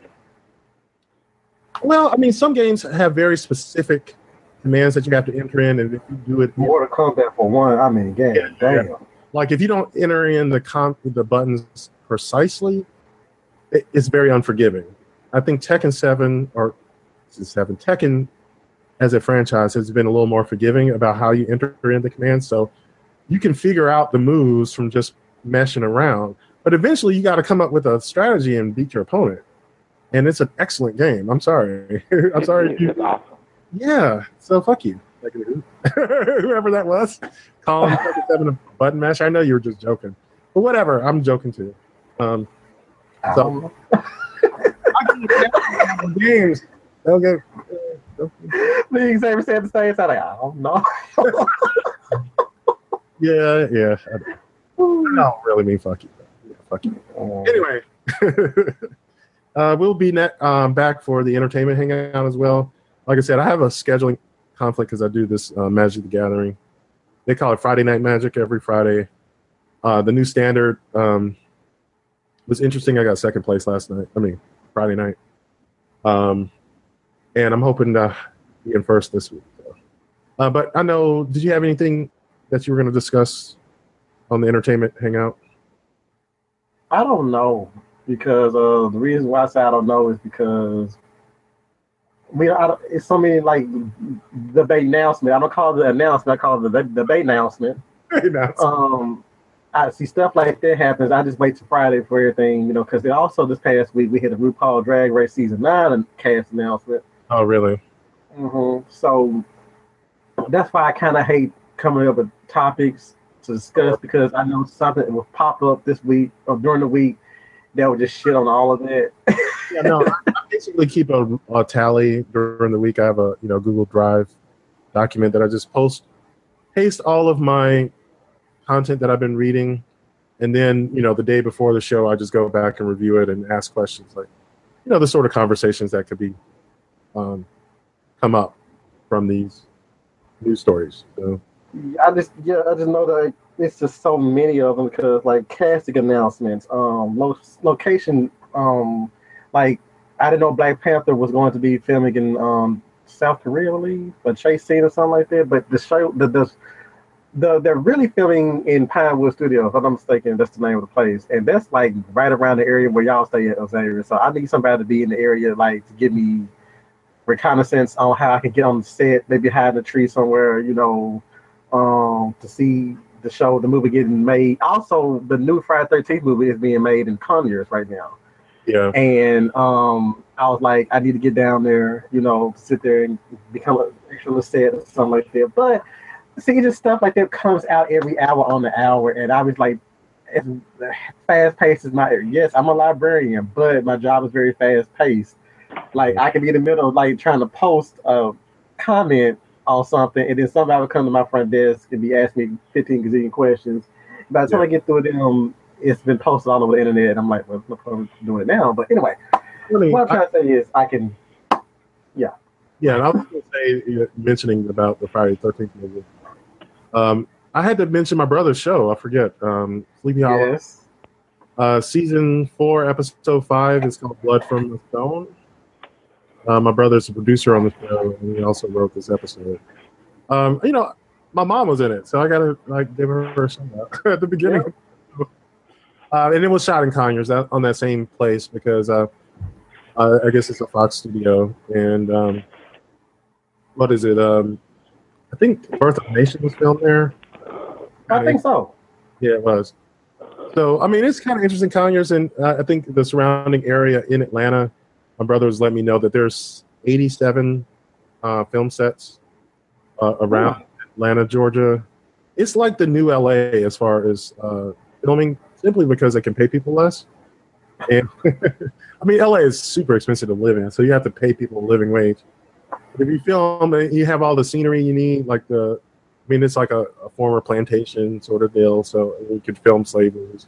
Well, I mean, some games have very specific commands that you have to enter in, and if you do it, Mortal Kombat for one. I mean, game. Yeah, damn. like if you don't enter in the com- the buttons precisely, it, it's very unforgiving. I think Tekken Seven or Seven Tekken as a franchise has been a little more forgiving about how you enter in the commands, so you can figure out the moves from just meshing around. But eventually, you got to come up with a strategy and beat your opponent. And it's an excellent game. I'm sorry. I'm sorry. you- awesome. yeah, so fuck you. Whoever that was, call seven a button mash. I know you were just joking, but whatever. I'm joking too. Um, so games. They'll get. uh, The Xavier said the same thing. Like, I don't know. yeah, yeah. I don't, really mean fuck you. Yeah, fuck you. Anyway, uh, we'll be net, um, back for the entertainment hangout as well. Like I said, I have a scheduling conflict because I do this uh, Magic the Gathering. They call it Friday Night Magic every Friday. Uh, the new standard um, was interesting. I got second place last night. I mean, Friday night. Um, and I'm hoping to be in first this week. So. Uh, but I know, did you have anything that you were going to discuss on the entertainment hangout? I don't know because uh, the reason why I say I don't know is because I mean I it's so many like debate announcement. I don't call it the announcement. I call it the deb- debate announcement. Um, I see stuff like that happens. I just wait till Friday for everything, you know. Because also this past week we had a RuPaul Drag Race season nine and cast announcement. oh, really? hmm So that's why I kind of hate coming up with topics to discuss because I know something will pop up this week or during the week that would just shit on all of that. Yeah, no, I I basically keep a, a tally during the week. I have a you know Google Drive document that I just post, paste all of my content that I've been reading, and then you know the day before the show, I just go back and review it and ask questions like, you know, the sort of conversations that could be um, come up from these news stories. So, I just yeah, I just know that it's just so many of them because like casting announcements, um, lo- location, um, like I didn't know Black Panther was going to be filming in um South Korea, I believe, a chase scene or something like that. But the show, the the, the they're really filming in Pinewood Studios. If I'm mistaken, that's the name of the place, and that's like right around the area where y'all stay at Xavier. So I need somebody to be in the area, like to give me reconnaissance on how I can get on the set, maybe hide in a tree somewhere, you know, um, to see the show, the movie getting made. Also, the new Friday Thirteenth movie is being made in Conyers right now, yeah, and um, I was like, I need to get down there, you know, sit there and become an extra set or something like that. But see, just stuff like that comes out every hour on the hour, and I was like, as fast paced as my yes, I'm a librarian, but my job is very fast paced. Like I can be in the middle of like trying to post a comment on something, and then somebody would come to my front desk and be asking me 15 gazillion questions. By the time I get through them, it's been posted all over the internet. And I'm like, well, no problem doing it now. But anyway, really, what I'm I- trying to say is I can. Yeah, Yeah, and I was going to say, mentioning about the Friday Thirteenth movie. Um, I had to mention my brother's show. I forget. Um, Sleepy Hollow. Yes. Uh, season four, episode five is called Blood from the Stone. Uh, my brother's a producer on the show, and he also wrote this episode. Um, you know, my mom was in it, so I gotta like give her a shout out at the beginning. Uh, and it was shot in Conyers that, on that same place because uh, uh, I guess it's a Fox studio. And um, what is it? Um, I think Birth of a Nation was filmed there. I think so. Yeah, it was. So, I mean, it's kind of interesting, Conyers, and uh, I think the surrounding area in Atlanta. My brother was letting me know that there's 87 uh, film sets uh, around Atlanta, Georgia. It's like the new LA as far as uh, filming, simply because they can pay people less. And I mean, LA is super expensive to live in, so you have to pay people a living wage. if you film, you have all the scenery you need, like the. I mean, it's like a, a former plantation sort of deal, so you could film slave movies,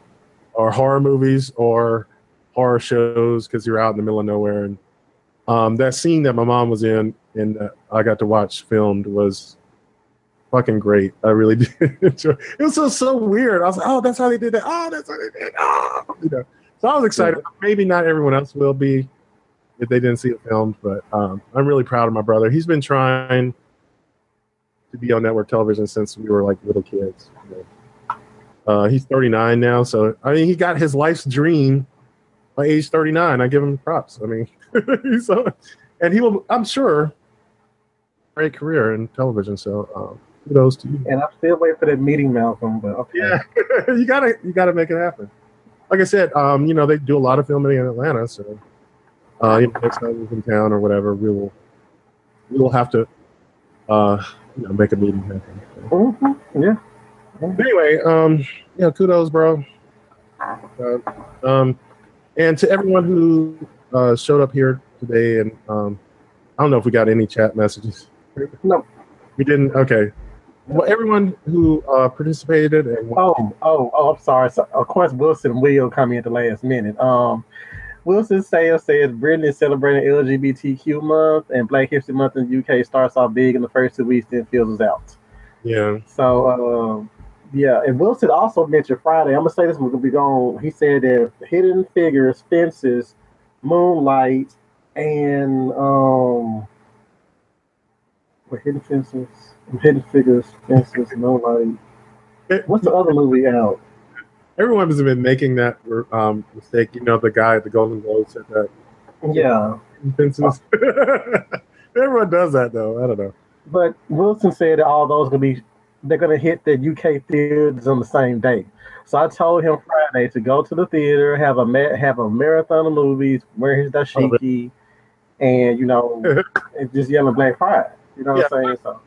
or horror movies, or horror shows because you're out in the middle of nowhere. And um, that scene that my mom was in and uh, I got to watch filmed was fucking great. I really did enjoy. It was so so weird. I was like, oh, that's how they did that. Oh, that's how they did. Oh, you know. So I was excited. Maybe not everyone else will be if they didn't see it filmed, but um, I'm really proud of my brother. He's been trying to be on network television since we were like little kids. You know. uh, he's 39 now, so I mean, he got his life's dream by age 39. I give him props. I mean, so, and he will, I'm sure, great career in television. So, um, kudos to you. And I'm still waiting for that meeting, Malcolm. But okay. Yeah, you gotta, you gotta make it happen. Like I said, um, you know, they do a lot of filming in Atlanta, so uh, you know, next time we're in town or whatever, we will, we will have to, uh, you know, make a meeting happen. So. Mm-hmm. Yeah. Anyway, um, yeah, kudos, bro. Uh, um, and to everyone who uh, showed up here today, and um, I don't know if we got any chat messages. No. We didn't. Okay. Well, everyone who uh, participated and Oh, oh, oh! I'm sorry. So, of course, Wilson will come in at the last minute. Um, Wilson Sales says Britain is celebrating LGBTQ month and Black History Month in the UK starts off big in the first two weeks, then fizzles out. yeah, So, um, yeah, and Wilson also mentioned Friday. I'm gonna say this. We're gonna be gone. He said that Hidden Figures, Fences, Moonlight, and um, what Hidden Fences, Hidden Figures, Fences, Moonlight. What's the other movie out? everyone has been making that um, mistake. You know, the guy at the Golden Globe said that. Yeah, Fences. everyone does that though. I don't know. but Wilson said that all those gonna be they're gonna hit the UK theaters on the same day. So I told him Friday to go to the theater, have a ma- have a marathon of movies, wear his dashiki, and you know, and just yelling Black Pride. You know what I'm saying? So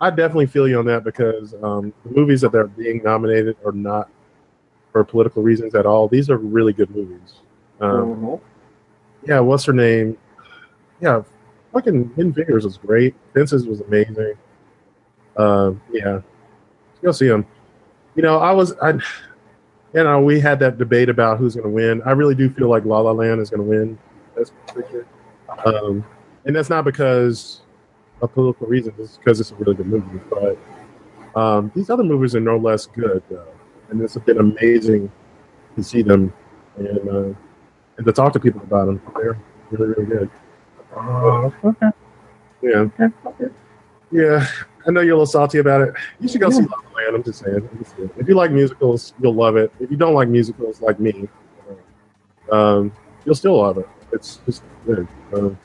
I definitely feel you on that because um, the movies that they're being nominated are not for political reasons at all. These are really good movies. Um, mhm. yeah, what's her name? Yeah, fucking Hidden Figures was great. Fences was amazing. Um, yeah, go see them. You know, I was, I, you know, we had that debate about who's going to win. I really do feel like La La Land is going to win Picture, um, and that's not because of political reasons. It's because it's a really good movie. But um, these other movies are no less good, though, and it's been amazing to see them and uh, and to talk to people about them. They're really, really good. Uh, okay. Yeah, Okay. yeah. I know you're a little salty about it. You should go see La La Land. I'm just saying. I'm just saying. If you like musicals, you'll love it. If you don't like musicals, like me, um, you'll still love it. It's just good. Um,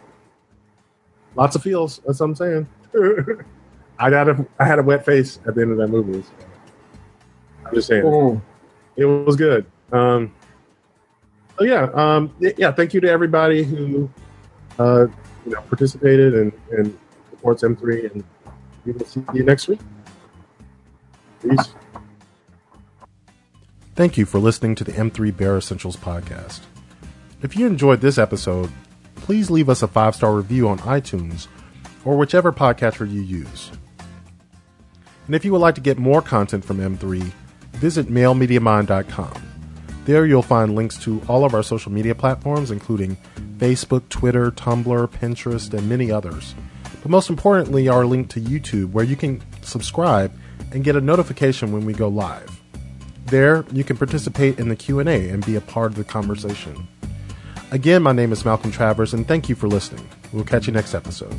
lots of feels. That's what I'm saying. I got a, I had a wet face at the end of that movie. so I'm just saying. Mm. it was good. Um, so yeah, um, yeah. Thank you to everybody who uh, you know participated and, and supports M3, and we will see you next week. Peace. Thank you for listening to the M3 Bear Essentials podcast. If you enjoyed this episode, please leave us a five star review on iTunes or whichever podcatcher you use. And if you would like to get more content from M3, visit malemediamind.com. There you'll find links to all of our social media platforms, including Facebook, Twitter, Tumblr, Pinterest, and many others. But most importantly, our link to YouTube, where you can subscribe and get a notification when we go live. There, you can participate in the Q&A and be a part of the conversation. Again, my name is Malcolm Travers, and thank you for listening. We'll catch you next episode.